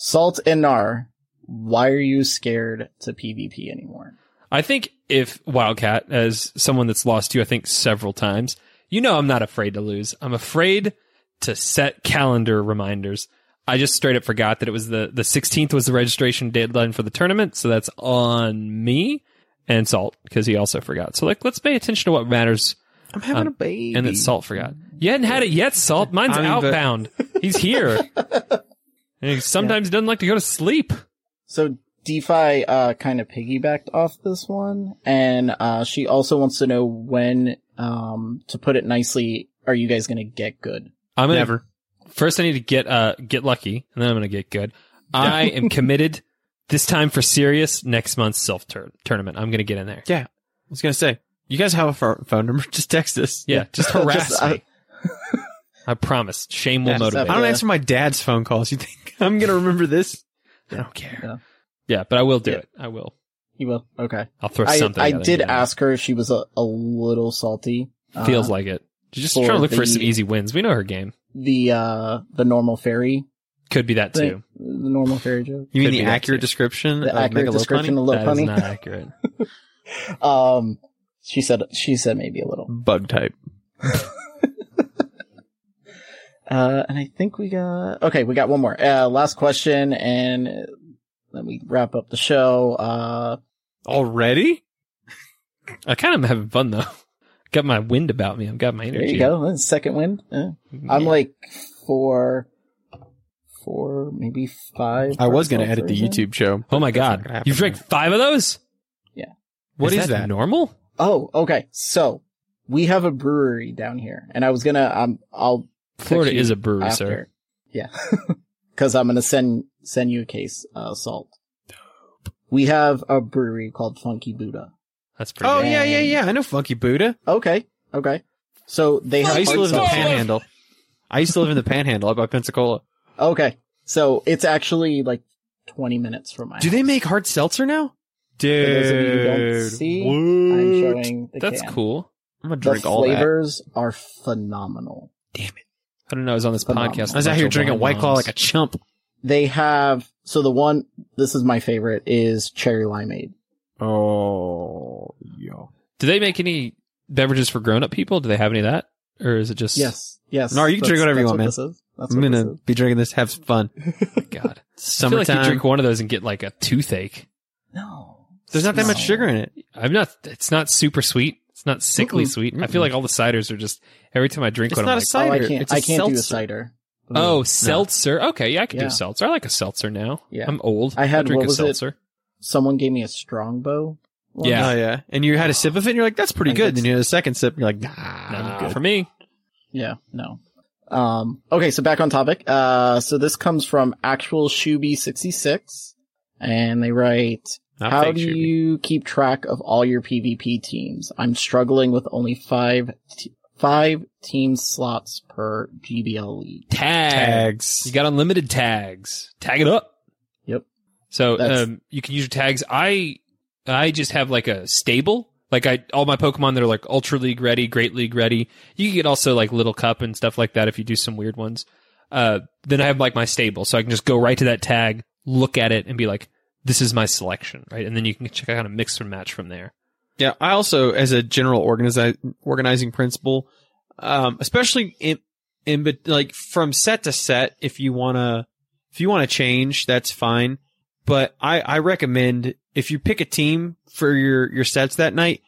Salt and Nar, why are you scared to PvP anymore? I think if Wildcat, as someone that's lost you, I think several times, you know, I'm not afraid to lose. I'm afraid to set calendar reminders. I just straight up forgot that it was the, the 16th was the registration deadline for the tournament. So that's on me and Salt because he also forgot. So like, let's pay attention to what matters. I'm having Um, a baby. And that Salt forgot. You hadn't had it yet, Salt. Mine's I mean, but- outbound. He's here. and he sometimes doesn't like to go to sleep. So DeFi uh kind of piggybacked off this one, and uh she also wants to know when Um, to put it nicely, are you guys gonna get good? I'm gonna, Never. First, I need to get uh get lucky, and then I'm gonna get good. I am committed. This time for serious. Next month's Silph tournament. I'm gonna get in there. Yeah. I was gonna say, you guys have a phone number? Just text us. Yeah, just harass Just, uh, me. I promise. Shame will Yeah. motivate. I don't Yeah. answer my dad's phone calls. You think I'm gonna remember this? I don't care. Yeah. Yeah, but I will do Yeah. it. I will. You will. Okay. I'll throw I, something. I at it, did you know. ask her if she was a, a little salty. Feels Uh, like it. She's just for trying to look for the- some easy wins. We know her game. the uh the normal fairy Could be that thing, too. the normal fairy joke. You mean Could be the that accurate too. description The of accurate Mega Lopunny? description of Little That is Punny. not accurate. Um, she said she said maybe a little. Bug type. Uh, and I think we got okay. We got one more. Uh, last question, and uh, then we wrap up the show. Uh, Already? I kind of am having fun though. Got my wind about me. I've got my energy. there you go. Second wind. Yeah. I'm like four, four, maybe five. I was gonna parts edit the. YouTube show. Oh my god! gonna. You drank five of those? Yeah. What is is that? Normal? Oh, okay. So we have a brewery down here, and I was gonna um, I'll text Florida is a brewery, after. sir. Yeah, because I'm gonna send send you a case uh, salt. We have a brewery called Funky Buddha. That's pretty. Oh good. yeah, yeah, yeah. I know Funky Buddha. Okay, okay. So they have I used to live in the. Panhandle. I used to live in the Panhandle up by Pensacola. Okay, so it's actually like 20 minutes from my. Do they make hard seltzer now? Dude, For those of you don't see, I'm showing the That's can. cool. I'm gonna The drink all that. flavors are phenomenal. I don't know. I was on this Phenomenal. podcast. I was out here drinking White Claw like a chump. They have so the one. This is my favorite is cherry limeade. Oh, yo. Do they make any beverages for grown-up people? Do they have any of that, or is it just? Yes, yes. No, you can drink whatever you want, what man. This is. That's I'm gonna be drinking this. Have fun. Oh God, I feel like you drink one of those and get like a toothache. No, There's not that much sugar in it. I'm not. It's not super sweet. It's not sickly Mm-mm. sweet. I feel like all the ciders are just every time I drink It's one. not I'm a like, cider. Oh, I can't. It's a I can't do a seltzer. cider. oh, seltzer. Okay, yeah, I can Yeah. do seltzer. I like a seltzer now. Yeah. I'm old. I had- drink what a was it? seltzer. Someone gave me a strongbow. once. Yeah. Oh yeah. And you had a sip of it and you're like, that's pretty I good. Then you had a second sip and you're like, nah, I'm Nah, good. for me. Yeah, no. Um, okay, so back on topic. Uh, so this comes from actual Shuby66 and they write, Not how do Shuby. you keep track of all your PvP teams? I'm struggling with only five, t- five team slots per GBL league. Tags. Tags. You got unlimited tags. Tag it up. Yep. So um, you can use your tags. I I just have like a stable. Like I all my Pokemon that are like Ultra League ready, Great League ready. You can get also like Little Cup and stuff like that if you do some weird ones. Uh, then I have like my stable, so I can just go right to that tag, look at it, and be like, "This is my selection," right? And then you can check out a mix and match from there. Yeah, I also, as a general organizi- organizing principle, um, especially in, in, but like from set to set, if you wanna, if you wanna change, that's fine. But I, I recommend if you pick a team for your, your sets that night,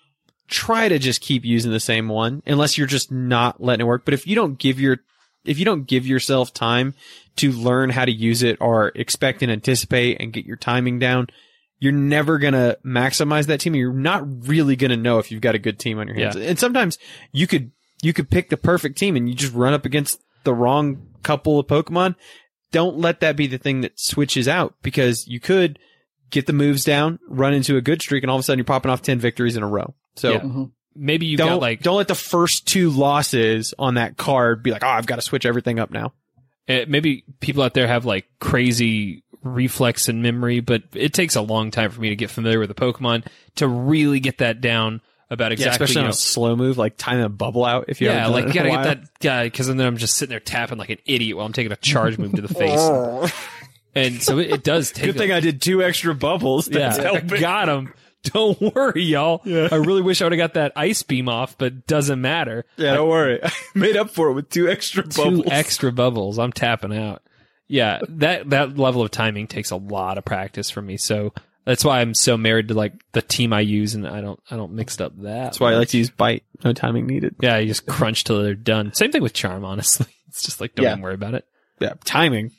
try to just keep using the same one unless you're just not letting it work. But if you don't give your, if you don't give yourself time to learn how to use it or expect and anticipate and get your timing down, you're never gonna maximize that team. You're not really gonna know if you've got a good team on your hands. And sometimes you could you could pick the perfect team and you just run up against the wrong couple of Pokemon. Don't let that be the thing that switches out because you could get the moves down, run into a good streak, and all of a sudden you're popping off ten victories in a row. So Yeah. Mhm. Maybe you don't got like don't let the first two losses on that card be like, oh, I've got to switch everything up now. uh, maybe people out there have like crazy reflex and memory, but it takes a long time for me to get familiar with the Pokemon to really get that down about Yeah, exactly. especially you on know, a slow move like time a bubble out. If you yeah, like you gotta get that guy because then I'm just sitting there tapping like an idiot while I'm taking a charge move to the face, and so it, it does take. Good thing a, I did two extra bubbles. That's yeah, I got him. Don't worry, y'all. I really wish I would have got that ice beam off, but doesn't matter. Yeah, don't worry. I made up for it with two extra Two bubbles. extra bubbles. I'm tapping out. Yeah, that that level of timing takes a lot of practice for me. So that's why I'm so married to like the team I use, and I don't I don't mix it up that. That's why I like to use bite. No timing needed. Yeah, you just crunch till they're done. Same thing with charm. Honestly, it's just like don't Yeah. even worry about it. Yeah, timing.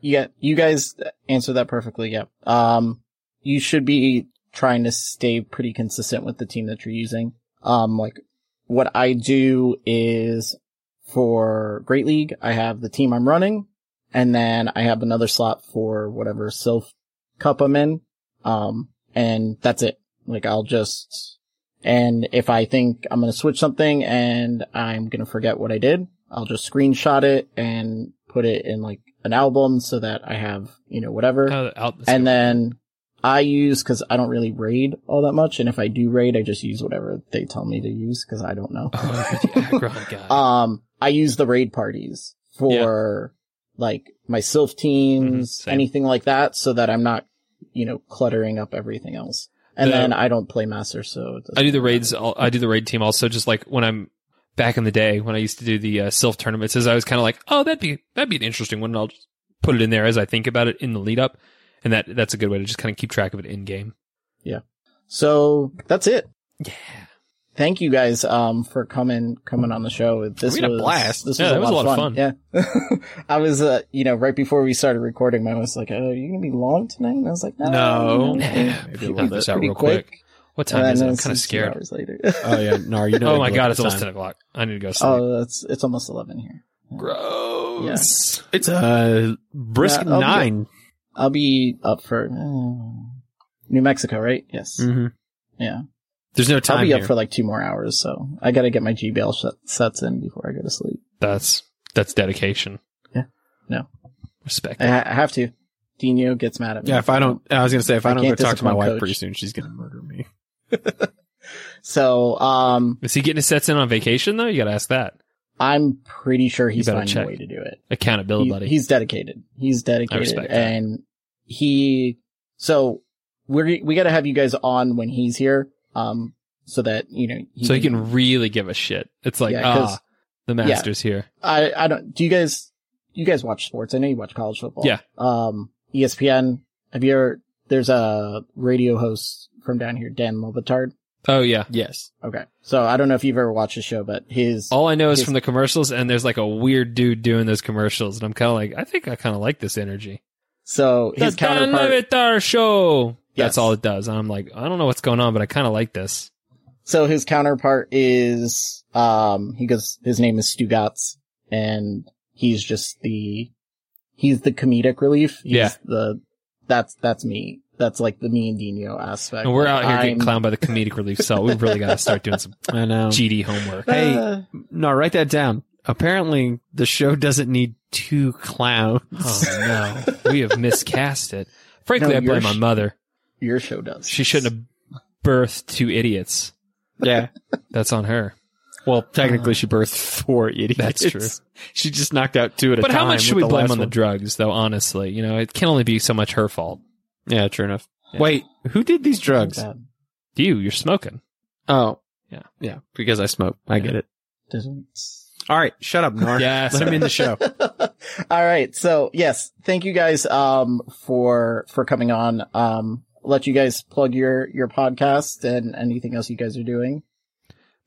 Yeah, you guys answered that perfectly. Yeah. Um, you should be trying to stay pretty consistent with the team that you're using. Um, like what I do is for Great League, I have the team I'm running, and then I have another slot for whatever Silph Cup I'm in. Um, and that's it. Like I'll just, and if I think I'm going to switch something and I'm going to forget what I did, I'll just screenshot it and put it in like an album so that I have, you know, whatever. Oh, and then I use, cause I don't really raid all that much. And if I do raid, I just use whatever they tell me to use cause I don't know. Oh, the aggro guy. Um, I use the raid parties for like my Silph teams, Mhm, anything like that, so that I'm not, you know, cluttering up everything else. And The- then I don't play master, so it doesn't I do the raids. al- I do the raid team also. Just like when I'm back in the day when I used to do the uh, Silph tournaments, as I was kind of like, oh, that'd be that'd be an interesting one. And I'll just put it in there as I think about it in the lead up, and that that's a good way to just kind of keep track of it in game. Yeah. So that's it. Yeah. Thank you guys, um, for coming, coming on the show. This We had a blast. This Yeah, was, that a, lot of fun. fun. Yeah. I was, uh, you know, right before we started recording, I was like, oh, are you going to be long tonight? And I was like, no. No. you know, Yeah, maybe a knock little this bit. out real quick. What time And is it? I'm kind of scared. hours later. Oh yeah, no, you know. Oh my god, it's almost ten o'clock. I need to go sleep. oh, that's, it's almost 11 here. Gross. It's a brisk Yeah, I'll be- nine. I'll be up for, uh, New Mexico, right? Yes. Mm-hmm. Yeah. There's no time I'll be up for like two more hours, so I gotta get my GBL sh- sets in before I go to sleep. That's that's dedication. Yeah. No. Respect. I, I have to. Dino gets mad at me. yeah, if I don't, I was gonna say if I, I don't go talk to my wife Coach. pretty soon, she's gonna murder me. So, um, Is he getting his sets in on vacation though? You got to ask that. I'm pretty sure he's finding check. a way to do it. Accountability, He- buddy. he's dedicated. He's dedicated, respect that. and he. So we're we got to have you guys on when he's here, um, so that you know. so he can really give a shit. It's like Yeah, 'cause- ah, the master's here. I I don't. Do you guys? You guys watch sports? I know you watch college football. Yeah. Um, ESPN. Have you ever? There's a radio host from down here, Dan Le Batard. Oh yeah. Yes. Okay. So I don't know if you've ever watched the show, but his All I know is his- from the commercials, and there's like a weird dude doing those commercials, and I'm kind of like, I think I kind of like this energy. So his the Dan counterpart. Le Batard show. That's all it does. And I'm like, I don't know what's going on, but I kind of like this. So his counterpart is um he goes his name is Stugatz and he's just the he's the comedic relief. He's Yeah. the that's that's me. That's like the me and Dino aspect. And we're out here getting I'm- clowned by the comedic relief, so we've really got to start doing some I know. GD homework. Hey, Uh, no, write that down. Apparently, the show doesn't need two clowns. Oh no, we have miscast it. Frankly, No, I blame your my mother. your show does. She shouldn't have birthed two idiots. yeah. That's on her. Well, technically, she birthed four idiots. That's true. She just knocked out two at a time. But how much should we blame last on the drugs, though? Honestly, you know, it can only be so much her fault. Yeah, true enough. Yeah. Wait, who did these drugs? You, you're smoking. Oh, Yeah. yeah, because I smoke. I get it. Didn't. All right, shut up, Nor. Yes. let him in the show. All right. So yes, thank you guys um for for coming on. Um, let you guys plug your your podcast and anything else you guys are doing.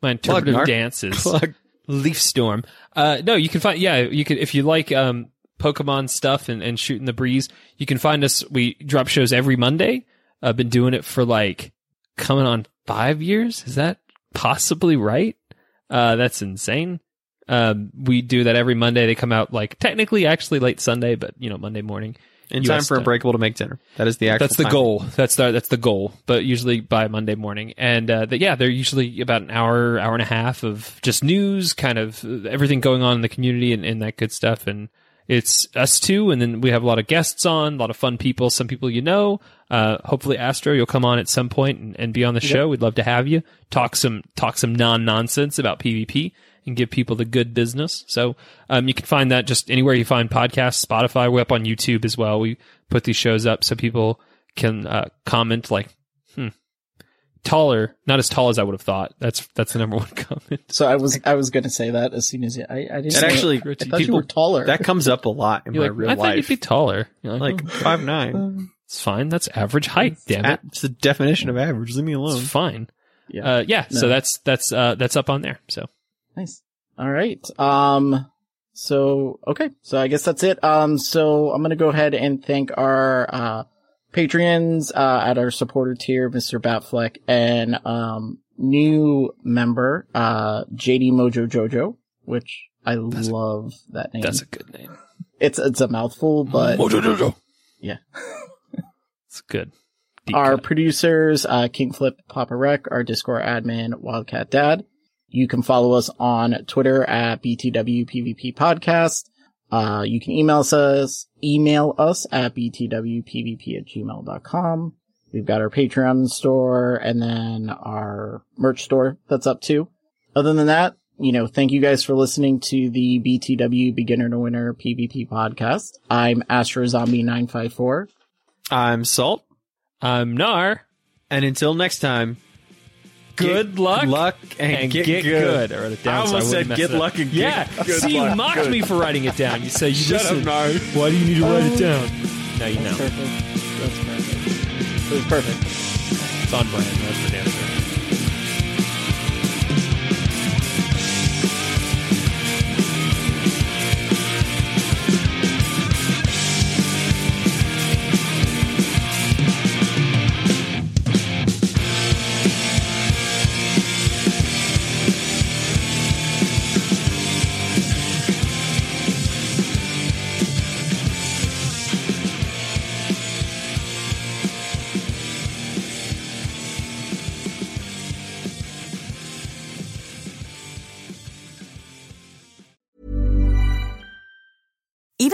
My interpretive Narc. dances. Plug. Leaf Storm. Uh, no, you can find, yeah, you can, if you like, um, Pokemon stuff and, and shooting the breeze, you can find us. We drop shows every Monday. I've been doing it for like coming on five years. Is that possibly right? Uh, that's insane. Um, we do that every Monday. They come out like technically actually late Sunday, but you know, Monday morning. In US time for time. Unbreakable to make dinner. That is the actual. That's the time. goal. That's the that's the goal. But usually by Monday morning, and uh, the, yeah, they're usually about an hour, hour and a half of just news, kind of uh, everything going on in the community and, and that good stuff. And it's us two, and then we have a lot of guests on, a lot of fun people, some people you know. Uh, hopefully, Astro, you'll come on at some point and, and be on the show. We'd love to have you talk some talk some non nonsense about PvP and give people the good business. So um, you can find that just anywhere you find podcasts, Spotify. We're up on YouTube as well. We put these shows up so people can uh, comment like, hmm, taller, not as tall as I would have thought. That's that's the number one comment. So I was I was going to say that as soon as you, I I didn't. That know- actually, I thought you people were taller. That comes up a lot in You're my like, real I thought you'd be taller. You're like, like "Oh, five nine. it's fine. That's average height. Damn it, It's the definition of average. Leave me alone. it's fine. yeah. Uh, yeah. So that's that's uh, that's up on there. So Nice. All right. Um. So okay. So I guess that's it. Um. So I'm gonna go ahead and thank our uh Patreons uh at our supporter tier, Mr. Batfleck and um new member, uh, JD Mojo Jojo, which I love that name. That's a good name. it's, it's a mouthful, but yeah. It's good. Deep our cut. producers, uh, Kingflip, Papa Rec, our Discord admin, Wildcat Dad. You can follow us on Twitter at BTWPVP Podcast. Uh, you can email us, email us at btwpvp at gmail.com. We've got our Patreon store and then our merch store that's up too. Other than that, you know, thank you guys for listening to the BTW Beginner to Winner PvP podcast. I'm Astro Zombie 954. I'm Salt. I'm Nar. And until next time, Good luck, luck and, and get, get, good. good. I wrote it down. I so almost wouldn't said mess get luck and yeah. get good See, you luck. mocked Good. me for writing it down. You say you just. Shut up, listen. Nar. Why do you need to write it oh. down? Now you know. Perfect. That's perfect. It was perfect. It's on brand. That's for damn sure.